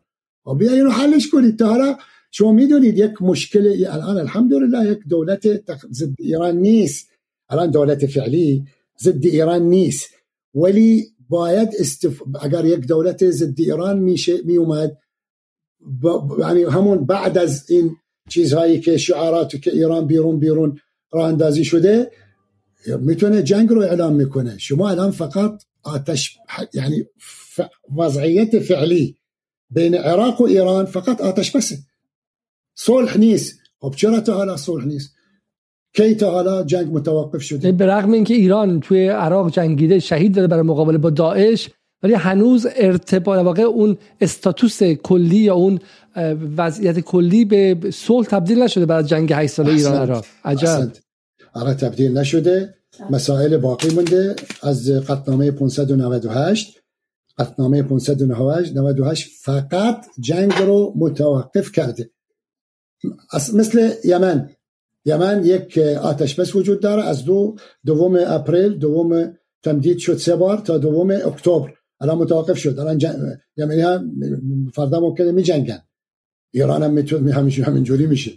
و بیا اینو حلش کنید تا حالا. شما می‌دونید یک مشکل الان الحمدلله یک دولت ضد ایران نیست. الان دولت فعلی ضد ایران نیست. ولی باید استف... اگر یک دولت ضد ایران میشه میومد یعنی همون بعد از این چیزهایی که شعارات که ایران بیرون بیرون راه اندازی شده می‌تونه جنگ رو اعلام می‌کنه. شما الان فقط آتش یعنی وضعیت فعلی بین عراق و ایران فقط آتش بسه صلح نیست. خب چرا تا حالا صلح نیست؟ کی تا حالا جنگ متوقف شده؟ به رغم اینکه ایران توی عراق جنگیده شهید داده برای مقابله با داعش ولی هنوز ارتباط واقع اون استاتوس کلی یا اون وضعیت کلی به صلح تبدیل نشده بعد جنگ 8 ساله ایران عراق. عجب. آره تبدیل نشده. مسائل باقی مونده. از قطنامه 598 قطنامه 598 فقط جنگ رو متوقف کرده. مثل یمن. یمن یک آتش بس وجود داره. از دو دوم اپریل دوم تمدید شد سه بار تا دوم اکتبر. الان متوقف شد. الان جن... یمنی هم فردا ممکنه می جنگن. ایران هم همیشه همینجوری میشه.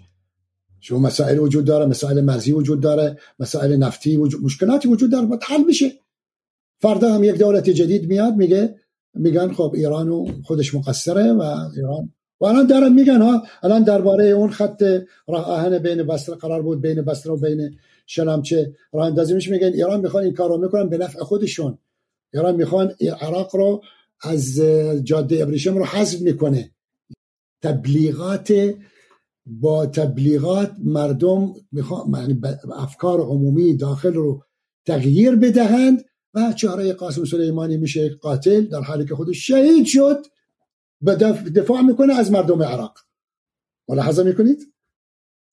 شما مسائل وجود داره مسائل مرزی وجود داره مسائل نفتی وجود مشکلاتی وجود داره. باید حل میشه فردا هم یک دولت جدید میاد میگه میگن خب ایران خودش مقصره و ایران و الان دارن میگن ها الان درباره اون خط راه آهن بین بستر قرار بود بین بستر و بین شلمچه راه اندازی میشه میگن ایران می‌خوان این کارو می‌کنن به نفع خودشون. ایران می‌خوان عراق رو از جاده ابریشم رو حذف می‌کنه. تبلیغات با تبلیغات مردم می‌خوان یعنی افکار عمومی داخل رو تغییر بدهند و چهره قاسم سلیمانی میشه قاتل در حالی که خودش شهید شد. دفاع می‌کنه از مردم عراق. ملاحظه می‌کنید؟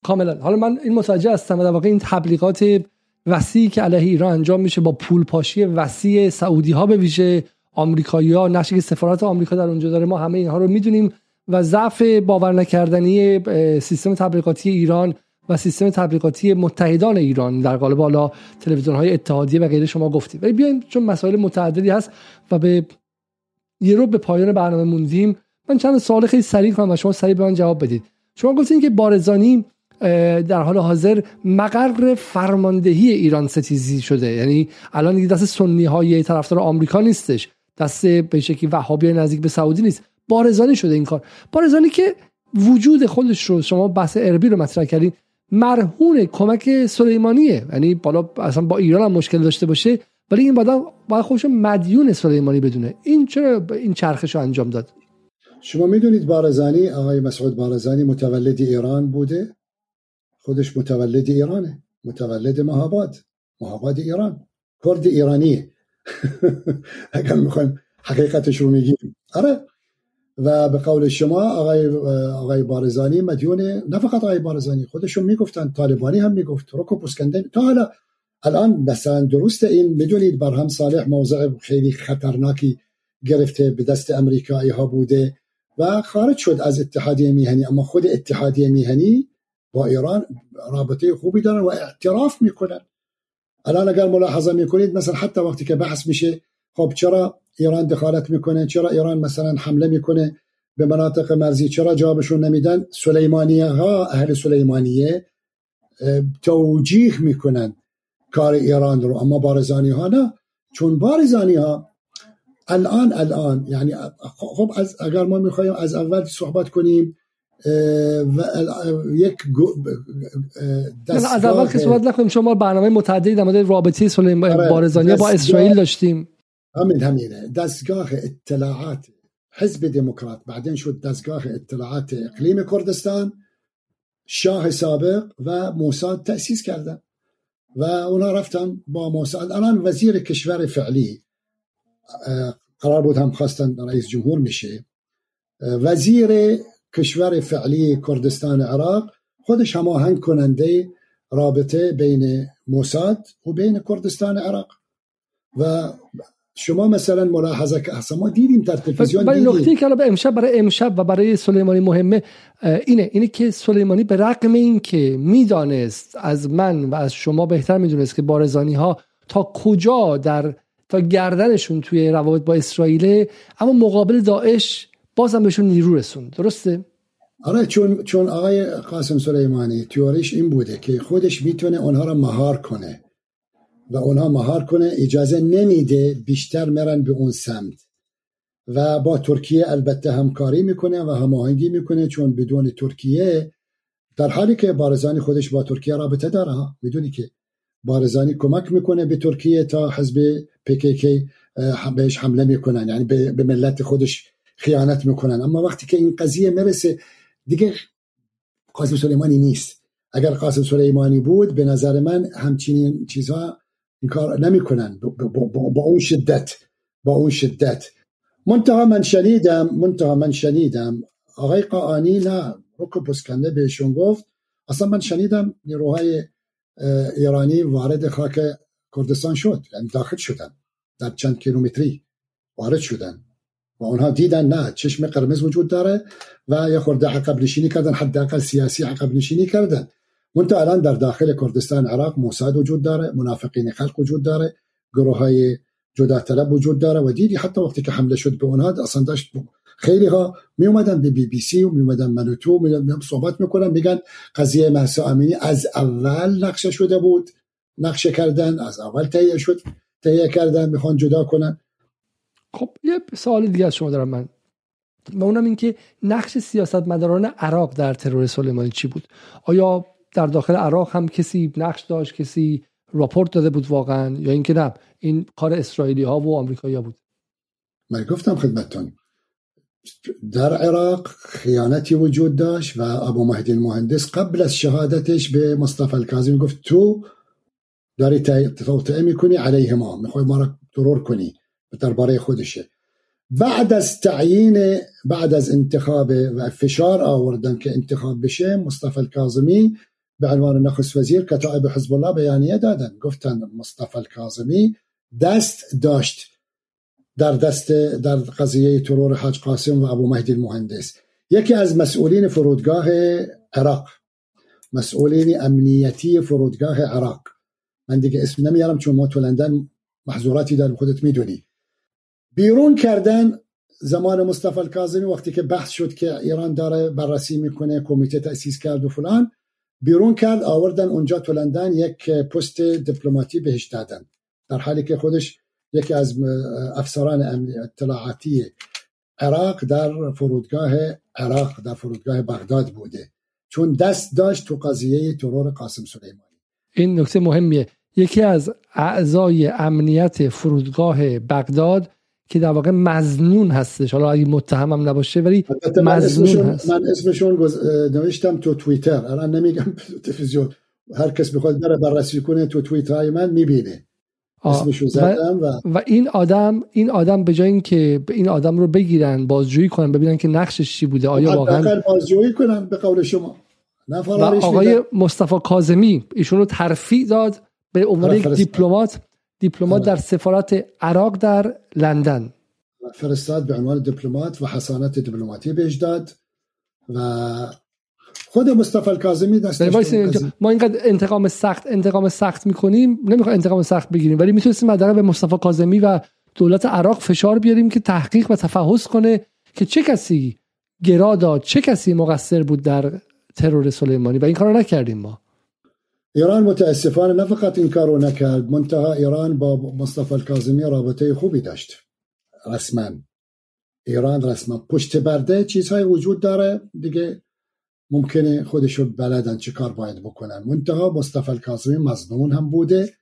کاملا. حالا من این متوجه هستم در واقع این تبلیغات وسیعی که علیه ایران انجام میشه با پول پاشی وسیع سعودی ها به ویژه آمریکایی ها نقشی که سفارت آمریکا در اونجا داره ما همه اینها رو می‌دونیم و ضعف باور نکردنی سیستم تبلیغاتی ایران و سیستم تبلیغاتی متحدان ایران در قالب حالا تلویزیون های اتحادیه و غیره شما گفتید. ولی بیایم چون مسائل متعددی هست و به یه رو به پایان برنامه موندیم. من چند سوال خیلی سریع کنم و شما سریع به من جواب بدید. شما گفتین که بارزانی در حال حاضر مقر فرماندهی ایران ستیزی شده. یعنی الان دیگه دست سنی های طرفدار آمریکا نیستش. دست به شکلی وهابی نزدیک به سعودی نیست. بارزانی شده این کار. بارزانی که وجود خودش رو شما بحث اربی رو مطرح کردین مرهون کمک سلیمانیه. یعنی بالا اصلا با ایران هم مشکل داشته باشه. ولی این بعدا باید خودش مدیون سلیمانی بدونه. این چرا این چرخش رو انجام داد؟ شما می‌دونید بارزانی آقای مسعود بارزانی متولد ایران بوده. خودش متولد ایرانه. متولد مهاباد. مهاباد ایران. کرد ایرانی. اگر می‌خوایم حقیقتش رو میگیم. آره. و به قول شما آقای آقای بارزانی مدیون نه فقط آقای بارزانی خودشون می‌گفتن طالبانی هم می‌گفت رکو پسکندن تا حالا الان مثلا درست این می‌دونید برهم صالح موضع خیلی خطرناکی گرفته به دست امریکایی ها بوده و خارج شد از اتحادیه میهنی. اما خود اتحادیه میهنی با ایران رابطه خوبی دارن و اعتراف می‌کنن. الان اگر ملاحظه می‌کنید مثلا حتی وقتی که بحث میشه خب چرا ایران دخالت می‌کنه؟ چرا ایران مثلا حمله می‌کنه به مناطق مرزی؟ چرا جوابشون نمیدن؟ سلیمانیه ها اهل سلیمانیه توجیه می‌کنن. کار ایران رو. اما بارزانی ها نه. چون بارزانی ها الان الان یعنی خب از اگر ما می‌خوایم از اول صحبت کنیم و یک از اول که صحبت نکنیم. شما برنامه متعددی در مورد رابطه آره، بارزانی با اسرائیل داشتیم. همین همینه. دستگاه اطلاعات حزب دموکرات بعدين شد دستگاه اطلاعات اقلیم کردستان شاه سابق و موساد تأسیس کردن. و اونا رفتن با موساد الان وزیر کشور فعلی قرار بود هم خواستن رئیس جمهور میشه وزیر کشور فعلی کردستان عراق خودش هماهنگ کننده رابطه بین موساد و بین کردستان عراق. و شما مثلا ملاحظه که ما دیدیم در تلویزیون ولی نکته که به امشب برای امشب و برای سلیمانی مهمه اینه اینه که سلیمانی به رغم این که می‌دانست از من و از شما بهتر می‌دونست که بارزانی ها تا کجا در تا گردنشون توی روابط با اسرائیل اما مقابل داعش بازم بهشون نیرو رسوند. درسته؟ آره چون چون آقای قاسم سلیمانی تیوریش این بوده که خودش می‌تونه اونها رو مهار کنه. و اونها مهار کنه اجازه نمیده بیشتر مرن به اون سمت. و با ترکیه البته همکاری می‌کنه و هماهنگی می‌کنه چون بدون ترکیه در حالی که بارزانی خودش با ترکیه رابطه داره می‌دونی که بارزانی کمک می‌کنه به ترکیه تا حزب پیکیکی بهش حمله می‌کنن یعنی به ملت خودش خیانت می‌کنن. اما وقتی که این قضیه می‌رسه دیگه قاسم سلیمانی نیست. اگر قاسم سلیمانی بود به نظر من همچنین چیزها این کار نمی‌کنن. با اون شدت. با اون شدت. منتها من شنیدم منتها من شنیدم. آقای قاانی نه رکو پسکنده بهشون گفت. اصلا من شنیدم نیروهای ایرانی وارد خاک کردستان شد. یعنی داخل شدن. در چند کیلومتری وارد شدن. و اونها دیدن نه چشم قرمز وجود داره و یه خورده عقب نشینی کردن حداقل سیاسی عقب نشینی کردن. منتها الان در داخل کردستان عراق موساد وجود داره منافقین خلق وجود داره گروه های جدا طلب وجود داره و دیدی حتی وقتی که حمله شد به اونها اصلا داشت خیلی ها می اومدن به بی بی سی و می اومدن منوتو می صحبت می‌کنن میگن قضیه محسا امینی از اول نقشه شده بود نقشه کردن از اول تهیه شد تهیه کردن می‌خوان جدا کنن. خب یه سوال دیگه از شما دارم من. و اونم این که نقش سیاستمداران عراق در ترور سلیمانی چی بود؟ آیا در داخل عراق هم کسی نقش داشت کسی راپورت داده بود واقعا یا اینکه نه این کار اسرائیلی ها و آمریکایی ها بود؟ من گفتم خدمتتون در عراق خیانتی وجود داشت و ابو مهدی المهندس قبل از شهادتش به مصطفى الکاظمی گفت تو داری توطئه می‌کنی علیه ما می‌خوای ما را ترور کنی درباره خودشه. بعد از تعیین بعد از انتخاب و فشار آوردن که انتخاب بشه مصطفى الکاظمی به عنوان نخست وزیر کتائب حزب الله بیانیه دادن. گفتن مصطفى الکاظمی دست داشت در دست در قضیه ترور حاج قاسم و ابو مهدی المهندس. یکی از مسئولین فرودگاه عراق. مسئولین امنیتی فرودگاه عراق. من دیگه اسم نمیارم چون ما تو لندن محظوراتی داریم خودت می‌دونی. بیرون کردن زمان مصطفی الکاظمی وقتی که بحث شد که ایران داره بررسی می‌کنه کمیته تأسیس کرد و فلان. بیرون کرد آوردن اونجا تو لندن یک پست دیپلماتی بهش دادن. در حالی که خودش یکی از افسران اطلاعاتی عراق در فرودگاه عراق در فرودگاه بغداد بوده. چون دست داشت تو قضیه ترور قاسم سلیمانی. این نکته مهمیه. یکی از اعضای امنیت فرودگاه بغداد که در واقع مزنون هستش. حالا اگه متهمم نباشه ولی مزنون هست. من اسمشون نوشتم تو توییتر. الان نمیگم تلویزیون. هر کس بخواد بره بررسی کنه تو توییتر های من می‌بینه. اسمشو زدم و, و, این آدم این آدم به جای اینکه این آدم رو بگیرن بازجویی کنن ببینن که نقشش چی بوده آیا واقعا بازجویی کنن به قول شما. و آقای مصطفی کاظمی ایشون رو ترفیع داد به عنوان یک دیپلمات. دیپلمات در سفارت عراق در لندن. فرستاد به عنوان دیپلمات و حسانت دیپلماتی بهش داد و خود مصطفی الکاظمی دست ما اینقدر انتقام سخت انتقام سخت می‌کنیم. نمی‌خوام انتقام سخت بگیریم ولی می‌تونستیم مدرن به مصطفی کاظمی و دولت عراق فشار بیاریم که تحقیق و تفحص کنه که چه کسی گرا داد چه کسی مقصر بود در ترور سلیمانی. و این کارو نکردیم ما. ایران متاسفانه نه فقط این کارو نکرد منتها ایران با مصطفی الکاظمی رابطه خوبی داشت. رسما. ایران رسما پشت برده چیزهای وجود داره دیگه ممکنه خودشو بلدن چه کار باید بکنن. منتها مصطفی الکاظمی مظنون هم بوده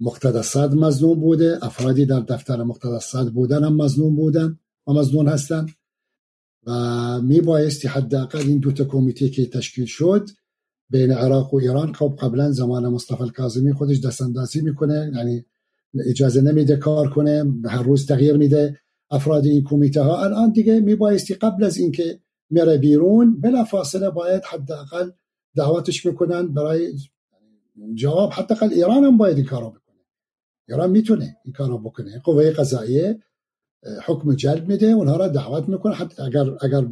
مقتدى صد مظنون بوده افرادی در دفتر مقتدى صد بودن هم مظنون بودن و مظنون هستن. و می بایستی حداقل این دوتا کمیته که تشکیل شد بین عراق و ایران. خب قبلا زمان مصطفی الکاظمی خودش دستاندازی می‌کنه یعنی اجازه نمیده کار کنه هر روز تغییر میده. افراد این کمیته ها الان دیگه میبایستی قبل از اینکه میره بیرون بلا فاصله باید حداقل دعوتش می‌کنن برای جواب. حداقل ایران هم باید این کارو بکنه. ایران می‌تونه این کارو بکنه. قوه قضاییه حکم جلب میده اونها را دعوت می‌کنه. حتی اگر اگر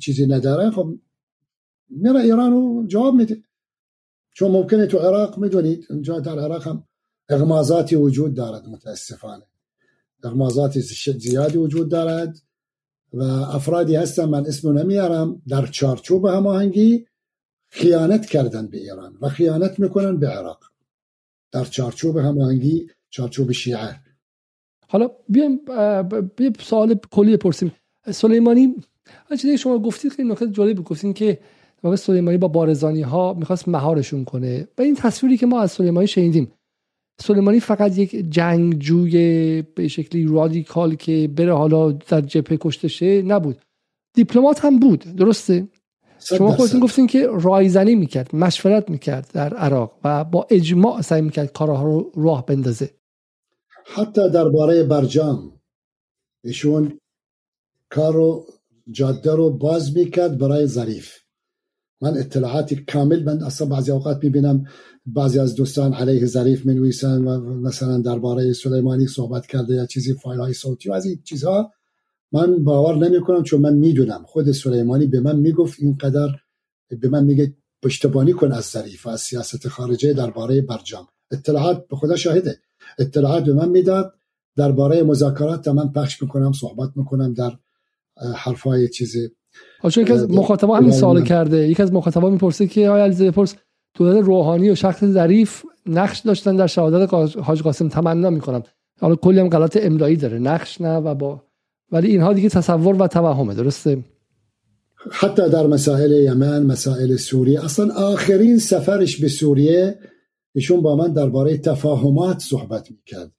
چیزی نداره خب میره ایران و جواب میده. چون ممکنه تو عراق می‌دونید اونجا در عراق هم اغمازاتی وجود دارد متاسفانه. اغمازات زیادی وجود دارد و افرادی هستن من اسم نمیارم در چارچوب هماهنگی خیانت کردن به ایران و خیانت می‌کنن به عراق. در چارچوب هماهنگی چارچوب شیعه. حالا بیایم بیا سوال کلی پرسیم سلیمانی چیزی شما گفتید خیلی نکته جالب گفتین که و سلیمانی با بارزانی ها می‌خواست مهارشون کنه. و این تصویری که ما از سلیمانی شنیدیم. سلیمانی فقط یک جنگجوی به شکلی رادیکال که بره حالا در جبهه کشته شه نبود. دیپلمات هم بود. درسته؟ شما خودتون گفتین که رایزنی می‌کرد مشورت می‌کرد در عراق و با اجماع سعی می‌کرد کارها رو راه بندازه. حتی درباره برجام. ایشون کار رو جاده رو باز می‌کرد برای ظریف. من اطلاعات کامل من اصلا بعضی اوقات می‌بینم بعضی از دوستان علیه ظریف منویسن و مثلا درباره سلیمانی صحبت کرده یا چیزی فایل های صوتی و از این چیزها من باور نمی کنم چون من می‌دونم. خود سلیمانی به من می‌گفت اینقدر به من میگه پشتبانی کن از ظریف و از سیاست خارجه درباره برجام. اطلاعات به خدا شاهده. اطلاعات به من می‌داد. درباره مذاکرات من پخش می‌کنم صحبت می‌کنم در حرفای چیزی. چون یکی از مخاطبا همین سوال کرده. یکی از مخاطبا می‌پرسه که آیا علیزاده پرس دولت روحانی و شخص ظریف نقش داشتن در شهادت حاج قاسم؟ تمنا می‌کنم. حالا کلی هم غلط املایی داره. نقش نه و با ولی اینها دیگه تصور و توهمه درسته؟ حتی در مسائل یمن مسائل سوریه. اصلا آخرین سفرش به سوریه ایشون با من درباره تفاهمات صحبت می‌کرد.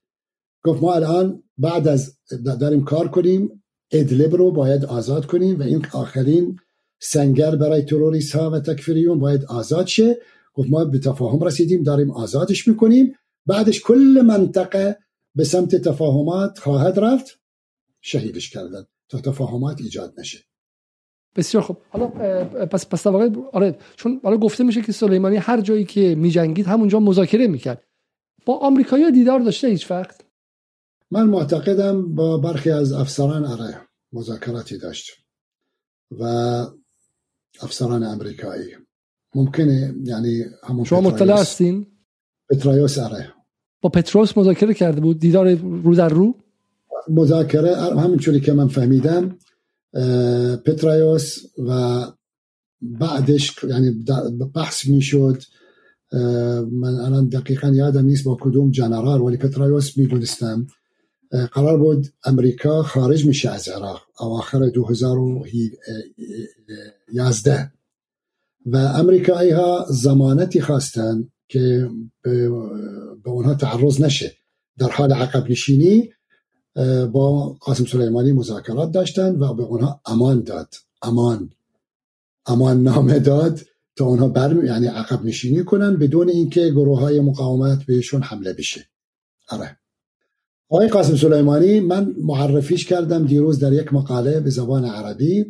گفت ما الان بعد از داریم کار کنیم. ادلب رو باید آزاد کنیم و این آخرین سنگر برای تروریست ها و تکفیریون باید آزاد شه. گفت ما به تفاهم رسیدیم داریم آزادش می‌کنیم. بعدش کل منطقه به سمت تفاهمات خواهد رفت. شهیدش کردن تا تفاهمات ایجاد نشه. بسیار خوب. حالا پس پس واقع آره چون حالا گفته میشه که سلیمانی هر جایی که میجنگید همونجا مذاکره می‌کرد. با آمریکایی دیدار داشته هیچ وقت؟ من معتقدم با برخی از افسران آره مذاکراتی داشت و افسران امریکایی. ممکنه یعنی همون شما مطلع هستین؟ پترایوس اره با پتروس مذاکره کرده بود؟ دیدار رو در رو؟ مذاکره همینجوری که من فهمیدم پترایوس و بعدش یعنی بحث می‌شد من الان دقیقا یادم نیست با کدوم جنرال ولی پترایوس می‌دونستم. قرار بود امریکا خارج میشه از عراق اواخر 2011 و امریکایی ها زمانتی خواستن که به اونها تعرض نشه. در حال عقب نشینی با قاسم سلیمانی مذاکرات داشتن و به اونها امان داد. امان. امان نامه داد تا اونها بر یعنی عقب نشینی کنن بدون اینکه گروه های مقاومت بهشون حمله بشه. آره. آقای قاسم سلیمانی من معرفیش کردم دیروز در یک مقاله به زبان عربی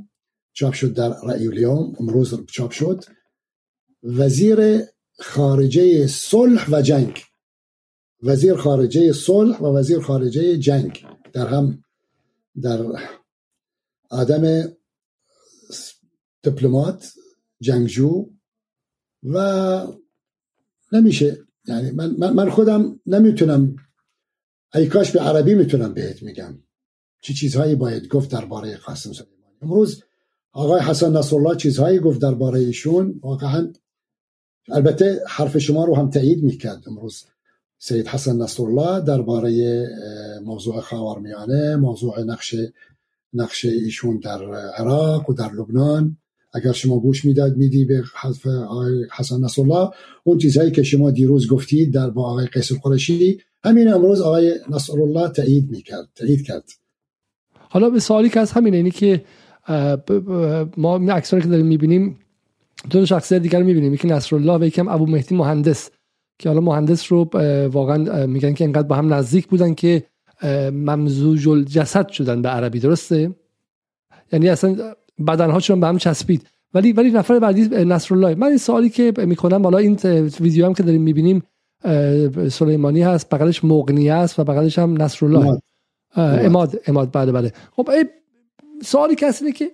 چاپ شد در رأی اليوم امروز چاپ شد. وزیر خارجه صلح و جنگ. وزیر خارجه صلح و وزیر خارجه جنگ. در هم در آدم دیپلمات جنگجو و نمیشه. یعنی من, من خودم نمی‌تونم ای کاش به عربی می‌تونم بهت میگم. چی چیزهایی باید گفت درباره قاسم سلیمانی؟ امروز آقای حسن نصرالله چیزهایی گفت درباره ایشون. واقعا البته حرف شما رو هم تایید می‌کرد امروز سید حسن نصرالله درباره موضوع خاورمیانه موضوع نقش نقش ایشون در عراق و در لبنان. اگر شما گوش می‌داد میدی به حرف آقای حسن نصرالله. اون چیزهایی که شما دیروز گفتید در با آقای قیس قرشی همین امروز آقای نصرالله تایید می‌کرد تایید کرد. حالا به سوالی که از همین اینی که ما اکثر که داریم می‌بینیم دو شخصیت دیگر می‌بینیم. یکی نصرالله و یکم ابو مهدی مهندس که حالا مهندس رو واقعا میگن که انقدر با هم نزدیک بودن که ممزوج الجسد شدن به عربی. درسته؟ یعنی اصلا بدنهاشون به هم چسبید. ولی ولی نفر بعدی نصرالله. من این سوالی که می‌کنم حالا این ویدیو هم که داریم می‌بینیم سلیمانی هست بغلش مغنی است و بغلش هم نصرالله. اماد. اماد. بله بله. خب سوالی کسی اینه که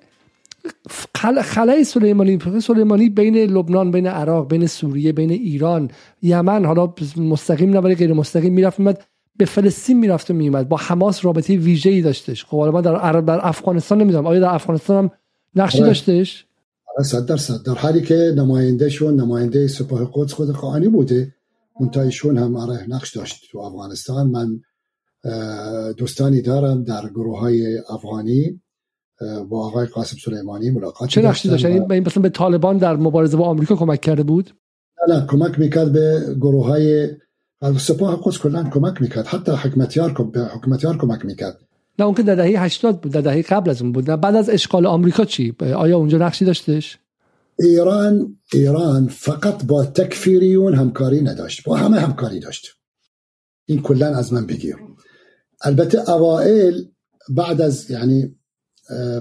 خلای سلیمانی سلیمانی بین لبنان بین عراق بین سوریه بین ایران یمن حالا مستقیم نه غیر مستقیم می‌رفت میمد به فلسطین می‌رفت و میومد با حماس رابطه ویژه‌ای داشتش. خب حالا من در عرب در افغانستان نمی‌دونم. آیا در افغانستان هم نقشی آره. داشتش؟ آره، صد در صد در حالی که نماینده شون نماینده سپاه قدس خود قانی بوده. منتایشون هم آره نقش داشت تو افغانستان. من دوستانی دارم در گروه های افغانی با آقای قاسم سلیمانی ملاقات چه نقشی داشت؟ یعنی این مثلا به طالبان در مبارزه با آمریکا کمک کرده بود؟ نه کمک می‌کرد به گروه های سپاه قدس کلا کمک می‌کرد. حتی حکمتیار به حکمتیار کمک می‌کرد. نه اون که در دهه 80 بود در دهه قبل از اون بود. بعد از اشغال آمریکا چی؟ آیا اونجا نقشی داشتش؟ ایران ایران فقط با تکفیریون همکاری نداشت با همه همکاری داشت. این کلا از من بگیر. البته اوائل بعد از یعنی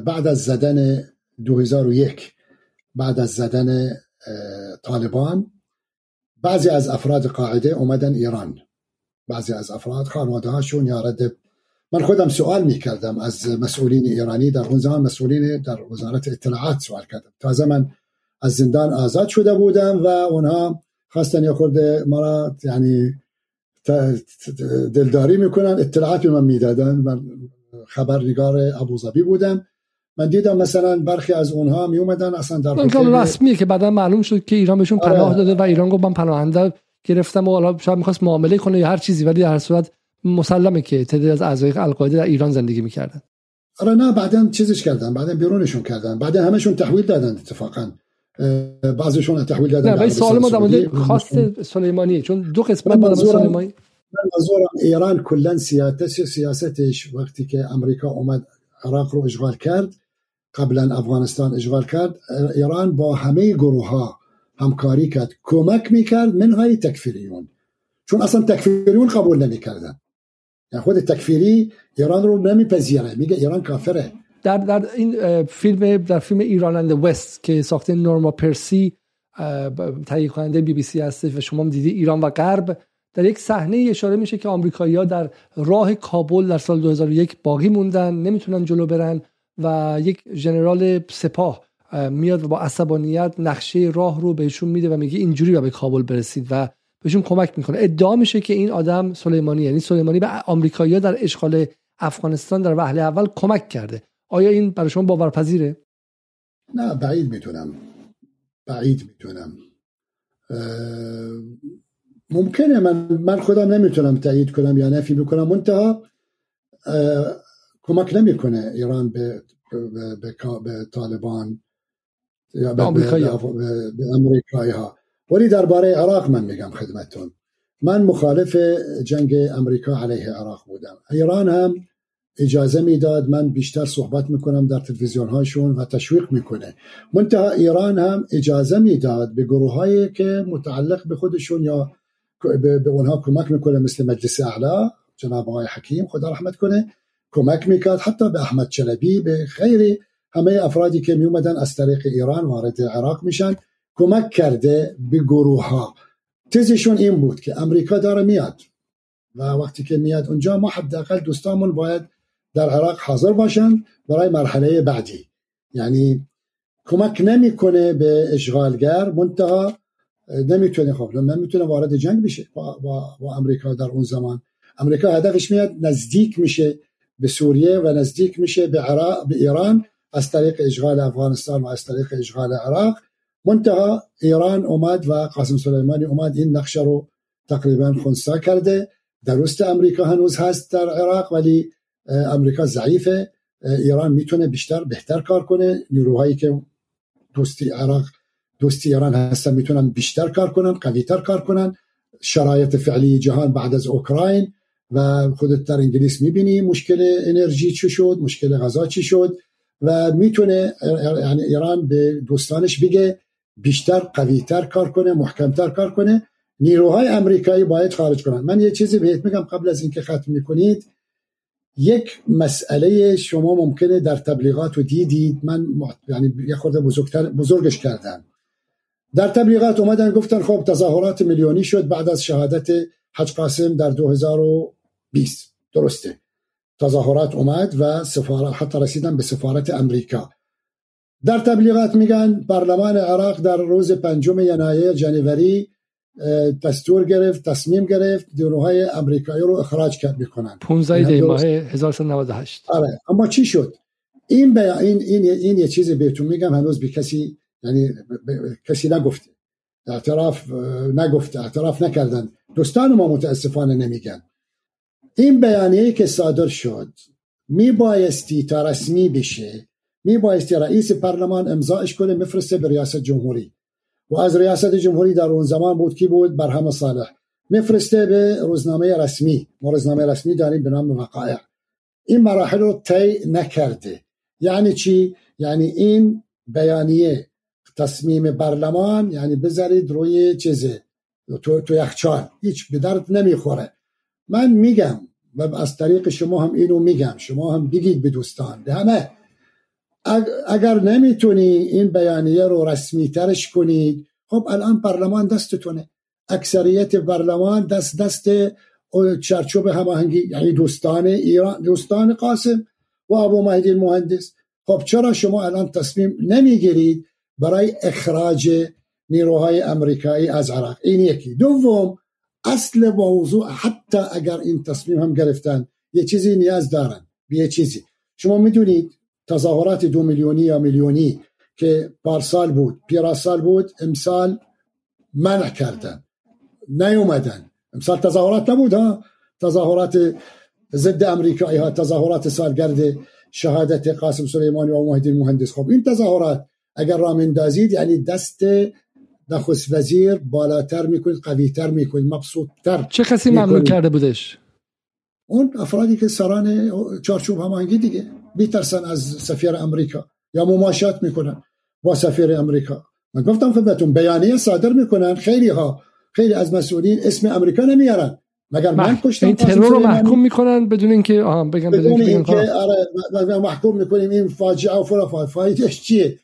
بعد از زدن 2001 بعد از زدن طالبان بعضی از افراد قاعده اومدن ایران. بعضی از افراد خانواده هاشون یا رد من خودم سوال می کردم از مسئولین ایرانی در اون زمان مسئولین در وزارت اطلاعات سوال کردم. تازه من از زندان آزاد شده بودم و اونها خواستن یا خورده مرا یعنی دلداری می‌کنن اطلاعات به من می‌دادن من خبرنگار ابوظبی بودم. من دیدم مثلا برخی از اونها می اومدن اصلا در این رسمیه که بعدا معلوم شد که ایران بهشون پناه آره. داده و ایران گفت من پناهنده گرفتم و حالا شاید می‌خواست معامله کنه یا هر چیزی ولی در هر صورت مسلمه که تعدادی از اعضای القاعده در ایران زندگی می‌کردن. آره نه بعدا چیزش کردن بعدا بیرونشون کردن بعدا همشون تحویل دادن اتفاقا. بعضیشون تحویل دادن نه ولی سوال ما در مورد خواست سلیمانی. چون دو قسمت بود سلیمانی. منظورم ایران کلا سیاست سیاستش وقتی که امریکا اومد عراق رو اشغال کرد قبلا افغانستان اشغال کرد ایران با همه گروه ها همکاری کرد کمک می‌کرد منهای تکفیریون. چون اصلا تکفیریون قبول نمی‌کردن. یعنی خود تکفیری ایران رو نمیپذیره. میگه ایران کافره. در, در این فیلم در فیلم ایران اند وست که ساخته نورما پرسی تهیه کننده بی بی سی هستش و شما دیدی ایران و غرب. در یک صحنه اشاره میشه که آمریکایی‌ها در راه کابل در سال 2001 باقی موندن نمی‌تونن جلو برن و یک ژنرال سپاه میاد و با عصبانیت نقشه راه رو بهشون میده و میگه اینجوری به کابل برسید و بهشون کمک می‌کنه. ادعا میشه که این آدم سلیمانی یعنی سلیمانی به آمریکایی‌ها در اشغال افغانستان در وهله اول کمک کرده. آیا این برای شما باورپذیره؟ نه بعید می‌تونم. بعید می‌تونم. ممکنه. من من خودم نمی‌تونم تایید کنم یا نفی بکنم. منتها کمک نمی‌کنه ایران به به, به, طالبان یا به, به امریکایی ها ولی درباره عراق من میگم خدمتون من مخالف جنگ امریکا علیه عراق بودم. ایران هم اجازه می‌داد من بیشتر صحبت می‌کنم در تلویزیون هاشون و تشویق می‌کنه. منتها ایران هم اجازه می‌داد به گروه هایی که متعلق به خودشون یا به اونها کمک می‌کنه مثل مجلس اعلا جناب آقای حکیم خدا رحمت کنه کمک می‌کرد. حتی به احمد چلبی به خیلی همه افرادی که میومدن از طریق ایران وارد عراق میشن کمک کرده به گروه ها تزشون این بود که امریکا داره میاد و وقتی که میاد اونجا ما حداقل دوستامون باید در عراق حاضر باشن برای مرحله بعدی. یعنی کمک نمی‌کنه به اشغالگر منتها نمی‌تونه خب نمی‌تونه وارد جنگ بشه با, با, با امریکا در اون زمان. امریکا هدفش میاد نزدیک میشه به سوریه و نزدیک میشه به عراق به ایران از طریق اشغال افغانستان و از طریق اشغال عراق. منتها ایران اومد و قاسم سلیمانی اومد این نقشه رو تقریبا خونسا کرده. درست امریکا هنوز هست در عراق ولی امریکا ضعیفه. ایران می‌تونه بیشتر بهتر کار کنه. نیروهایی که دوستی عراق دوستی ایران هستن می‌تونن بیشتر کار کنن قویتر کار کنن. شرایط فعلی جهان بعد از اوکراین و خودت در انگلیس می‌بینی مشکل انرژی چی شد مشکل غذا چی شد و می‌تونه یعنی ایران به دوستانش بگه بیشتر قویتر کار کنه محکمتر کار کنه. نیروهای امریکایی باید خارج کنن. من یه چیزی بهت میگم قبل از اینکه ختم می‌کنید. یک مسئله شما ممکنه در تبلیغات و دیدید. من یعنی یه خورده بزرگتر بزرگش کردم. در تبلیغات اومدن گفتن خب تظاهرات میلیونی شد بعد از شهادت حج قاسم در 2020 درسته. تظاهرات اومد و سفارت حتی رسیدن به سفارت امریکا. در تبلیغات میگن پارلمان عراق در روز پنجم ینایه جنوری دستور گرفت تصمیم گرفت نیروهای امریکایی رو اخراج کرد می‌کنن 15 دی ماه 1398 آره اما چی شد؟ این بیا این این این یه چیزی بهتون میگم هنوز به کسی یعنی کسی نگفته. اعتراف نگفته اعتراف نکردن. دوستان ما متاسفانه نمیگن. این بیانیه که صادر شد می بایستی تا رسمی بشه می بایستی رئیس پارلمان امضاش کنه مفرسته به ریاست جمهوری. و از ریاست جمهوری در اون زمان بود کی بود برهم صالح. میفرسته به روزنامه رسمی. ما روزنامه رسمی داریم به نام وقایع. این مراحل رو طی نکرده. یعنی چی؟ یعنی این بیانیه تصمیم برلمان یعنی بذارید روی چیزه تو, تو یخچال. هیچ به درد نمی‌خوره. من میگم و از طریق شما هم اینو میگم. شما هم بگید به دوستان. به همه. اگر نمی‌تونی این بیانیه رو رسمی ترش کنید خب الان پارلمان دستتونه. اکثریت پارلمان دست دست چرچوب هماهنگی یعنی دوستان ایران دوستان قاسم و ابو مهدی المهندس. خب چرا شما الان تصمیم نمی‌گیرید برای اخراج نیروهای امریکایی از عراق؟ این یکی. دوم اصل موضوع حتی اگر این تصمیم هم گرفتن یه چیزی نیاز دارن. یه چیزی. شما می‌دونید تظاهرات دو میلیونی یا میلیونی که پارسال بود پیراسال بود امسال منع کردن. نیومدن. امسال تظاهرات نبود ها؟ تظاهرات ضد امریکایی ها تظاهرات سالگرد شهادت قاسم سلیمانی و مهدی مهندس. خب این تظاهرات اگر را مندازید یعنی دست نخست وزیر بالاتر می‌کنید قویتر می‌کنید مبسوطتر چه کسی ممنون کرده بودش؟ اون افرادی که سران چارچوب هماهنگی دیگه. بیترسن از سفیر امریکا یا مماشات می‌کنن با سفیر امریکا. من گفتم خدمتتون بیانیه صادر می‌کنن خیلی ها خیلی از مسئولین اسم امریکا نمیارن. مگر من کشتم این ترور رو محکوم می‌کنن بدون اینکه آها بگم بدون اینکه آره محکوم می‌کنیم این فاجعه و فلا فایدهش چیه؟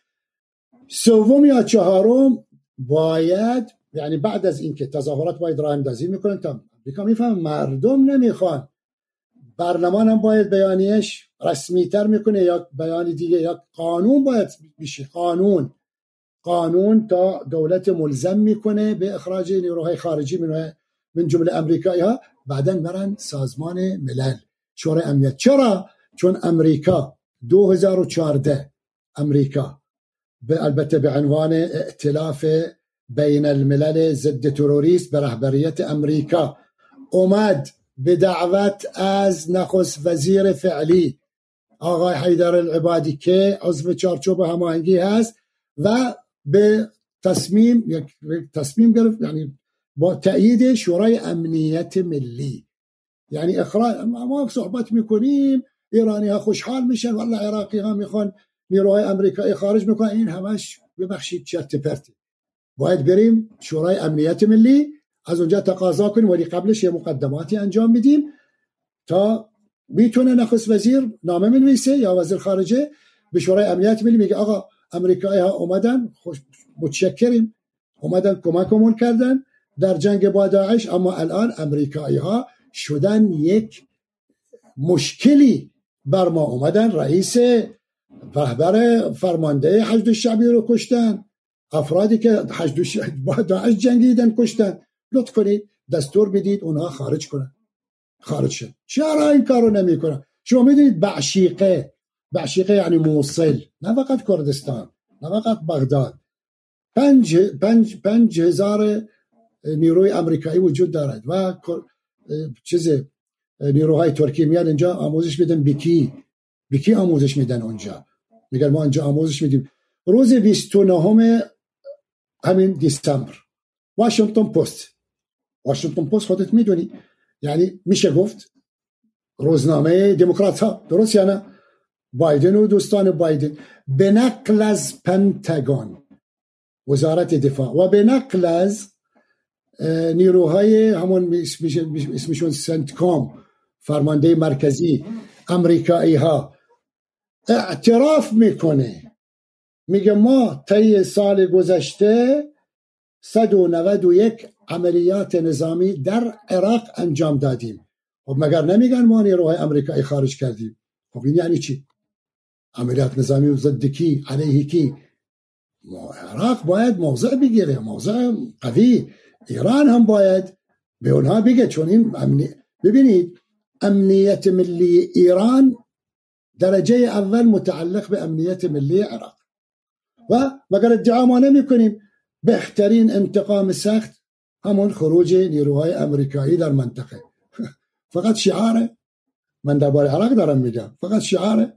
سوم یا چهارم باید یعنی بعد از اینکه تظاهرات باید راه اندازی می‌کنن تا امریکا میفهم مردم نمی‌خوان. برلمان هم باید بیانیش رسمیتر می‌کنه یا بیانی دیگه یا قانون باید بشه قانون. قانون تا دولت ملزم می‌کنه به اخراج نیروهای خارجی من من جمله امریکایی ها بعدا برن سازمان ملل. شورای امنیت. چرا؟ چون امریکا 2014 امریکا به البته به عنوان ائتلاف بین الملل ضد تروریست به رهبریت امریکا اومد. به دعوت از نخست وزیر فعلی آقای حیدر العبادی که عضو چارچوب هماهنگی هست و به تصمیم یک تصمیم گرفت یعنی با تأیید شورای امنیت ملی. یعنی اخراج ما صحبت می‌کنیم ایرانی ها خوشحال میشن والله عراقی ها می‌خوان نیروهای امریکایی خارج می‌کنن این همش ببخشید چرت پرتی باید بریم شورای امنیت ملی. از اونجا تقاضا کنیم ولی قبلش یه مقدماتی انجام میدیم تا می‌تونه نخست وزیر نامه منویسه یا وزیر خارجه به شورای امنیت ملی میگه آقا امریکایی ها اومدن خوش متشکریم. اومدن کمکمون کردن در جنگ با داعش اما الان امریکایی ها شدن یک مشکلی بر ما اومدن. رئیس رهبر فرمانده حشد شعبی رو کشتن افرادی که حشد با داعش جنگیدن کشتن. لطف کنید دستور بدید اونها خارج کنن. خارج شد چرا این کارو نمی‌کنن؟ شما می‌دونید بعشیقه. بعشیقه یعنی موصل. نه فقط کردستان نه فقط بغداد. پنج, پنج, پنج هزار نیروی امریکایی وجود دارد و چیز نیروهای ترکی میاد اینجا آموزش میدن بیکی بیکی آموزش میدن اونجا؟ میگن ما اینجا آموزش میدیم. روز 29 همین دیسمبر واشنگتن پست. واشنگتن پست خودت می‌دونی. یعنی میشه گفت روزنامه دموکرات ها درست یا نه؟ بایدن و دوستان بایدن. به نقل از پنتگان وزارت دفاع. و به نقل از نیروهای همون اسمشون سنتکام فرمانده مرکزی امریکایی ها اعتراف می‌کنه. میگه ما طی سال گذشته 191 عملیات نظامی در عراق انجام دادیم. خب مگر نمیگن ما نیروهای امریکایی خارج کردیم؟ خب این یعنی چی؟ عملیات نظامی ضد کی؟ علیه کی؟ عراق باید موضع بگیره موضع قوی. ایران هم باید به اونها بگه چون این امنی... ببینید امنیت ملی ایران درجه اول متعلق به امنیت ملی عراق. و مگر ادعا ما نمی کنیم بهترین انتقام سخت همون خروج نیروهای امریکایی در منطقه. فقط شعاره من درباره عراق دارم میگم. فقط شعاره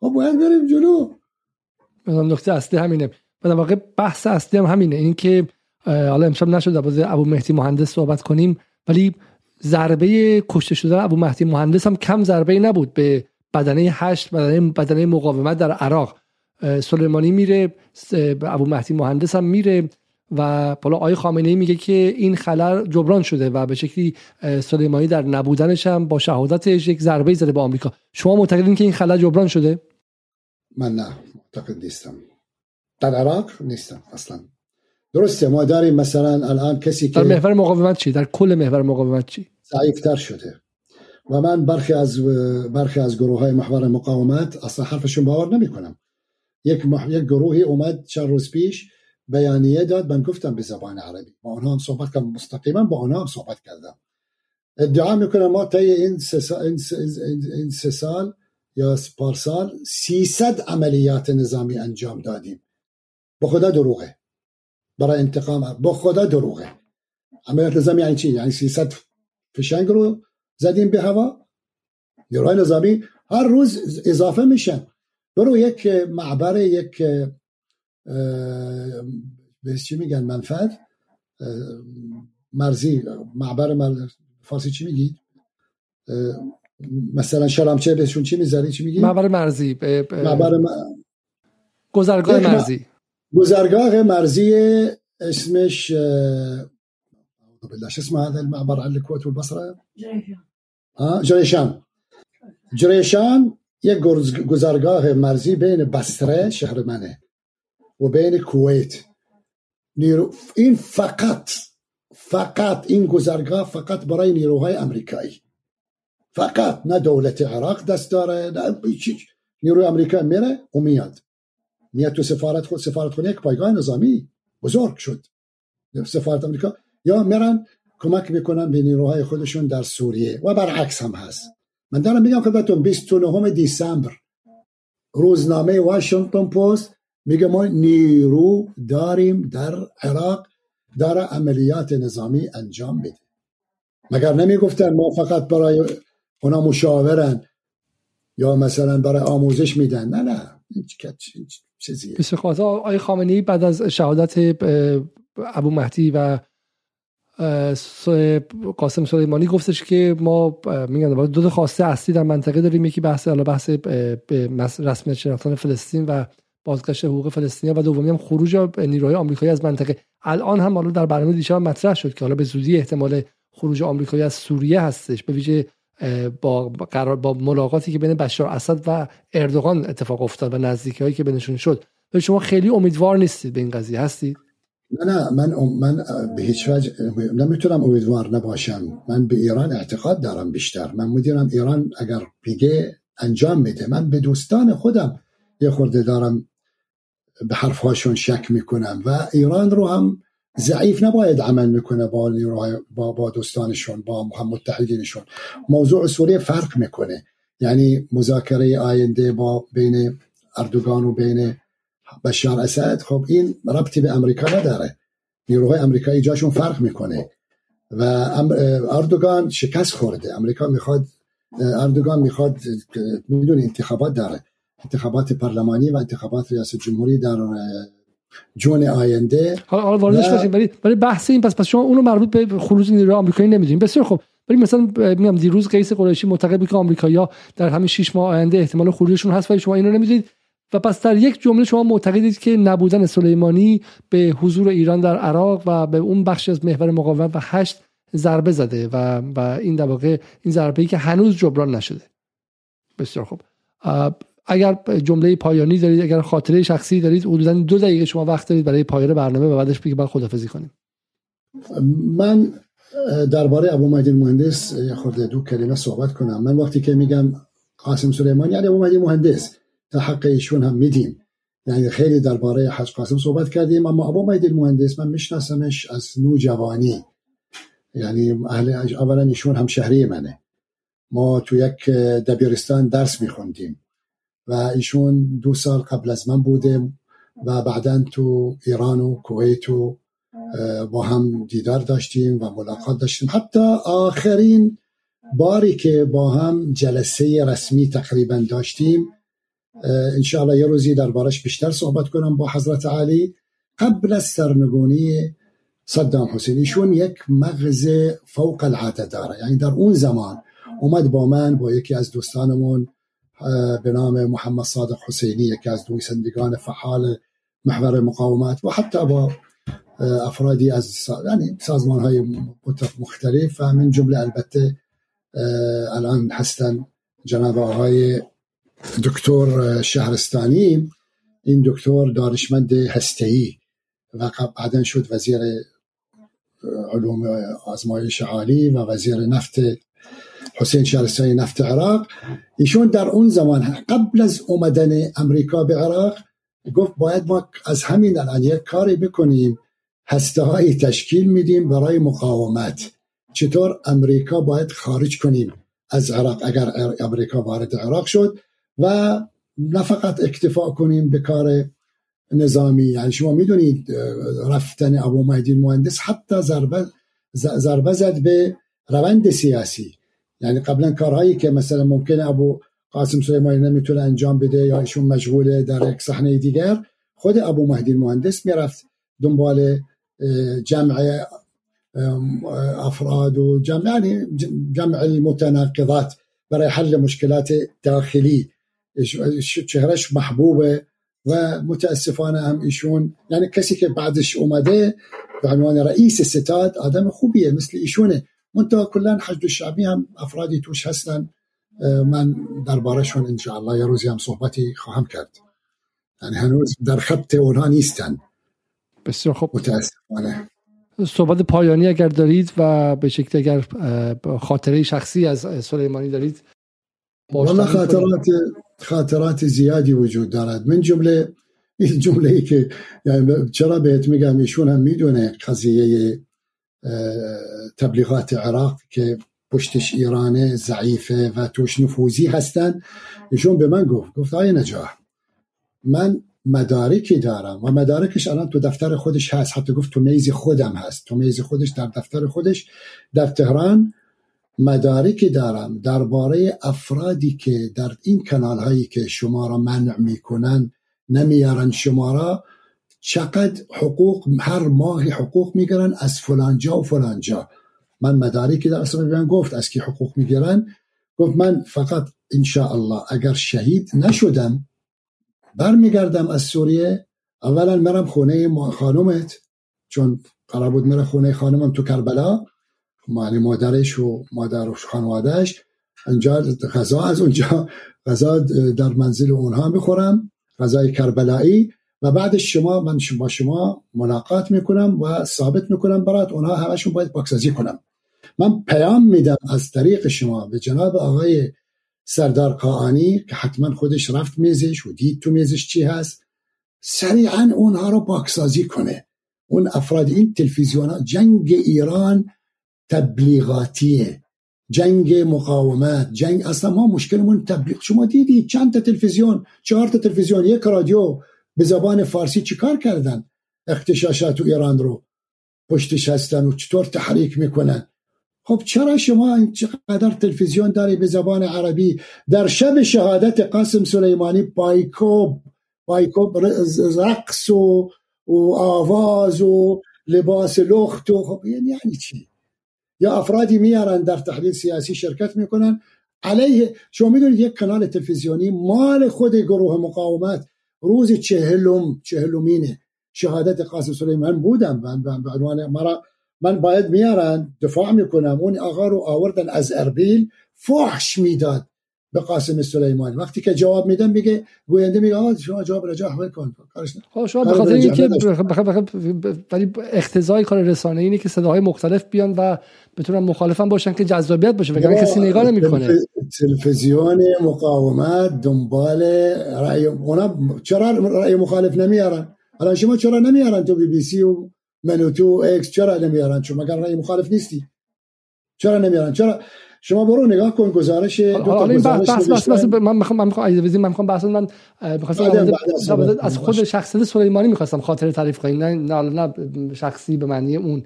خب باید بریم جلو. نقطه اصلی همینه. به واقع بحث اصلی هم همینه. این که حالا امشب نشد در ابو مهدی مهندس صحبت کنیم ولی ضربه کشته شدن ابو مهدی مهندس هم کم ضربه نبود به بدنه هشت بدنه, بدنه مقاومت در عراق. سلیمانی میره ابو مهدی مهندس هم میره. و بالا آقای خامنه ای میگه که این خلل جبران شده و به شکلی سلیمانی در نبودنش هم با شهادتش یک ضربه زده به آمریکا. شما معتقدین که این خلل جبران شده؟ من نه معتقد نیستم. در عراق نیستم اصلا. درسته ما داریم مثلا الان کسی که در محور مقاومت چی؟ در کل محور مقاومت چی؟ ضعیفتر شده. و من برخی از برخی از گروه های محور مقاومت اصلا حرفشون باور نمی کنم یک مح... یک گروهی اومد چند روز پیش بیانیه داد. من گفتم به زبان عربی. با آنها هم صحبت کردم. مستقیما با آنها هم صحبت کردم. ادعا می‌کنم ما طی این سه سال, این سه سال یا پارسال 300 عملیات نظامی انجام دادیم. با خدا دروغه. برای انتقام با خدا دروغه. عملیات نظامی یعنی چی؟ یعنی 300 فشنگ رو زدیم به هوا. نیروهای نظامی هر روز اضافه میشن. برو یک معبر یک به چی میگن منفعت؟ مرزی معبر مر... فارسی چی میگید مثلا شلامچه بهشون چی می‌ذاری؟ چی میگی؟ معبر مرزی ب... ب... معبر م... گذرگاه مرزی. گذرگاه مرزی اسمش بالله اسم هذا المعبر على الكويت والبصره جریشان جریشان جریشان یک گذرگاه مرزی بین بصره شهر منه. و بین کویت. این فقط فقط این گذرگاه فقط برای نیروهای امریکایی. فقط نه دولت عراق دست داره نه نیروی امریکا میره و میاد میاد تو سفارت خود سفارت خود یک پایگاه نظامی. بزرگ شد. سفارت امریکا. یا میرن کمک می‌کنن به نیروهای خودشون در سوریه. و برعکس هم هست. من دارم میگم خدمتتون 29 دیسمبر روزنامه واشنگتن پست میگه ما نیرو داریم در عراق داره عملیات نظامی انجام میده. مگر نمی‌گفتن ما فقط برای اونا مشاورن یا مثلا برای آموزش میدن؟ نه نه. چیزیه؟ آقای خامنی بعد از شهادت ابو مهدی و قاسم سلیمانی گفتش که ما میگن دو تا خواسته اصلی در منطقه داریم. یکی بحث حالا بحث رسمیت شناختن فلسطین و بازگشت حقوق فلسطینی و دومی هم خروج نیروهای آمریکایی از منطقه. الان هم حالا در برنامه دیشب مطرح شد که حالا به زودی احتمال خروج آمریکایی از سوریه هستش. به ویژه با قرار با ملاقاتی که بین بشار اسد و اردوغان اتفاق افتاد و نزدیکی هایی که بینشون شد. و شما خیلی امیدوار نیستید به این قضیه. هستید؟ نه نه من من به هیچ وجه نمی‌تونم امیدوار نباشم. من به ایران اعتقاد دارم بیشتر. من می‌دونم ایران اگر بگه انجام میده من به دوستان خودم یه خورده دارم به حرفهاشون شک می‌کنم و ایران رو هم ضعیف نباید عمل می‌کنه با با, دوستانشون با متحدینشون. موضوع سوریه فرق می‌کنه. یعنی مذاکره آینده با بین اردوگان و بین بشار اسد خب این ربطی به امریکا نداره. نیروهای امریکایی جاشون فرق می‌کنه. و اردوگان شکست خورده. امریکا می‌خواد اردوگان می‌خواد میدون انتخابات داره. انتخابات پارلمانی و انتخابات ریاست جمهوری در جون آینده حالا واردش باشیم ولی ولی بحث این پس پس شما اونو مربوط به خروج نیروهای آمریکایی نمی‌دونیم. بسیار خب ولی مثلا میگم دیروز قیس قریشی معتقد بود که آمریکایی‌ها در همین 6 ماه آینده احتمال خروجشون هست ولی شما اینو نمی‌دونید. و پس در یک جمله شما معتقدید که نبودن سلیمانی به حضور ایران در عراق و به اون بخش از محور مقاومت و هشت ضربه زده و و این در واقع این ضربه ای که هنوز جبران نشده. بسیار خوب. اگر جمله پایانی دارید اگر خاطره شخصی دارید حدودا دو دقیقه شما وقت دارید برای پایان برنامه و بعدش بگید بعد خدافظی کنیم. من درباره ابو مهدی مهندس خورده دو کلمه صحبت کنم. من وقتی که میگم قاسم سلیمانی یعنی ابو مهدی مهندس تا حق ایشون هم میدیم. یعنی خیلی درباره حج قاسم صحبت کردیم اما ابو مهدی مهندس من میشناسمش از نوجوانی یعنی اهل اولا ایشون هم شهری منه. ما تو یک دبیرستان درس میخوندیم. و ایشون دو سال قبل از من بوده و بعدا تو ایران و کویت و با هم دیدار داشتیم و ملاقات داشتیم. حتی آخرین باری که با هم جلسه رسمی تقریبا داشتیم انشاءالله یه روزی دربارش بیشتر صحبت کنم با حضرت علی. قبل از سرنگونی صدام حسین ایشون یک مغز فوق العاده داره. یعنی در اون زمان اومد با من با یکی از دوستانمون به نام محمد صادق حسینی یکی از نویسندگان فعال محور مقاومت و حتی با افرادی از یعنی سازمان های مختلف و من جمله البته الان هستن جناب آقای دکتر شهرستانی. این دکتر دانشمند هسته‌ای و بعدا شد وزیر علوم آزمایش عالی و وزیر نفت حسین شهرستانی نفت عراق. ایشون در اون زمان قبل از اومدن امریکا به عراق گفت باید ما از همین الان یک کاری بکنیم هسته های تشکیل میدیم برای مقاومت. چطور امریکا باید خارج کنیم از عراق اگر امریکا وارد عراق شد و نه فقط اکتفا کنیم به کار نظامی. یعنی شما می‌دونید رفتن ابو مهدی مهندس حتی ضربه زد به روند سیاسی. یعنی قبلا کارهایی که مثلا ممکنه ابو قاسم سلیمانی نمی‌تونه انجام بده یا ایشون مشغوله در یک صحنه دیگر خود ابو مهدی مهندس می‌رفت دنبال جمع افراد و جمع یعنی جمع المتناقضات برای حل مشکلات داخلی. چهرش محبوبه و متاسفانه هم ایشون یعنی کسی که بعدش اومده به عنوان رئیس ستاد آدم خوبیه مثل ایشونه. منتها کلا حشد شعبی هم افرادی توش هستن. من دربارشون انشاءالله یه روزی هم صحبتی خواهم کرد. یعنی هنوز در خط اونها نیستن. بسیار خوب. متاسفانه. صحبت پایانی اگر دارید و به شکل اگر خاطره شخصی از سلیمانی دارید والله خاطرات خاطرات زیادی وجود دارد. من جمله این جمله ای که یعنی چرا بهت میگم ایشون هم می‌دونه قضیه تبلیغات عراق که پشتش ایرانه ضعیفه و توش نفوذی هستن. ایشون به من گفت گفت آی نجاح من مدارکی دارم و مدارکش الان تو دفتر خودش هست. حتی گفت تو میز خودم هست. تو میز خودش در دفتر خودش. در تهران مدارکی دارم. درباره افرادی که در این کانال هایی که شما را منع می‌کنن نمیارن شما را. چقدر حقوق هر ماه حقوق می‌گیرن از فلانجا و فلانجا من مدارکی در اصلا گفت از کی حقوق می‌گیرن؟ گفت من فقط الله اگر شهید نشدم برمیگردم از سوریه اولا مرم خونه خانومت چون قرار بود میره خونه خانومم تو کربلا معنی مادرش و مادر و خانوادهش انجا غذا از اونجا غذا در منزل اونها می‌خورم. غذای کربلایی. و بعدش شما من با شما ملاقات می‌کنم و ثابت می‌کنم برات اونها همشون باید باکسازی کنم من پیام میدم از طریق شما به جناب آقای سردار قاانی که حتما خودش رفت میزش و دید تو میزش چی هست. سریعا اونها رو باکسازی کنه. اون افراد این تلویزیون جنگ ایران تبلیغاتیه. جنگ مقاومت جنگ اصلا ما مشکلمون تبلیغ. شما دیدی چند تا تلویزیون؟ چهار تا تلویزیون یک رادیو. به زبان فارسی چیکار کردن؟ اختشاشات و ایران رو پشتش هستن و چطور تحریک می‌کنن؟ خب چرا شما چقدر تلویزیون داری به زبان عربی؟ در شب شهادت قاسم سلیمانی بایکوب بایکوب رقص و, و آواز و لباس لخت و خب یعنی, یعنی چی؟ یا افرادی میارن در تحلیل سیاسی شرکت می‌کنن؟ علیه شما می‌دونید یک کانال تلویزیونی مال خود گروه مقاومت روز چهلم چهلمینه شهادت قاسم سلیمان بودم. من به مرا من باید میارن دفاع می‌کنم. اون آقا رو آوردن از اربیل فحش می‌داد. به قاسم سلیمانی. وقتی که جواب میدم میگه گوینده میگه آقا شما جواب رجا حمل کن. خب شما به خاطر اینکه ولی اقتضای کار رسانه اینه که صداهای مختلف بیان و بتونن مخالفم باشن که جذابیت باشه وگرنه کسی نگاه نمی‌کنه. تلویزیون مقاومت دنبال رأی اونا چرا رأی مخالف نمیارن؟ حالا شما چرا نمیارن تو بی بی سی و منو تو اکس چرا نمیارن؟ چون مگر رأی مخالف نیستی. چرا نمیارن؟ چرا شما برو نگاه کن گزارش دو تا گزارش بس بس بس من می‌خوام من می‌خوام عزیز من می‌خوام بحث من می‌خواستم از خود شخصیت سلیمانی می‌خواستم خاطر تعریف کنیم نه نه شخصی به معنی اون.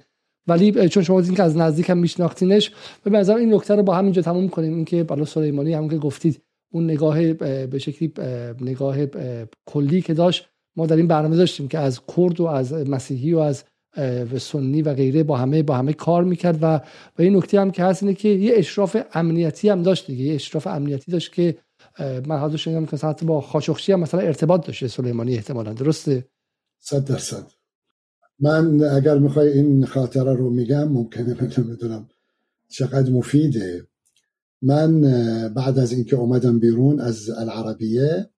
ولی چون شما که از نزدیک هم میشناختینش به نظر این نکته رو با همینجا تموم کنیم. اینکه بالا سلیمانی هم که گفتید اون نگاه به شکلی نگاه کلی که داشت ما در این برنامه داشتیم که از کرد و از مسیحی و از و سنی و غیره با همه با همه کار می‌کرد و و این نکته هم که هست اینه که یه اشراف امنیتی هم داشت دیگه. یه اشراف امنیتی داشت که من حالا شنیدم که با خاشخچی هم مثلا ارتباط داشته سلیمانی احتمالا. درسته؟ صد درصد. من اگر می‌خوای این خاطره رو میگم ممکنه بدونم چقدر مفیده. من بعد از اینکه اومدم بیرون از العربیه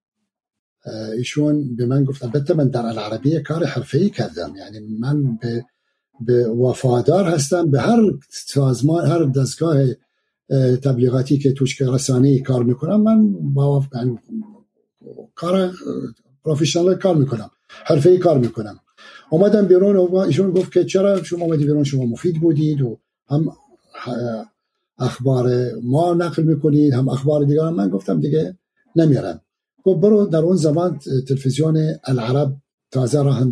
ایشون به من گفت البته من در العربیه کار حرفه‌ای کردم. یعنی من به, به وفادار هستم به هر سازمان هر دستگاه تبلیغاتی که توش رسانه‌ای کار می‌کنم من با کار پروفشنال کار می‌کنم حرفه‌ای کار می‌کنم. اومدم بیرون و ایشون گفت که چرا شما اومدی بیرون شما مفید بودید و هم اخبار ما نقل می‌کنید هم اخبار دیگر من گفتم دیگه نمیرم. گفت برو در اون زمان تلویزیون العرب تازه راه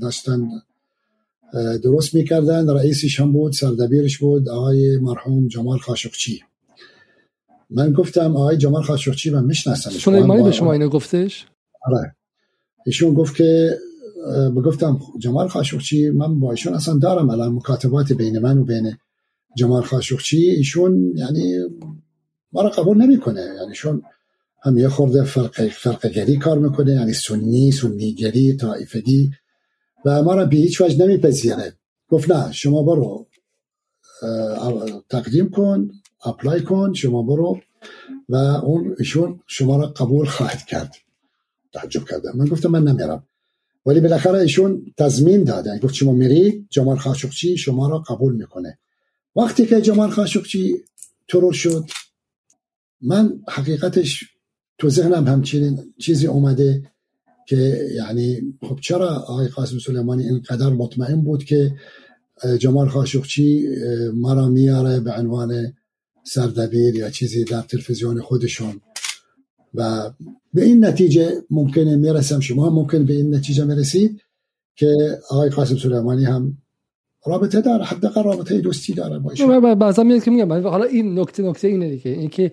داشتن درست می‌کردن. رئیسش هم بود سردبیرش بود آقای مرحوم جمال خاشقچی. من گفتم آقای جمال خاشقچی من می‌شناسم سلیمانی به شما اینو گفتش؟ آره. ایشون گفت که بگفتم جمال خاشقچی من با ایشون اصلا دارم الان مکاتبات بین من و بین جمال خاشقچی. ایشون یعنی ما را قبول نمی‌کنه. یعنی ایشون هم یه خورده فرق فرقگری کار می‌کنه یعنی سنی سنیگری طائفگی و ما را به هیچ وجه نمیپذیره. گفت نه شما برو تقدیم کن اپلای کن شما برو. و اون ایشون شما را قبول خواهد کرد. تعجب کردم. من گفتم من نمیرم. ولی بالاخره ایشون تضمین دادن گفت شما میرید جمال خاشقچی شما را قبول می‌کنه. وقتی که جمال خاشقچی ترور شد من حقیقتش تو ذهنم همچنین چیزی اومده که یعنی خب چرا آقای قاسم سلیمانی اینقدر مطمئن بود که جمال خاشقچی مرا میاره به عنوان سردبیر یا چیزی در تلویزیون خودشون؟ و به این نتیجه ممکنه می‌رسم. شما هم ممکن به این نتیجه می‌رسید که آقای قاسم سلیمانی هم رابطه داره حداقل رابطه دوستی داره با بعضا میاد که میگم حالا این نکته نکته اینه دیگه. اینکه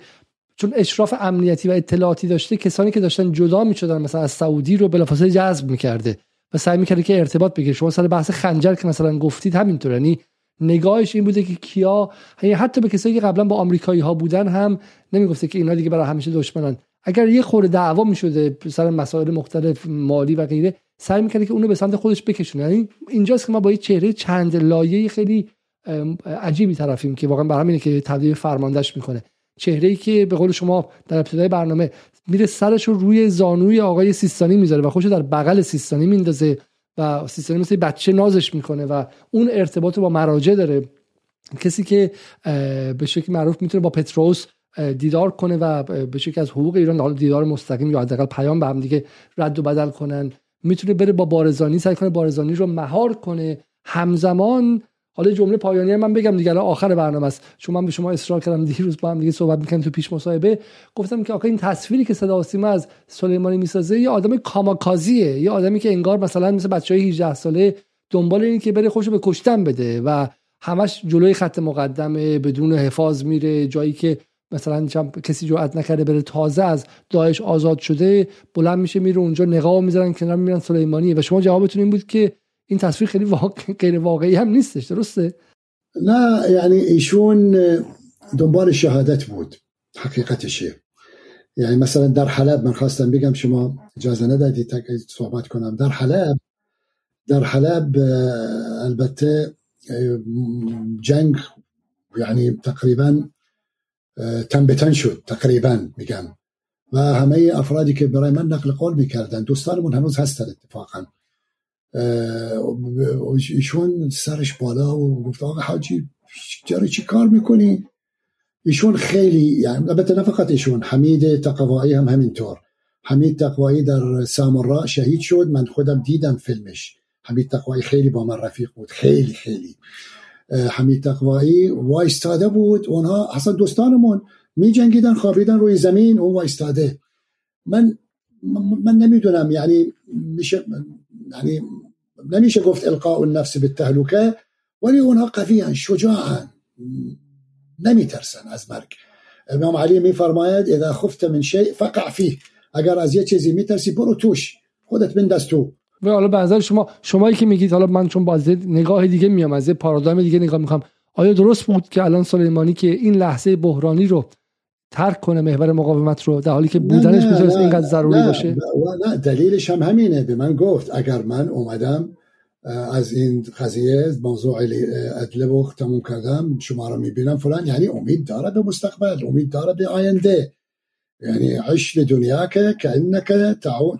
چون اشراف امنیتی و اطلاعاتی داشته کسانی که داشتن جدا می‌شدن مثلا از سعودی رو بلافاصله جذب می‌کرده و سعی می‌کرده که ارتباط بگیره. شما سر بحث خنجر که مثلا گفتید همینطور یعنی نگاهش این بوده که کیا یعنی حتی به کسایی که قبلا با آمریکایی ها بودن هم نمی‌گفته که اینا دیگه برای همیشه دشمنن. اگر یه خورده دعوا می‌شده سر مسائل مختلف مالی و غیره سعی می‌کرده که اونو به سمت خودش بکشونه. یعنی اینجاست که ما با یه چهره چند لایه خیلی عجیبی طرفیم که واقعا برای که تبدیل فرماندهش می‌کنه. چهره ای که به قول شما در ابتدای برنامه میره سرش رو روی زانوی آقای سیستانی می‌ذاره و خوش در بغل سیستانی میندازه و سیستانی مثل بچه نازش می‌کنه و اون ارتباط با مراجع داره. کسی که به شکل معروف می‌تونه با پتروس دیدار کنه و به شکل از حقوق ایران حالا دیدار مستقیم یا حداقل پیام به هم دیگه رد و بدل کنن می‌تونه بره با بارزانی سعی کنه بارزانی رو مهار کنه. همزمان حالا جمله پایانی من بگم دیگه آخر برنامه است. چون من به شما اصرار کردم دیروز با هم دیگه صحبت می‌کنیم تو پیش مصاحبه. گفتم که آقا این تصویری که صدا سیما از سلیمانی می‌سازه یه آدم کاماکازیه. یه آدمی که انگار مثلا مثل بچه های 18 ساله دنبال اینه که بره خوشو به کشتن بده و همش جلوی خط مقدمه بدون حفاظ میره. جایی که مثلا کسی جرأت نکرده بره تازه از داعش آزاد شده بلند میشه میره اونجا نقاب می‌ذارن کنار میرن سلیمانی و شما جوابتون این بود که این تصویر خیلی واقع... غیر واقعی هم نیستش درسته؟ نه یعنی ایشون دنبال شهادت بود حقیقتشه. یعنی مثلا در حلب من خواستم بگم شما اجازه ندادید صحبت کنم. در حلب در حلب البته جنگ یعنی تقریبا تن شد تقریبا میگم. و همه افرادی که برای من نقل قول می‌کردن دوستانمون هنوز هستن اتفاقا. ایشون سرش بالا و گفت آقا حاجی جاری چی کار می‌کنی؟ ایشون خیلی یعنی البته نه فقط ایشون حمید تقوایی هم همینطور. حمید تقوایی در سامرا شهید شد من خودم دیدم فیلمش. حمید تقوایی خیلی با من رفیق بود خیلی خیلی. حمید تقوایی وایستاده بود اونها اصلا دوستانمون می جنگیدن خوابیدن روی زمین اون وایستاده. من من نمی‌دونم یعنی میشه یعنی نمیشه گفت القاء النفس بالتهلكه ولی اونها قویان شجاعن نمیترسن از مرگ. امام علی میفرماید اذا خفت من شيء فقع فيه اگر از یه چیزی میترسی برو توش. خودت بنداز تو. و حالا به نظر شما شمایی که میگید حالا من چون باز نگاه دیگه میام از پارادایم دیگه نگاه می‌کنم آیا درست بود که الان سلیمانی که این لحظه بحرانی رو ترک کنه محور مقاومت رو در حالی که بودنش می‌تونست اینقدر ضروری باشه؟ نه دلیلش هم همینه به من گفت اگر من اومدم از این قضیه موضوع ادله و تموم کردم شما رو می‌بینم فلان یعنی امید داره به مستقبل امید داره به آینده. یعنی عش لدنیاك كأنك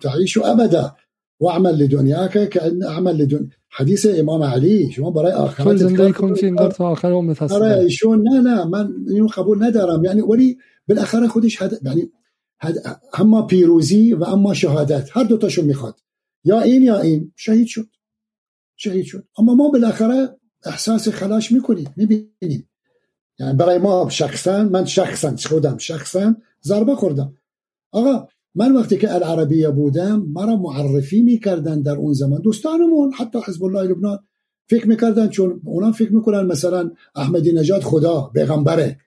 تعيش ابدا واعمل لدنیاك كأن اعمل لدن. حدیث امام علی شما برای آخرت زندگی کن که تا آخر عمرت هست آره نه نه من اینو قبول ندارم. یعنی ولی بالاخره خودش هد... یعنی هد... اما پیروزی و اما شهادت هر دوتاشو می‌خواد. یا این یا این. شهید شد. شهید شد. اما ما بالاخره احساس خلاش می‌کنیم می‌بینیم. یعنی برای ما شخصا من شخصا خودم شخصا ضربه خوردم. آقا من وقتی که العربیه بودم مرا معرفی می‌کردن در اون زمان. دوستانمون حتی حزب الله لبنان فکر می‌کردن چون اونا فکر می‌کنن مثلا احمدی نژاد خدا پیغمبره.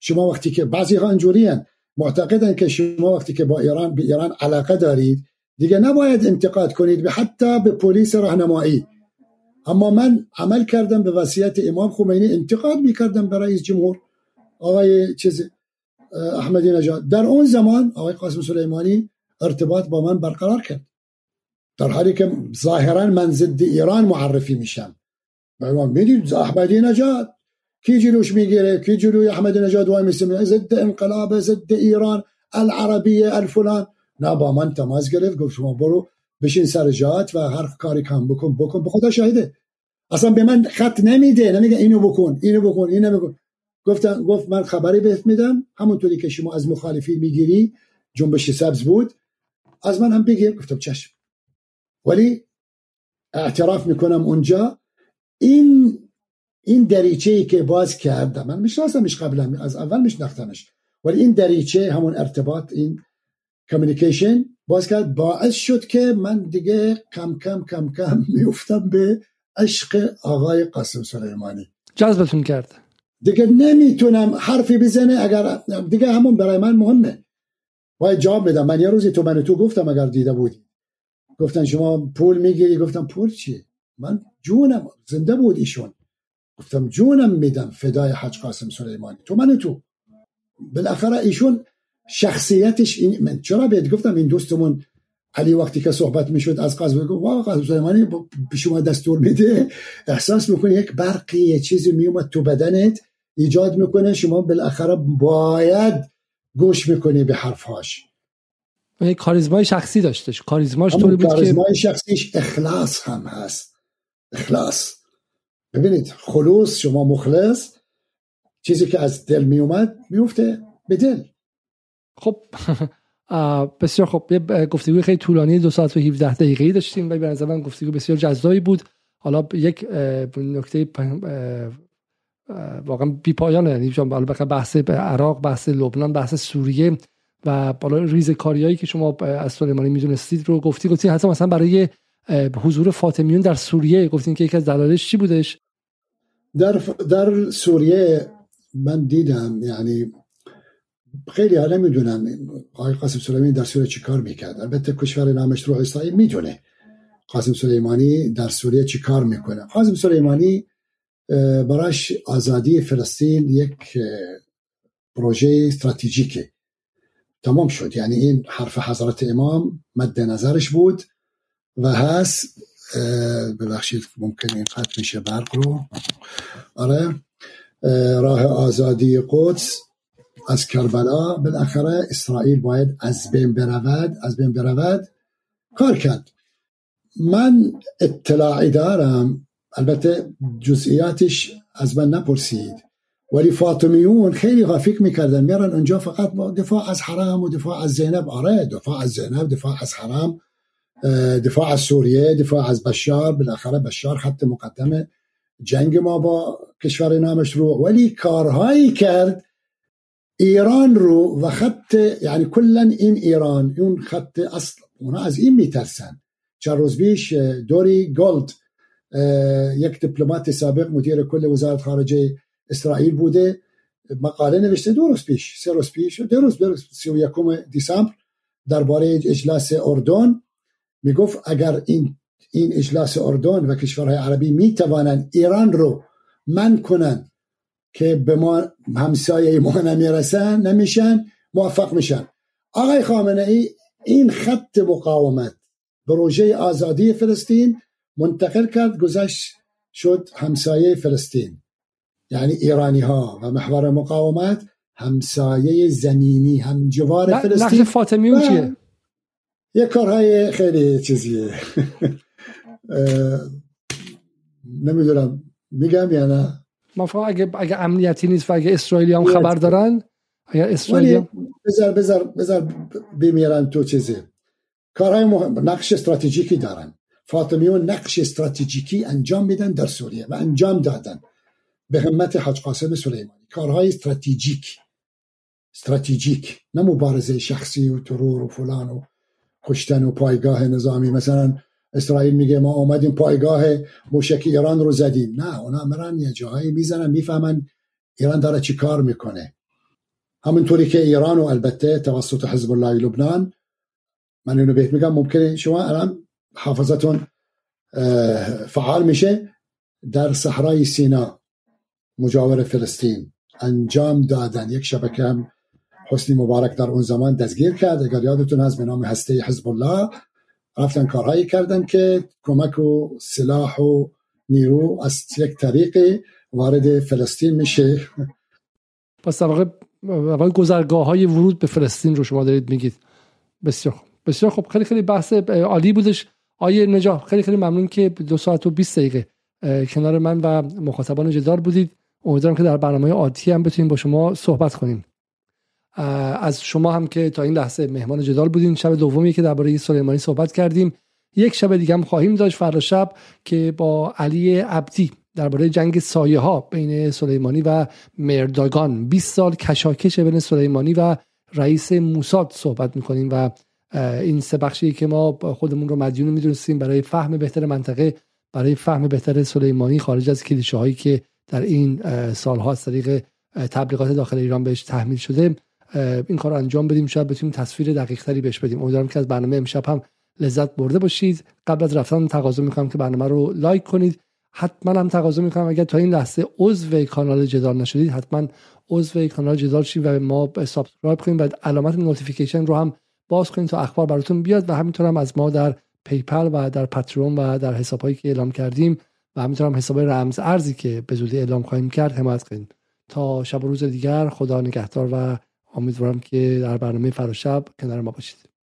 شما وقتی که بعضی ها اینجوریان معتقدن که شما وقتی که با ایران به ایران علاقه دارید دیگه نباید انتقاد کنید به حتی به پلیس راهنمایی. اما من عمل کردم به وصیت امام خمینی انتقاد می‌کردم به رئیس جمهور. آقای چیز احمدی نژاد. در اون زمان آقای قاسم سلیمانی ارتباط با من برقرار کرد. در حالی که ظاهرا من ضد ایران معرفی میشم. می‌دید احمدی نژاد؟ کی جلوش می‌گیره؟ کی جلوی احمد نژاد وای میسه؟ ضد انقلاب ضد ایران العربیه الفلان. نه با من تماس گرفت گفت شما برو بشین سر جات و هر کاری کم بکن بکن. به خدا شاهده. اصلا به من خط نمیده. نمیگه اینو بکن اینو بکن اینو بکن. گفتم گفت من خبری بهت میدم. همونطوری که شما از مخالفی می‌گیری جنبش سبز بود. از من هم بگیر. گفتم چشم. ولی اعتراف می‌کنم اونجا. این این دریچه ای که باز کردم من میشناسمش قبلا از اول میشناختمش. ولی این دریچه همون ارتباط این کمیونیکیشن باز کرد باعث شد که من دیگه کم کم کم کم میفتم به عشق آقای قاسم سلیمانی. جذبتون کرد. دیگه نمی‌تونم حرفی بزنه اگر دیگه همون برای من مهمه. باید جواب بدم. من یه روزی تو من تو گفتم اگر دیده بودی. گفتن شما پول می‌گیری؟ گفتم پول چی من جونم. زنده بود ایشون. گفتم جونم میدم فدای حج قاسم سلیمانی. تو من تو. بالاخره ایشون شخصیتش این من چرا بهت گفتم این دوستمون علی وقتی که صحبت می‌شد از قاسم گفت واقعا قاسم سلیمانی به شما دستور میده. احساس می‌کنه یک برقی یه چیزی میومد تو بدنت ایجاد می‌کنه شما بالاخره باید گوش می‌کنی به حرفهاش. یک کاریزمای شخصی داشتش. کاریزماش طوری بود کاریزمای شخصیش اخلاص هم هست. اخلاص. ببینید خلوص شما مخلص چیزی که از دل میومد میفته به دل. خب بسیار خب یه گفتگوی خیلی طولانی دو ساعت و 17 دقیقه داشتیم و به نظر من گفتگو بسیار جذابی بود. حالا یک نکته واقعا بی پایانه. یعنی بحث عراق بحث لبنان بحث سوریه و بالا ریز کاریایی که شما از سلیمانی می‌دونستید رو گفتی گفتی حتی مثلا برای حضور فاطمیون در سوریه. گفتین که یکی از دلایلش چی بودش؟ در در سوریه من دیدم یعنی خیلی ها نمی‌دونم آقای قاسم سلیمانی در سوریه چی کار می‌کرد. البته کشور نامش رو اسرائیل می‌دونه قاسم سلیمانی در سوریه چی کار می‌کنه. قاسم سلیمانی براش آزادی فلسطین یک پروژه استراتژیکه. تمام شد. یعنی این حرف حضرت امام مد نظرش بود. و هست ببخشید ممکن این قطع میشه برق رو. آره راه آزادی قدس از کربلا بالاخره اسرائیل باید از بین برود از بین برود. کار کرد. من اطلاعی دارم البته جزئیاتش از من نپرسید. ولی فاطمیون خیلی فکر می‌کردن میرن اونجا فقط دفاع از حرام و دفاع از زینب. آره دفاع از زینب دفاع از حرام دفاع از سوریه دفاع از بشار بالاخره بشار خط مقدم جنگ ما با کشور نامش رو. ولی کارهایی کرد ایران رو و خط یعنی کلا این ایران اون خط اصل اونا از این میترسن. چند روز بیش دوری گولد یک دیپلمات سابق مدیر کل وزارت خارجه اسرائیل بوده. مقاله نوشته دو روز پیش سه روز پیش دو روز سی و یکم دیسامبر درباره اجلاس اردن. می‌گفت اگر این این اجلاس اردن و کشورهای عربی می‌توانند ایران رو من کنن که به ما همسایه ما نمی‌رسن نمیشن موفق میشن آقای خامنه ای این خط مقاومت پروژه آزادی فلسطین منتقل کرد گذشت شد همسایه فلسطین. یعنی ایرانی ها و محور مقاومت همسایه زمینی همجوار فلسطین. نقش فاطمیون چیه؟ یه کارهای خیلی چیزیه. نمی‌دونم میگم یا نه؟ ما اگه اگه امنیتی نیست و اگه اسرائیلی هم خبر دارن اگر اسرائیلی بذار بذار بذار بمیرن تو چیزی. کارهای مهم نقش استراتژیکی دارن. فاطمیون نقش استراتژیکی انجام میدن در سوریه و انجام دادن. به همت حاج قاسم سلیمانی. کارهای استراتژیک. استراتژیک نه مبارزه شخصی و ترور و فلان و کشتن و پایگاه نظامی. مثلا اسرائیل میگه ما آمدیم پایگاه موشک ایران رو زدیم. نه اونا مرن یه جاهایی می‌زنن می‌فهمن ایران داره چی کار می‌کنه. همونطوری که ایران و البته توسط حزب الله لبنان من اینو بهت میگم ممکنه شما الان حافظتون فعال میشه. در صحرای سینا مجاور فلسطین انجام دادن. یک شبکه هم حسنی مبارک در اون زمان دستگیر کرد. اگر یادتون هست به نام هسته حزب الله رفتن کارهایی کردن که کمک و سلاح و نیرو از یک طریق وارد فلسطین میشه. پس در واقع گذرگاه های ورود به فلسطین رو شما دارید میگید. بسیار بسیار خب خیلی خیلی بحث عالی بودش. آیه نجا خیلی خیلی ممنون که دو ساعت و 20 دقیقه کنار من و مخاطبان جدار بودید. امیدوارم که در برنامه عادی هم بتونیم با شما صحبت کنیم. از شما هم که تا این لحظه مهمان جدال بودین. شب دومی که درباره سلیمانی صحبت کردیم. یک شب دیگه هم خواهیم داشت. فردا شب که با علی عبدی درباره جنگ سایه ها بین سلیمانی و مرداگان 20 سال کشاکش بین سلیمانی و رئیس موساد صحبت می‌کنیم و این سه بخشی که ما خودمون رو مدیون می‌دونستیم برای فهم بهتر منطقه برای فهم بهتر سلیمانی خارج از کلیشه هایی که در این سالها از طریق تبلیغات داخل ایران بهش تحمیل شده. این کار انجام بدیم شاید بتونیم تصویر دقیق تری بهش بدیم. امیدوارم که از برنامه امشب هم لذت برده باشید. قبل از رفتن تقاضا می‌کنم که برنامه رو لایک کنید. حتما هم تقاضا می‌کنم. اگر تا این لحظه عضو کانال جدال نشدید حتما عضو کانال جدال شید و ما subscribe کنید و علامت notification رو هم باز کنید تا اخبار براتون بیاد و همینطور هم از ما در PayPal و در Patreon و در حسابهایی که اعلام کردیم و همینطور هم حساب رمز ارزی که به زودی اعلام خواهیم کرد حمایت کنید. تا شب و روز دیگر خدا نگهدار و امیدوارم که در برنامه فراشب کنار ما باشید.